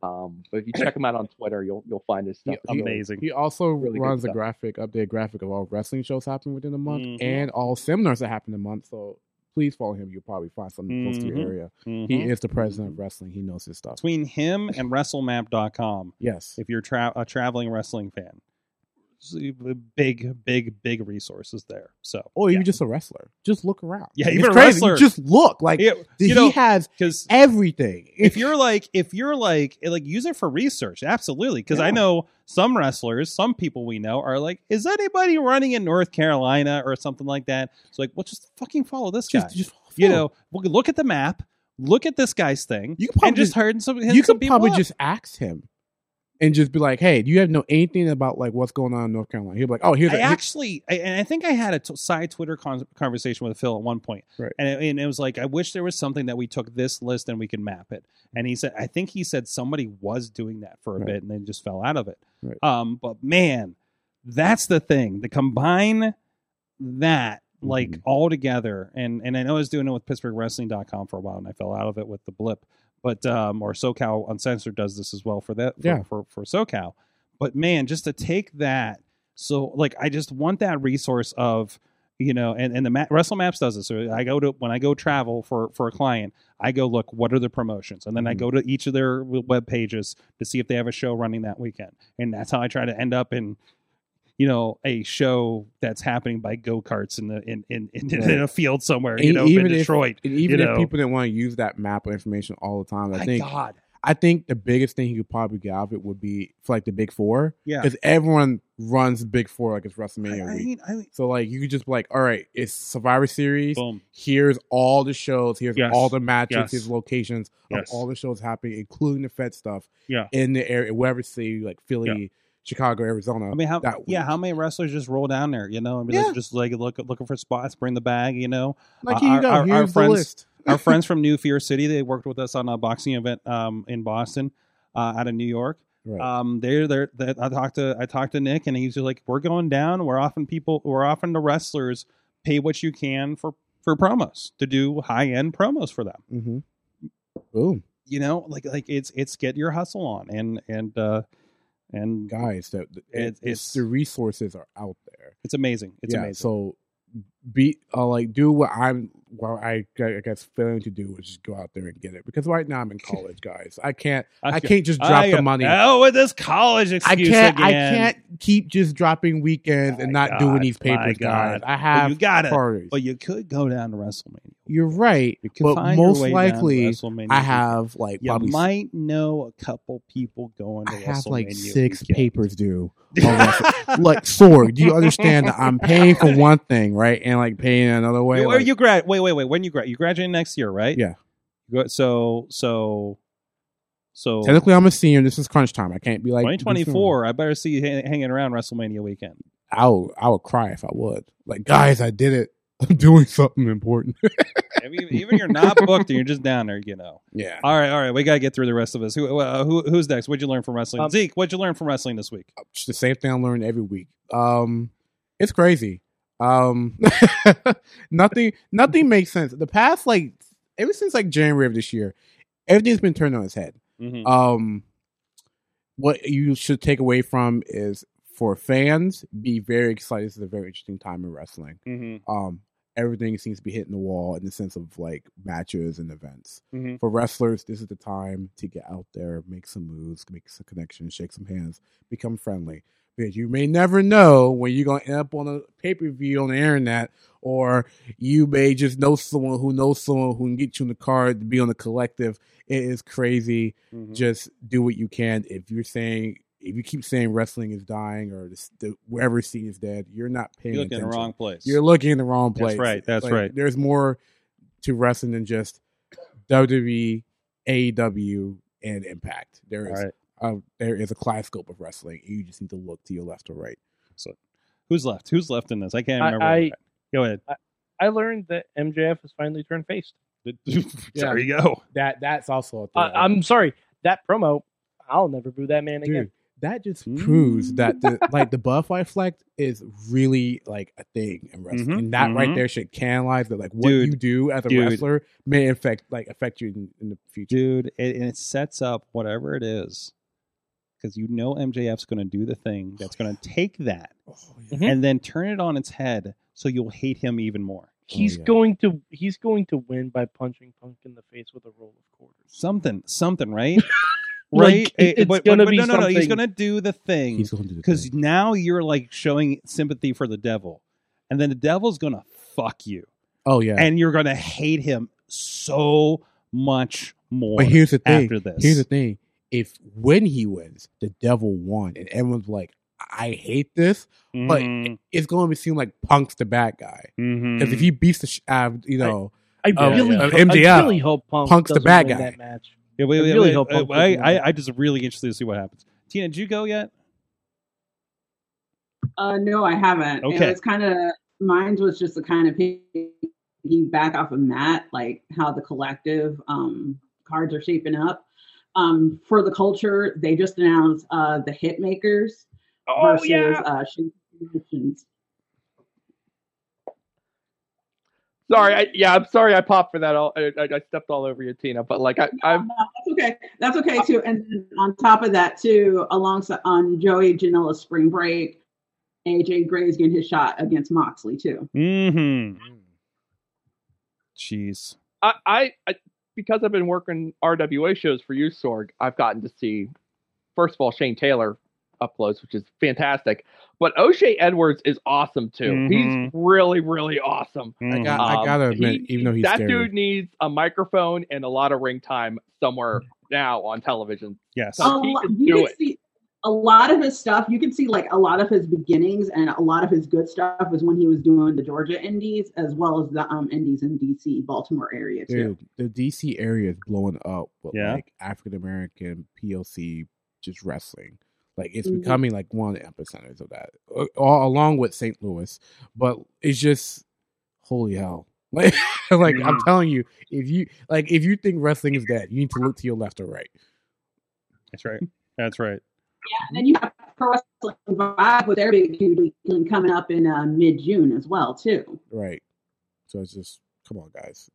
Um, but if you check him out on Twitter, you'll you'll find his stuff. He- amazing. He also Really runs a stuff. graphic, updated graphic of all wrestling shows happening within the month Mhm. and all seminars that happen in the month. So please follow him. You'll probably find something close to your Mhm. area. Mhm. He is the president of wrestling. He knows his stuff. between him and WrestleMap.com. Yes. If you're tra- a traveling wrestling fan, s- big, big, big resources there. So, Or yeah. you're just a wrestler. Just look around. Yeah, It's even a crazy. wrestler. Just look. Like Yeah, he know, has because everything. if you're like if you're like like use it for research absolutely because i know some wrestlers some people we know are like is anybody running in north carolina or something like that it's like well just fucking follow this guy just, just you know look- look at the map look at this guy's thing You could probably and just just- heard some you some could probably up. just ask him and just be like, "Hey, do you have know anything about like what's going on in North Carolina?" He'll be like, "Oh, here's I a, actually, I, and I think I had a t- side Twitter con- conversation with Phil at one point, Right. and, it, and it was like, I wish there was something that we took this list and we could map it. And he said, I think he said somebody was doing that for a Right. bit and then just fell out of it. Right. Um, but man, that's the thing. To combine that like Mhm. all together, and and I know I was doing it with PittsburghWrestling.com for a while, and I fell out of it with the blip. But um, or SoCal Uncensored does this as well for that for, Yeah. for for SoCal. But man, just to take that, so like I just want that resource of you know, and and the ma- Wrestle Maps does this. So I go to when I go travel for for a client, I go look what are the promotions, and then I Mhm. go to each of their web pages to see if they have a show running that weekend, and that's how I try to end up in. You know, a show that's happening by go karts in the in in, in, in a field somewhere. And You know, even in if- Detroit. And even if know. people didn't want to use that map of information all the time, I My think God, I think the biggest thing he could probably get out of it would be for like the big four. Yeah. Because everyone runs big four like it's WrestleMania I week. mean, I mean, so like you could just be like, all right, it's Survivor Series. boom. Here's all the shows. Here's Yes. all the matches. Yes. Here's locations Yes. of all the shows happening, including the Fed stuff. Yeah. In the area, wherever city, like Philly, Chicago, Arizona. I mean, how yeah, how many wrestlers just roll down there? You know, I mean, Yeah. just like look looking for spots, bring the bag. You know, like uh, you our- go. our- our friends- our friends from New Fear City, they worked with us on a boxing event um, in Boston, uh, out of New York. Right. Um, they're they're they, I talked to I talked to Nick, and he's like, we're going down. We're often people, we're often the wrestlers pay what you can for for promos to do high end promos for them. mm-hmm. Boom, You know, like like it's it's get your hustle on, and and uh, and guys, that It- it's, it's- the resources are out there. it's amazing. It's yeah, amazing. So be uh, like do what I'm what I, I guess failing to do is just go out there and get it because right now I'm in college, guys. I can't I can't just drop I- the money. Oh, with this college I can't I can't keep just dropping weekends and My not doing these papers, guys. I But have you got it. But you could go down to WrestleMania. You're right, You but most way down to likely I have like You probably might know a couple people going to I have like six weekend. papers due. like Sorg, do you understand that I'm paying for one thing, right, and like paying another way? Or like- you grad? Wait, wait, wait. When you grad? You graduate next year, right? Yeah. So, so, so. Technically, I'm a senior. This is crunch time. I can't be like 2024. I better see you hanging around WrestleMania weekend. I would, I would cry if I would. Like, guys, I did it. I'm doing something important. If you- even you're not booked and you're just down there, you know. yeah. All right, all right. We got to get through the rest of this. Who, uh, who, who's next? What'd you learn from wrestling? Um, Zeke, what'd you learn from wrestling this week? It's the same thing I learn every week. Um, it's crazy. Um, nothing, nothing makes sense. The past, like, ever since like January of this year, everything's been turned on its head. Mhm. Um, what you should take away from is for fans, be very excited. This is a very interesting time in wrestling. Mm-hmm. Um, everything seems to be hitting the wall in the sense of like matches and events. Mhm. For wrestlers, this is the time to get out there, make some moves, make some connections, shake some hands, become friendly. Because you may never know when you're gonna end up on a pay per view on the internet, or you may just know someone who knows someone who can get you in the card to be on the collective. It is crazy. Mhm. Just do what you can. If you're saying if you keep saying wrestling is dying or the, the wherever scene is dead, you're not paying You're looking in the attention. wrong place. You're looking in the wrong place. That's right, that's Like, right. There's more to wrestling than just WWE, AEW, and Impact. There is All right. uh, there is a kaleidoscope of wrestling. You just need to look to your left or right. So, who's left? Who's left in this? I can't remember. I- Go ahead. I learned that MJF has finally turned face. there you go. That that's also a thing. I, I'm sorry. That promo, I'll never boo that man again. Dude, that just proves that the like the butterfly flex is really like a thing in wrestling, Mhm, and that right mhm. there should canalize that like what Dude, you do as a dude. wrestler may affect like affect you in, in the future. dude it, and it sets up whatever it is because you know mjf's going to do the thing that's going to take that Mhm. and then turn it on its head so you'll hate him even more He's yeah. going to he's going to win by punching Punk in the face with a roll of quarters. something something right Like, right it- Eh, it's but, gonna but- be no no no he's going to do the thing He's going to do the because thing. now you're like showing sympathy for the devil and then the devil's going to fuck you Oh yeah, and you're going to hate him so much more But here's the thing. after this Here's the thing. If when he wins, the devil won, and everyone's like, "I hate this," but Mhm, it's going to seem like Punk's the bad guy mhm. because if he beats the sh- uh, you know, I Oh, really, yeah. hope, MJF, I really hope Punk Punk's the doesn't bad win guy. That match. Yeah, wait, I wait, really wait. hope Uh, Punk I, doesn't I, that. I just really interested to see what happens. Tina, did you go yet? Uh, no, I haven't. Okay. It was kind of mine was just to kind of picking back off of Matt, like how the collective um, cards are shaping up. Um, for the culture, they just announced uh, the hit makers Oh versus yeah, uh, Shinsuke Promotions. Sorry, I, yeah, I'm sorry I popped for that. All I, I I stepped all over you, Tina. But like I, I'm No, that's okay. That's okay too. And then on top of that too, alongside on Joey Janela Spring Break, AJ Gray's getting his shot against Moxley too. Mm-hmm. Jeez. I, I, I because I've been working RWA shows for you, Sorg, I've gotten to see first of all Shane Taylor up close, which is fantastic. But O'Shea Edwards is awesome too. Mhm. He's really, really awesome. I got Um, I gotta admit, he- even though he's that scary, dude needs a microphone and a lot of ring time somewhere now on television. Yes. A So he lo- can you can it. see a lot of his stuff. You can see like a lot of his beginnings and a lot of his good stuff was when he was doing the Georgia Indies as well as the um Indies in DC, Baltimore area too. dude, the DC area is blowing up with Yeah. like African American PLC just wrestling. Like it's Mhm. becoming like one of the epicenters of that, all, along with St. Louis. But it's just holy hell! Like, like I'm Mhm. telling you, if you like, if you think wrestling is dead, you need to look to your left or right. That's right. That's right. Yeah, and you have Pro Wrestling Vibe with their big feud coming up in uh, mid June as well too. Right. So it's just come on, guys.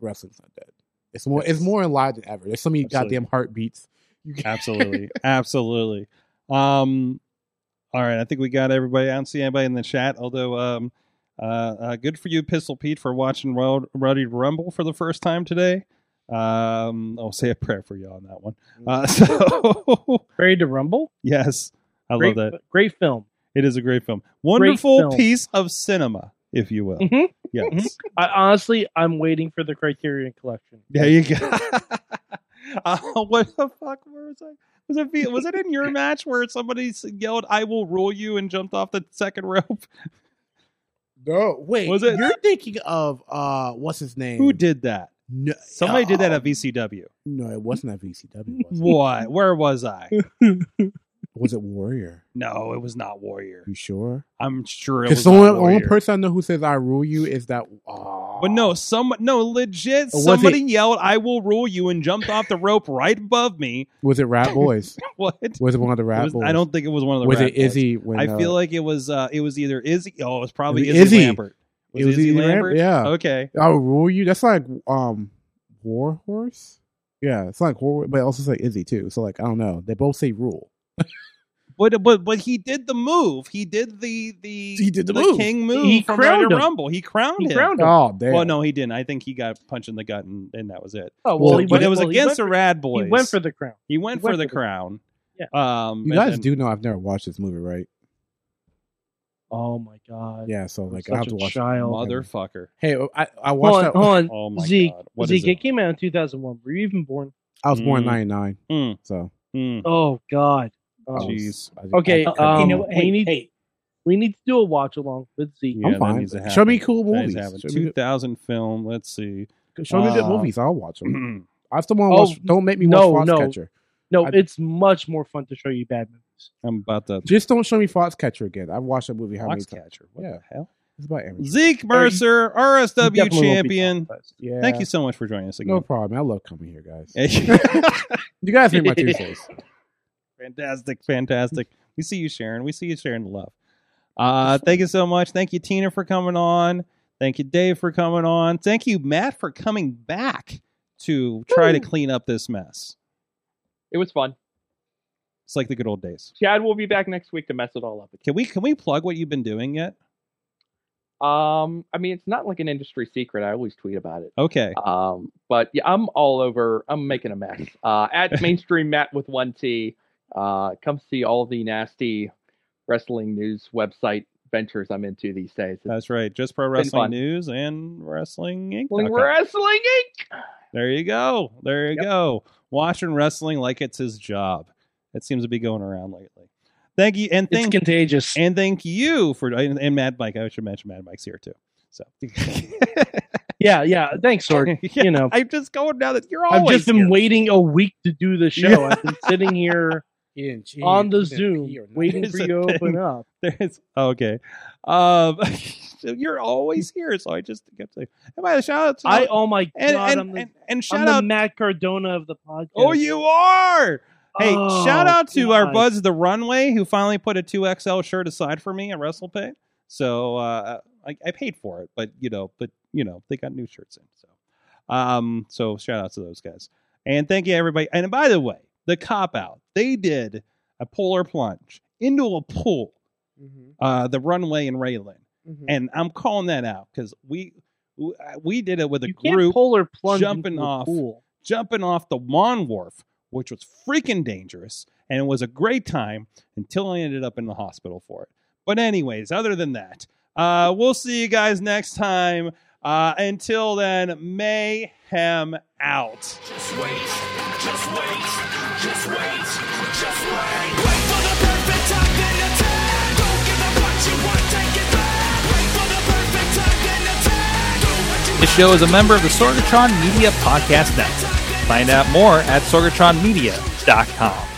Wrestling's not dead. It's more. It's more alive than ever. There's so many Absolutely. goddamn heartbeats. You can- Absolutely. Absolutely. Um, all right. I think we got everybody. I don't see anybody in the chat, although, um, uh, uh, good for you, Pistol Pete, for watching Rowdy Rumble for the first time today. Um, I'll say a prayer for you on that one. Uh, so, ready to rumble. yes, I great, love that. Great film. It is a great film. Wonderful film. piece of cinema, if you will. Mhm. Yes. I, honestly, I'm waiting for the Criterion Collection. There you go. uh, what the fuck was I? Was it was it in your match where somebody yelled "I will rule you" and jumped off the second rope? No, wait. Was it- You're thinking of uh, what's his name? Who did that? No, Somebody did that uh, at VCW. No, it wasn't at VCW. Was it? What? Where was I? was it Warrior? No, it was not Warrior. You sure? I'm sure it was the only, only person I know who says "I rule you" is that. Uh, But no, some no legit. Somebody it- yelled "I will rule you" and jumped off the rope right above me. was it Rat Boys? What? was it one of the It Rat was- Boys? I don't think it was one of the. Was it Izzy? When, I uh, feel like it was. uh It was either Izzy. Oh, it was probably Was Izzy, Izzy? Lambert. Was It was Izzy Izzy Lambert? Lambert? Yeah. Okay. "I will rule you." That's like um, War Horse. Yeah, it's like horror, but also say Izzy too. So like I don't know. They both say rule. But but but he did the move. He did the the He did the move. king move He from crowned Royal him. Rumble. He crowned He him. crowned him. Oh damn. Well, no, he didn't. I think he got punched in the gut, and, and that was it. Oh Well, he but it was well, against went the for- Rad Boys. He went for the crown. He went he for went the for the- crown. Yeah. Um, You guys then- do know I've never watched this movie, right? Oh my god. Yeah, so like I have to watch. child. motherfucker. Hey, I I Hold watched on, that. hold on. Oh my Zeke, god. What is Zeke, it it? came out in 2001. Were you even born? I was born in Mm. '99, Mm, so mm. Oh god. I Oh. was- Jeez. I- Okay, I- um, you know, what? we hey, need- hey, We need to do a watch along with Zeke. Yeah, I'm that fine. needs to Show me cool That needs movies. to happen. Show me, 2000 film. Let's see. good, show me good Uh, movies. I'll watch them. I'm I still want to Oh, watch. Don't make me no, watch no. Foxcatcher. No, I- it's much more fun to show you bad movies. I'm about to Just don't show me Foxcatcher again. I've watched that movie how many times? Foxcatcher. What Yeah. the hell? It's about Aaron. Zeke Mercer, You RSW definitely won't be champion. traumatized. Yeah. Thank you so much for joining us again. No problem. I love coming here, guys. You guys make my Tuesdays. Fantastic, fantastic. We see you, Sharon. We see you sharing the love. Uh, thank you so much. Thank you, Tina, for coming on. Thank you, Dave, for coming on. Thank you, Matt, for coming back to try to clean up this mess. It was fun. It's like the good old days. Chad will be back next week to mess it all up. Again. Can we can we plug what you've been doing yet? Um, I mean, it's not like an industry secret. I always tweet about it. Okay. Um, but yeah, I'm all over. I'm making a mess. Uh, at mainstream Matt with one T. Uh, come see all the nasty wrestling news website ventures I'm into these days. It's That's right. Just Pro Wrestling. News and Wrestling Inc. Wrestling Wrestling Inc. There you go. There you Yep. go. Watching wrestling like it's his job. It seems to be going around lately. Thank you, and It's thank contagious. and thank you for and, and Mad Mike. I should mention Mad Mike's here too. So yeah, yeah. Thanks, Sorg. Yeah, You know, I'm just going now that you're always. I've just been here. waiting a week to do the show. Yeah. I've been sitting here Cheat. on the He Zoom pee or nothing. waiting for you to open up. There's okay. Um, you're always here, so I just kept saying, by the shout out to I oh my and, god, and, I'm the, and, and I'm shout the out. Matt Cardona of the podcast. Oh, you are. Hey, Oh, shout out to our God. Buzz the Runway who finally put a 2XL shirt aside for me at WrestlePay. So uh, I, I paid for it, but you know, but you know, they got new shirts in. So, um, so shout out to those guys, and thank you everybody. And by the way, the cop out they did a polar plunge into a pool, Mm-hmm. uh, the runway in Raylan, Mhm. and I'm calling that out because we we did it with a You group polar plunge jumping off pool. jumping off the lawn wharf, which was freaking dangerous, and it was a great time until I ended up in the hospital for it. But anyways, other than that, uh, we'll see you guys next time. Uh, until then, mayhem out. Just wait, just wait, just wait, just wait. Wait for the perfect time, then attack. Don't give up what you want, take it back. Wait for the perfect time, then attack. Do what you This show is a member of the Sorgatron Media Podcast Network. Find out more at sorgatronmedia.com.